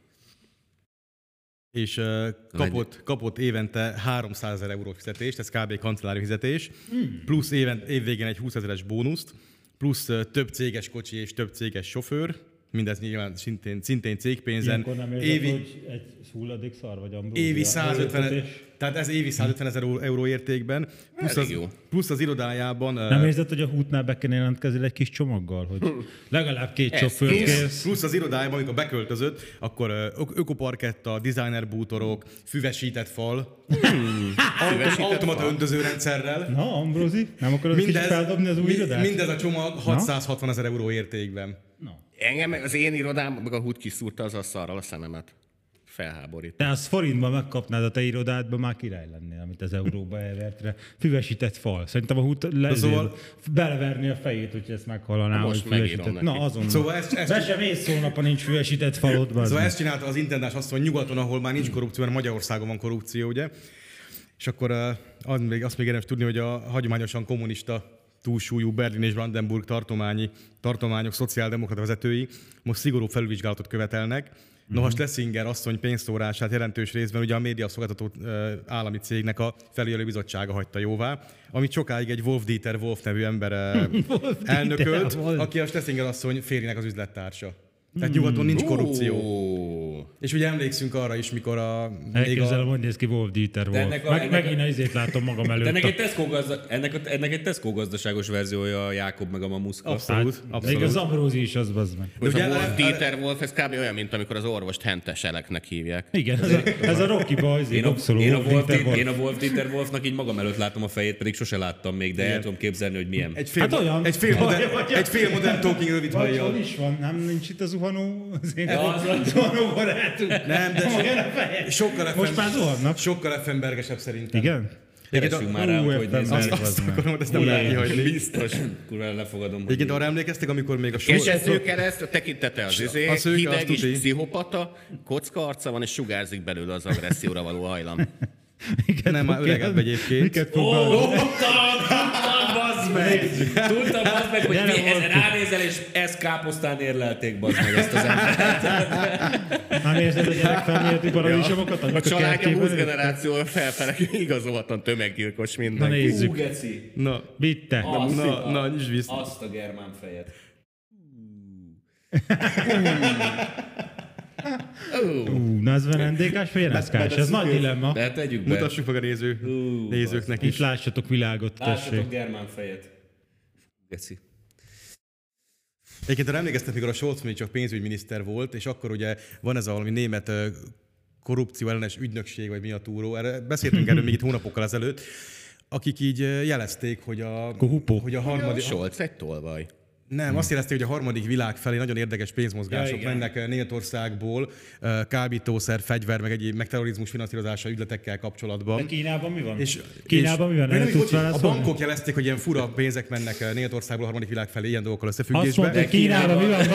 És uh, kapott, kapott évente 300 ezer euró fizetést, ez kb. kancellári fizetés, Hmm. plusz éven, évvégén egy 20 ezeres bónuszt, plusz uh, több céges kocsi és több céges sofőr, mindez nyilván szintén, szintén cégpénzen. Ilyenkor nem érzed, Évi, hogy egy hulladék szar vagy ambrózia? évi 150, Erőltetés? tehát ez évi 150 ezer euró, értékben, plusz az, plusz az irodájában Nem érzed, hogy a hútnál be kéne jelentkezni egy kis csomaggal, hogy legalább két kérsz? Plusz az irodájában, amikor beköltözött, akkor ö, ök- ökoparketta, designer bútorok, füvesített fal, autom- automata öntözőrendszerrel. Na, Ambrózi, nem akarod mindez, kicsit feldobni az új mi- irodát? mindez a csomag 660 ezer euró értékben. Engem az én irodám, meg a hút kiszúrta az a szarral a szememet. Felháborít. Te azt forintban megkapnád a te irodádban, már király lennél, amit az euróba elvertre. Füvesített fal. Szerintem a hút le, szóval- beleverni a fejét, hogy ezt meghallaná, Na, most megírom. Na, azon. Szóval ezt- ezt- Be sem ész szónap, nincs füvesített falod. bazd Szóval ezt csinálta az intendás azt, hogy nyugaton, ahol már nincs korrupció, mert Magyarországon van korrupció, ugye? És akkor uh, az még, azt még érdemes tudni, hogy a hagyományosan kommunista túlsúlyú Berlin és Brandenburg tartományi, tartományok szociáldemokrata vezetői most szigorú felülvizsgálatot követelnek. Noha Schlesinger asszony pénzszórását jelentős részben ugye a média szolgáltató állami cégnek a felügyelő bizottsága hagyta jóvá, amit sokáig egy Wolf Dieter Wolf nevű ember (laughs) elnökölt, aki a Schlesinger asszony férjének az üzlettársa. Tehát nyugaton nincs korrupció. És ugye emlékszünk arra is, mikor a... még Elképzelem, a hogy néz ki Wolf Dieter De Wolf. ennek a- Meg, ennek megint a izét látom magam (laughs) De előtt. ennek a- egy, Tesco gazda, ennek, a, ennek egy Tesco gazdaságos verziója a Jákob meg a Mamuszka. Abszolút, Hát, abszolút. Még az Ambrózi is az bazd meg. Most ugye a Wolf Dieter Wolf, ez kb. olyan, mint amikor az orvost hentes eleknek hívják. Igen, ez a, ez a Rocky Boys, Én a, abszolút én, a Wolf Dieter Wolf. én a Wolf Dieter Wolfnak így magam előtt látom a fejét, pedig sose láttam még, de el tudom képzelni, hogy milyen. Egy fél, Hát olyan. egy fél, modern, egy fél modern talking rövid hajjal. is van? Nem, nincs itt a zuhanó? Az én Ja, az van. zuhanó barátunk. Nem, de feje. sokkal FM, Most már zuhannak. Sokkal Effenbergesebb szerintem. Igen? Keresünk már rá, hogy nézze. Azt, azt akarom, hogy ezt nem lehet kihagyni. Biztos. Kurva lefogadom. Egyébként arra emlékeztek, amikor még a sor... Kezdő kereszt, a tekintete az izé, A szőke, hideg és pszichopata, kocka arca van, és sugárzik belőle az agresszióra való hajlam. Miket Nem, már öregebb egyébként. Miket fog Ó, meg! Tudtam, bazd meg, hogy mi, ez, ránézel, és ezt káposztán érlelték, bazd meg ezt az embert. Nem érzed a gyerek felméreti paradicsomokat? A családja kertjében 20 élnek? generáció felfele igazolhatlan tömeggyilkos Na mindenki. nézzük. geci. Na, Bitte. Azt na, a- na, nyisd vissza. Azt a germán fejet. Ú, na ez vendégás NSK-s? Ez nagy dilemma. De tegyük be. Mutassuk meg a néző, Ú, nézőknek Itt is. lássatok világot, Lássatok tessék. germán fejet. Geci. Egyébként emlékeztek, mikor a Scholz még csak pénzügyminiszter volt, és akkor ugye van ez a valami német korrupció ellenes ügynökség, vagy mi a túró. Erre beszéltünk erről még itt hónapokkal ezelőtt, akik így jelezték, hogy a, Kohupó. hogy a harmadik... Scholz egy tolvaj. Nem, azt jelezték, hogy a harmadik világ felé nagyon érdekes pénzmozgások Ja, mennek eh, Németországból, eh, kábítószer, fegyver, meg egyéb, meg terrorizmus finanszírozása ügyletekkel kapcsolatban. De Kínában mi van? És, Kínában mi van? Nem, tudsz bocs, A bankok jelezték, hogy ilyen fura pénzek mennek eh, Németországból a harmadik világ felé ilyen dolgokkal Azt összefüggésben. mondta, hogy Kínában mi van?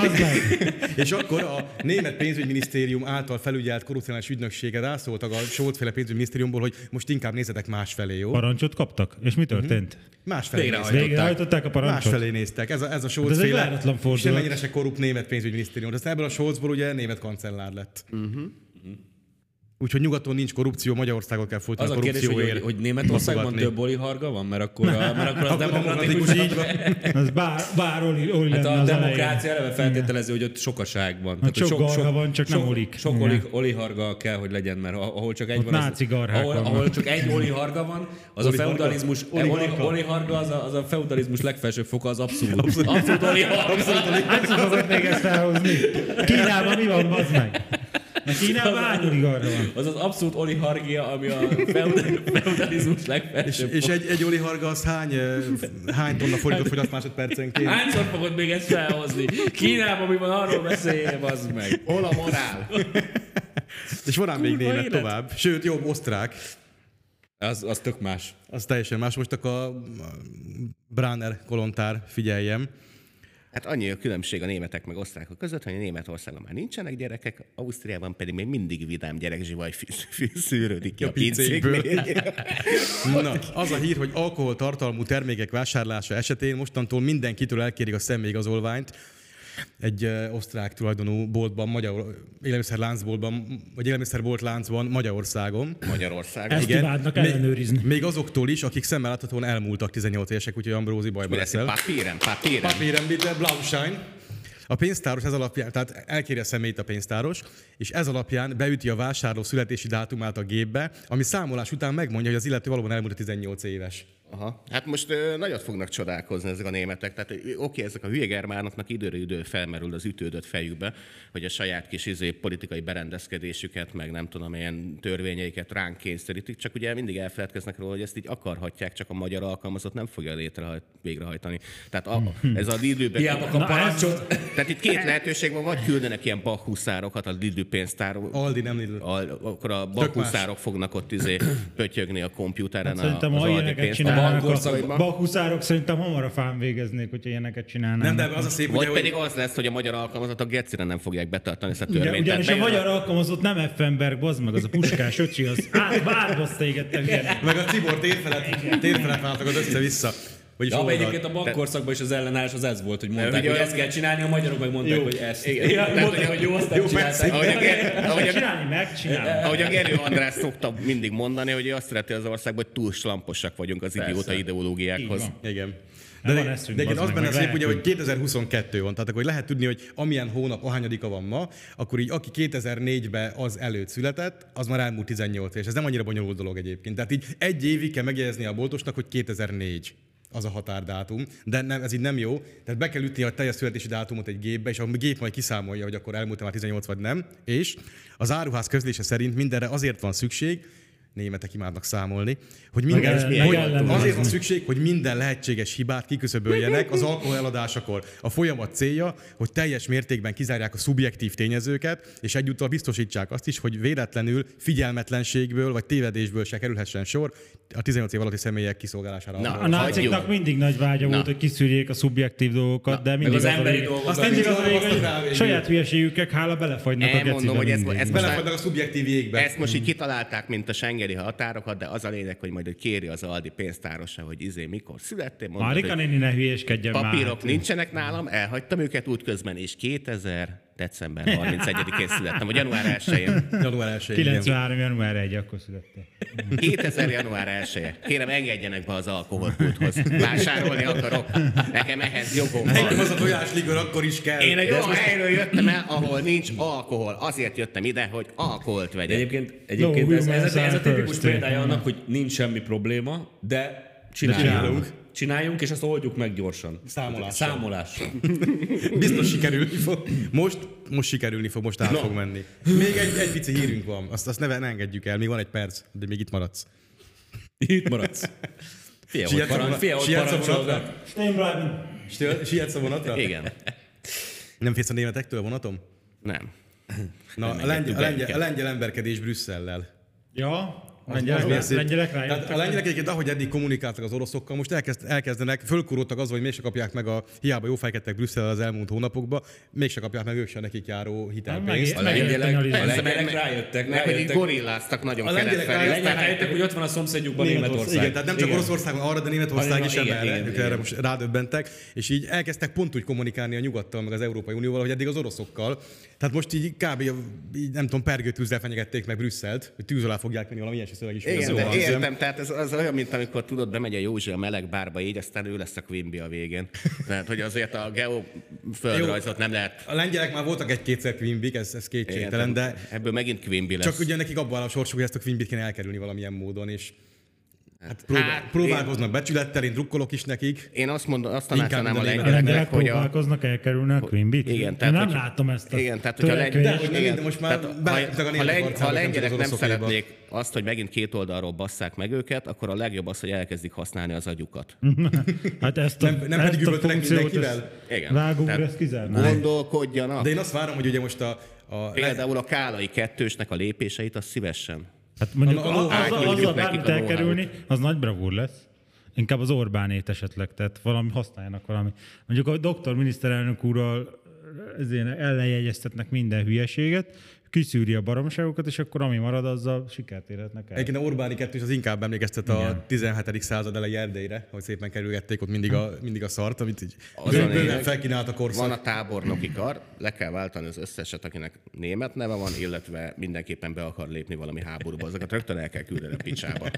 (laughs) És akkor a német pénzügyminisztérium által felügyelt korrupciós ügynöksége rászóltak a Scholz-féle pénzügyminisztériumból, hogy most inkább nézzetek másfelé, jó? Parancsot kaptak? És mi történt? Másfelé Végrehajtották. a parancsot? Másfelé néztek. Ez a, ez a Scholz egy váratlan és fordulat. nem ennyire se korrupt német pénzügyminisztérium. De aztán ebből a Scholzból ugye német kancellár lett. Uh-huh. Úgyhogy nyugaton nincs korrupció, Magyarországon kell folytani Az a a kérdés, hogy, korrupcióért. hogy Németországban több oliharga van, mert akkor, a, mert akkor az Akkor demokratikus. így van. Az bár, bár Oli, Oli Hát lenne a demokrácia eleve feltételezi, hogy ott sokaság van. Hát sok garga van, csak nem sok, olik. Sok Igen. oli, oliharga kell, hogy legyen, mert ahol csak egy Ott van, az, náci garhák ahol, ahol csak egy oliharga van, az a feudalizmus, Oligarka? oli, oliharga az a, az a feudalizmus legfelsőbb foka, az abszolút. Abszolút, abszolút oliharga. Hányszor fogod még ezt felhozni? Kínában mi van, bazd meg? Kínában hány oligarra van? Az az abszolút olihargia, ami a feudal- feudalizmus És, legfelsőbb és foka. egy, egy oliharga az hány, hány tonna forintot fogyaszt másodpercenként? Hányszor fogod még ezt felhozni? Kínában mi van, arról beszélj, bazd meg. Hol a morál? És van még német élet. tovább. Sőt, jobb, osztrák. Az, az tök más. Az teljesen más. Most a Bráner kolontár figyeljem. Hát annyi a különbség a németek meg osztrákok között, hogy a Németországon már nincsenek gyerekek, Ausztriában pedig még mindig vidám gyerekzsivaj szűrődik ki a A pincékből. (laughs) Na, az a hír, hogy alkoholtartalmú termékek vásárlása esetén mostantól mindenkitől elkérik a személyigazolványt. Egy osztrák tulajdonú boltban, magyar, élelmiszerláncboltban, vagy élelmiszerbolt láncban Magyarországon. Magyarországon. Ezt Még- ellenőrizni. Még azoktól is, akik szemmel láthatóan elmúltak 18 évesek, úgyhogy Ambrózi bajba leszel. Papíren, papíren. Papíren bitte, Blauschein. A pénztáros ez alapján, tehát elkéri a személyt a pénztáros, és ez alapján beüti a vásárló születési dátumát a gépbe, ami számolás után megmondja, hogy az illető valóban elmúlt a 18 éves. Aha. Hát most ö, nagyot fognak csodálkozni ezek a németek. Tehát oké, ezek a hülye germánoknak időről idő felmerül az ütődött fejükbe, hogy a saját kis izé, politikai berendezkedésüket, meg nem tudom, ilyen törvényeiket ránk kényszerítik, csak ugye mindig elfeledkeznek róla, hogy ezt így akarhatják, csak a magyar alkalmazott nem fogja létrehajt, végrehajtani. Tehát a, (laughs) ez a Lidlőben... Hiába kap parancsot. Tehát itt két lehetőség van, vagy küldenek ilyen bakhuszárokat a Lidl pénztárok, Aldi nem Lidl. a, akkor a bakhuszárok fognak ott izé pötyögni a komputeren Hát Szerintem, az Aldi a Bankorszakban. bakhuszárok szerintem hamar a fán végeznék, hogyha ilyeneket csinálnának. Nem, de az a szép, Vagy ugye, pedig hogy az lesz, hogy a magyar alkalmazottak gecire nem fogják betartani ezt a törvényt. ugyanis a magyar alkalmazott nem Effenberg, bazd meg, az a puskás öcsi, az át, bárbasz téged, meg a Cibor térfelet, térfelet váltogat össze-vissza. Vagyis Ja, egyébként a bankorszakban is az ellenállás az ez volt, hogy mondták, ugye hogy ezt kell csinálni, a magyarok meg mondták, Jó. hogy ezt. Igen. Tehát, mondták, hogy jó, azt nem csinálták. Ahogy a, ahogy a, Csinálni megcsinálni. ahogy a Gerő András szokta mindig mondani, hogy azt szereti az országban, hogy túl slamposak vagyunk az idióta Persze. ideológiákhoz. Így van. Igen. De, van de, eszünk, de igen, az benne szép, ugye, hogy 2022 van, tehát akkor lehet tudni, hogy amilyen hónap, ahányadika van ma, akkor így aki 2004-ben az előtt született, az már elmúlt 18 és ez nem annyira bonyolult dolog egyébként. Tehát így egy évig kell megjegyezni a boltosnak, hogy 2004 az a határdátum, de nem, ez így nem jó. Tehát be kell ütni a teljes születési dátumot egy gépbe, és a gép majd kiszámolja, hogy akkor elmúlt már 18 vagy nem. És az áruház közlése szerint mindenre azért van szükség, németek imádnak számolni, hogy minden, hogy meg ellenőrizni. azért van szükség, hogy minden lehetséges hibát kiküszöböljenek az alkohol eladásakor. A folyamat célja, hogy teljes mértékben kizárják a szubjektív tényezőket, és egyúttal biztosítsák azt is, hogy véletlenül figyelmetlenségből vagy tévedésből se kerülhessen sor a 18 év alatti személyek kiszolgálására. Na, A náciknak mindig nagy vágya volt, hogy kiszűrjék a szubjektív dolgokat, de mindig az a emberi dolgokat Azt mindig az a hogy saját hülyeségükkel hála belefagynak a Elmondom, gecibe hogy ez- ez Belefagynak a szubjektív jégbe. Ezt most így kitalálták, mint a Schengeni határokat, de az a lényeg, hogy majd hogy kéri az Aldi pénztárosa, hogy izé mikor születtél. mondod, Marika néni ne hülyéskedjen már. Papírok nincsenek nálam, elhagytam őket útközben, és 2000 december 31-én születtem, vagy január 1-én. Január 1 igen. 93. január 1, akkor születtél. 2000 január 1 Kérem, engedjenek be az alkoholpulthoz. Vásárolni akarok. Nekem ehhez jogom Nekem van. az a tojásligor akkor is kell. Én egy olyan helyről jöttem el, ahol nincs alkohol. Azért jöttem ide, hogy alkoholt vegyek. egyébként, egyébként No ez, ez, ez, ez a tipikus példája annak, hogy nincs semmi probléma, de csináljunk. csinálunk. Csináljunk, és azt oldjuk meg gyorsan. Számolással. Számolással. (laughs) Biztos sikerülni fog. Most, most sikerülni fog, most át No. fog menni. Még egy, egy pici hírünk van, azt, azt ne, ne engedjük el, még van egy perc, de még itt maradsz. Itt maradsz. Sietsz a parancs, vonat- fia, hogy sietsz a vonatra? A? Igen. Nem félsz a németektől a vonatom? Nem. Na, a engedtük lengyel, a lengyel, a lengyel emberkedés Brüsszellel. Ja, lengyelek, szép. lengyelek Tehát rájöttek. a lengyelek egyébként, ahogy eddig kommunikáltak az oroszokkal, most elkezd, elkezdenek, fölkuródtak az, hogy mégse kapják meg a, hiába jó fejkedtek Brüsszel az elmúlt hónapokban, mégse kapják meg ők sem nekik járó hitelpénzt. A lengyelek, rájöttek, Meg hogy gorilláztak nagyon A lengyelek kelet felé. Rájöttek- hogy ott van a szomszédjukban Németország. Igen, tehát nem csak Oroszország van arra, de Németország is erre most rádöbbentek, és így elkezdtek pont úgy kommunikálni a nyugattal, meg az Európai Unióval, hogy eddig az oroszokkal. Tehát most így kb. így, nem tudom, pergőtűzzel fenyegették meg Brüsszelt, hogy tűz alá fogják venni, valami ilyesmi szöveg is. Igen, de értem, tehát ez az olyan, mint amikor tudod, bemegy a Józsi a meleg bárba így, aztán ő lesz a Quimby a végén. Tehát, hogy azért a geo földrajzot nem lehet. A lengyelek már voltak egy-kétszer Quimbik, ez, ez kétségtelen, de ebből megint Quimby lesz. csak ugye nekik abban a sorsuk, hogy ezt a Quimbit kéne elkerülni valamilyen módon, és hát próbál, Hát, próbálkoznak becsülettel, én drukkolok is nekik. Én azt mondom, azt tanácsolnám a lengyeleknek, hogy a... próbálkoznak elkerülni a Quimbit? Igen, Én tehát, nem hogy- látom ezt a Igen, tehát hogyha a, törekvést. lengy... De, hogy igen, nem, most már tehát, ha, a lengy... ha a nem lengyelek nem oroszokéba. szeretnék azt, hogy megint két oldalról basszák meg őket, akkor a legjobb az, hogy elkezdik használni az agyukat. (laughs) Hát ezt a, Nem- nem ezt pedig a mindenkivel? Igen. Vágunk, Tehát ezt kizárnánk. Gondolkodjanak. De én azt várom, hogy ugye most a, a Például a Kálai kettősnek a lépéseit, az szívesen. Hát mondjuk A- a az, adjuk azzal bármit a elkerülni, az nagy bravúr lesz. Inkább az Orbánét esetleg, tehát valami használjanak valami. Mondjuk a doktor miniszterelnök úrral ezért ellenjegyeztetnek minden hülyeséget, kiszűri a baromságokat, és akkor ami marad, azzal sikert érhetnek el. Egyébként a Orbáni kettős az inkább emlékeztet a 17. század elejé Erdélyre, hogy szépen kerülgették ott mindig a, mindig a szart, amit így bőven felkínált a korszak. Van a tábornoki kar, le kell váltani az összeset, akinek német neve van, illetve mindenképpen be akar lépni valami háborúba. Azokat rögtön el kell küldeni a picsába. (laughs)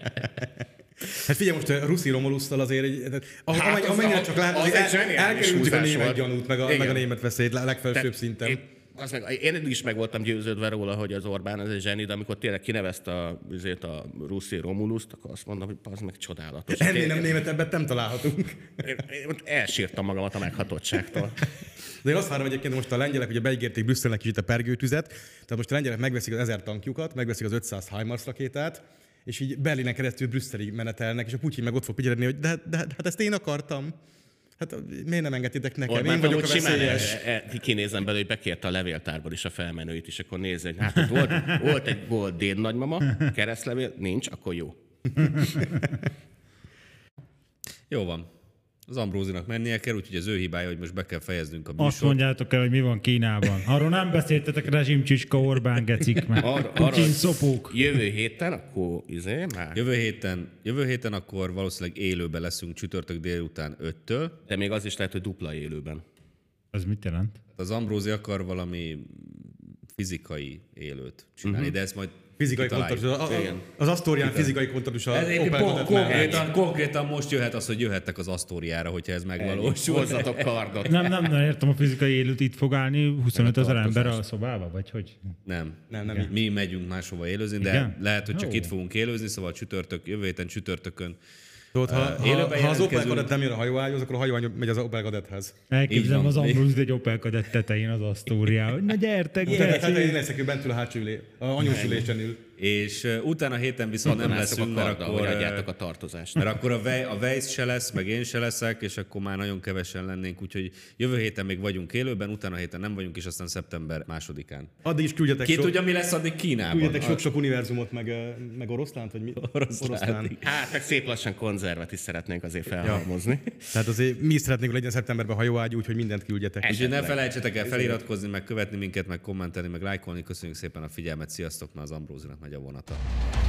Hát figyelj, most a Ruszi Romulusszal azért, egy, ahogy, Hát hát amennyire az- csak lehet, az az egy el, elkerültük a német volt. gyanút, meg a, Igen. meg a német veszélyt le- legfelsőbb szinten. Én, az meg, én eddig is meg voltam győződve róla, hogy az Orbán az egy zseni, de amikor tényleg kinevezte a, azért a Ruszi Romuluszt, akkor azt mondom, hogy az meg csodálatos. Ennél nem németebbet nem találhatunk. Én, én elsírtam magamat a meghatottságtól. De én azt várom egyébként most a lengyelek ugye beígérték Brüsszelnek is itt a pergőtüzet, tehát most a lengyelek megveszik az 1000 tankjukat, megveszik az 500 HIMARS rakétát, és így Berlinen keresztül Brüsszelig menetelnek, és a Putyin meg ott fog pigyelni, hogy de, de, de hát ezt én akartam. Hát miért nem engedtétek nekem? Orbán én vagyok a veszélyes. e, e, kinézem belőle, hogy bekérte a levéltárból is a felmenőit, és akkor nézze, hogy hát ott volt, volt egy volt déd nagymama, keresztlevél, nincs, akkor jó. (laughs) Jó van. Az Ambrózinak mennie kell, úgyhogy az ő hibája, hogy most be kell fejeznünk a Azt műsort. mondjátok el, hogy mi van Kínában. Arról nem beszéltetek rezsimcsicska Orbán gecik, meg Arra, Putyin arra, szopók. Jövő héten, akkor izé, már. Jövő héten, jövő héten akkor valószínűleg élőben leszünk csütörtök délután 5-től. De még az is lehet, hogy dupla élőben. Az mit jelent? Az Ambrózi akar valami fizikai élőt csinálni, uh-huh. de ezt majd Fizikai kontaktus. A- Igen. a- Az Asztórián fizikai kontaktus a kon- konkrétan, konkrétan most jöhet az, hogy jöhettek az Asztóriára, hogyha ez megvalósul. Hozzatok (laughs) kardot. Nem, nem, nem értem, a fizikai élőt itt fog állni 25 ezer ember a szobába, vagy hogy? Nem. Nem, nem Mi- megyünk máshova élőzni, de Igen? lehet, hogy csak Jó. itt fogunk élőzni, szóval csütörtök, jövő héten csütörtökön. Tudod, ha, Ö, ha, ha az Opel. Kadett nem jön a hajóágyhoz, akkor a hajóágy megy az Opel Kadetthez. Elképzelem az van. Ambrose egy Opel kadett tetején az Asztóriá, hogy na gyertek, Hát geci. én leszek ő bent ül a hátsó ülé, a anyós ülésen ül. És utána héten viszont nem Katonáztok leszünk, a mert karddal, akkor, a tartozást. mert akkor a, Vej, a Weiss se lesz, meg én se leszek, és akkor már nagyon kevesen lennénk, úgyhogy jövő héten még vagyunk élőben, utána héten nem vagyunk, és aztán szeptember másodikán. Addig is küldjetek Ki sok, tudja, mi lesz addig Kínában? küldjetek sok-sok univerzumot, meg, meg oroszlánt, vagy mi? Oroszlánt. Hát, meg szép lassan konzervet is szeretnénk azért felhalmozni. Tehát azért mi is szeretnénk, hogy legyen szeptemberben hajóágy, úgyhogy mindent küldjetek. Úgyhogy ne felejtsetek el feliratkozni, meg követni minket, meg kommentelni, meg lájkolni. Köszönjük szépen a figyelmet, sziasztok, mert az Ambrózinak megy a vonata.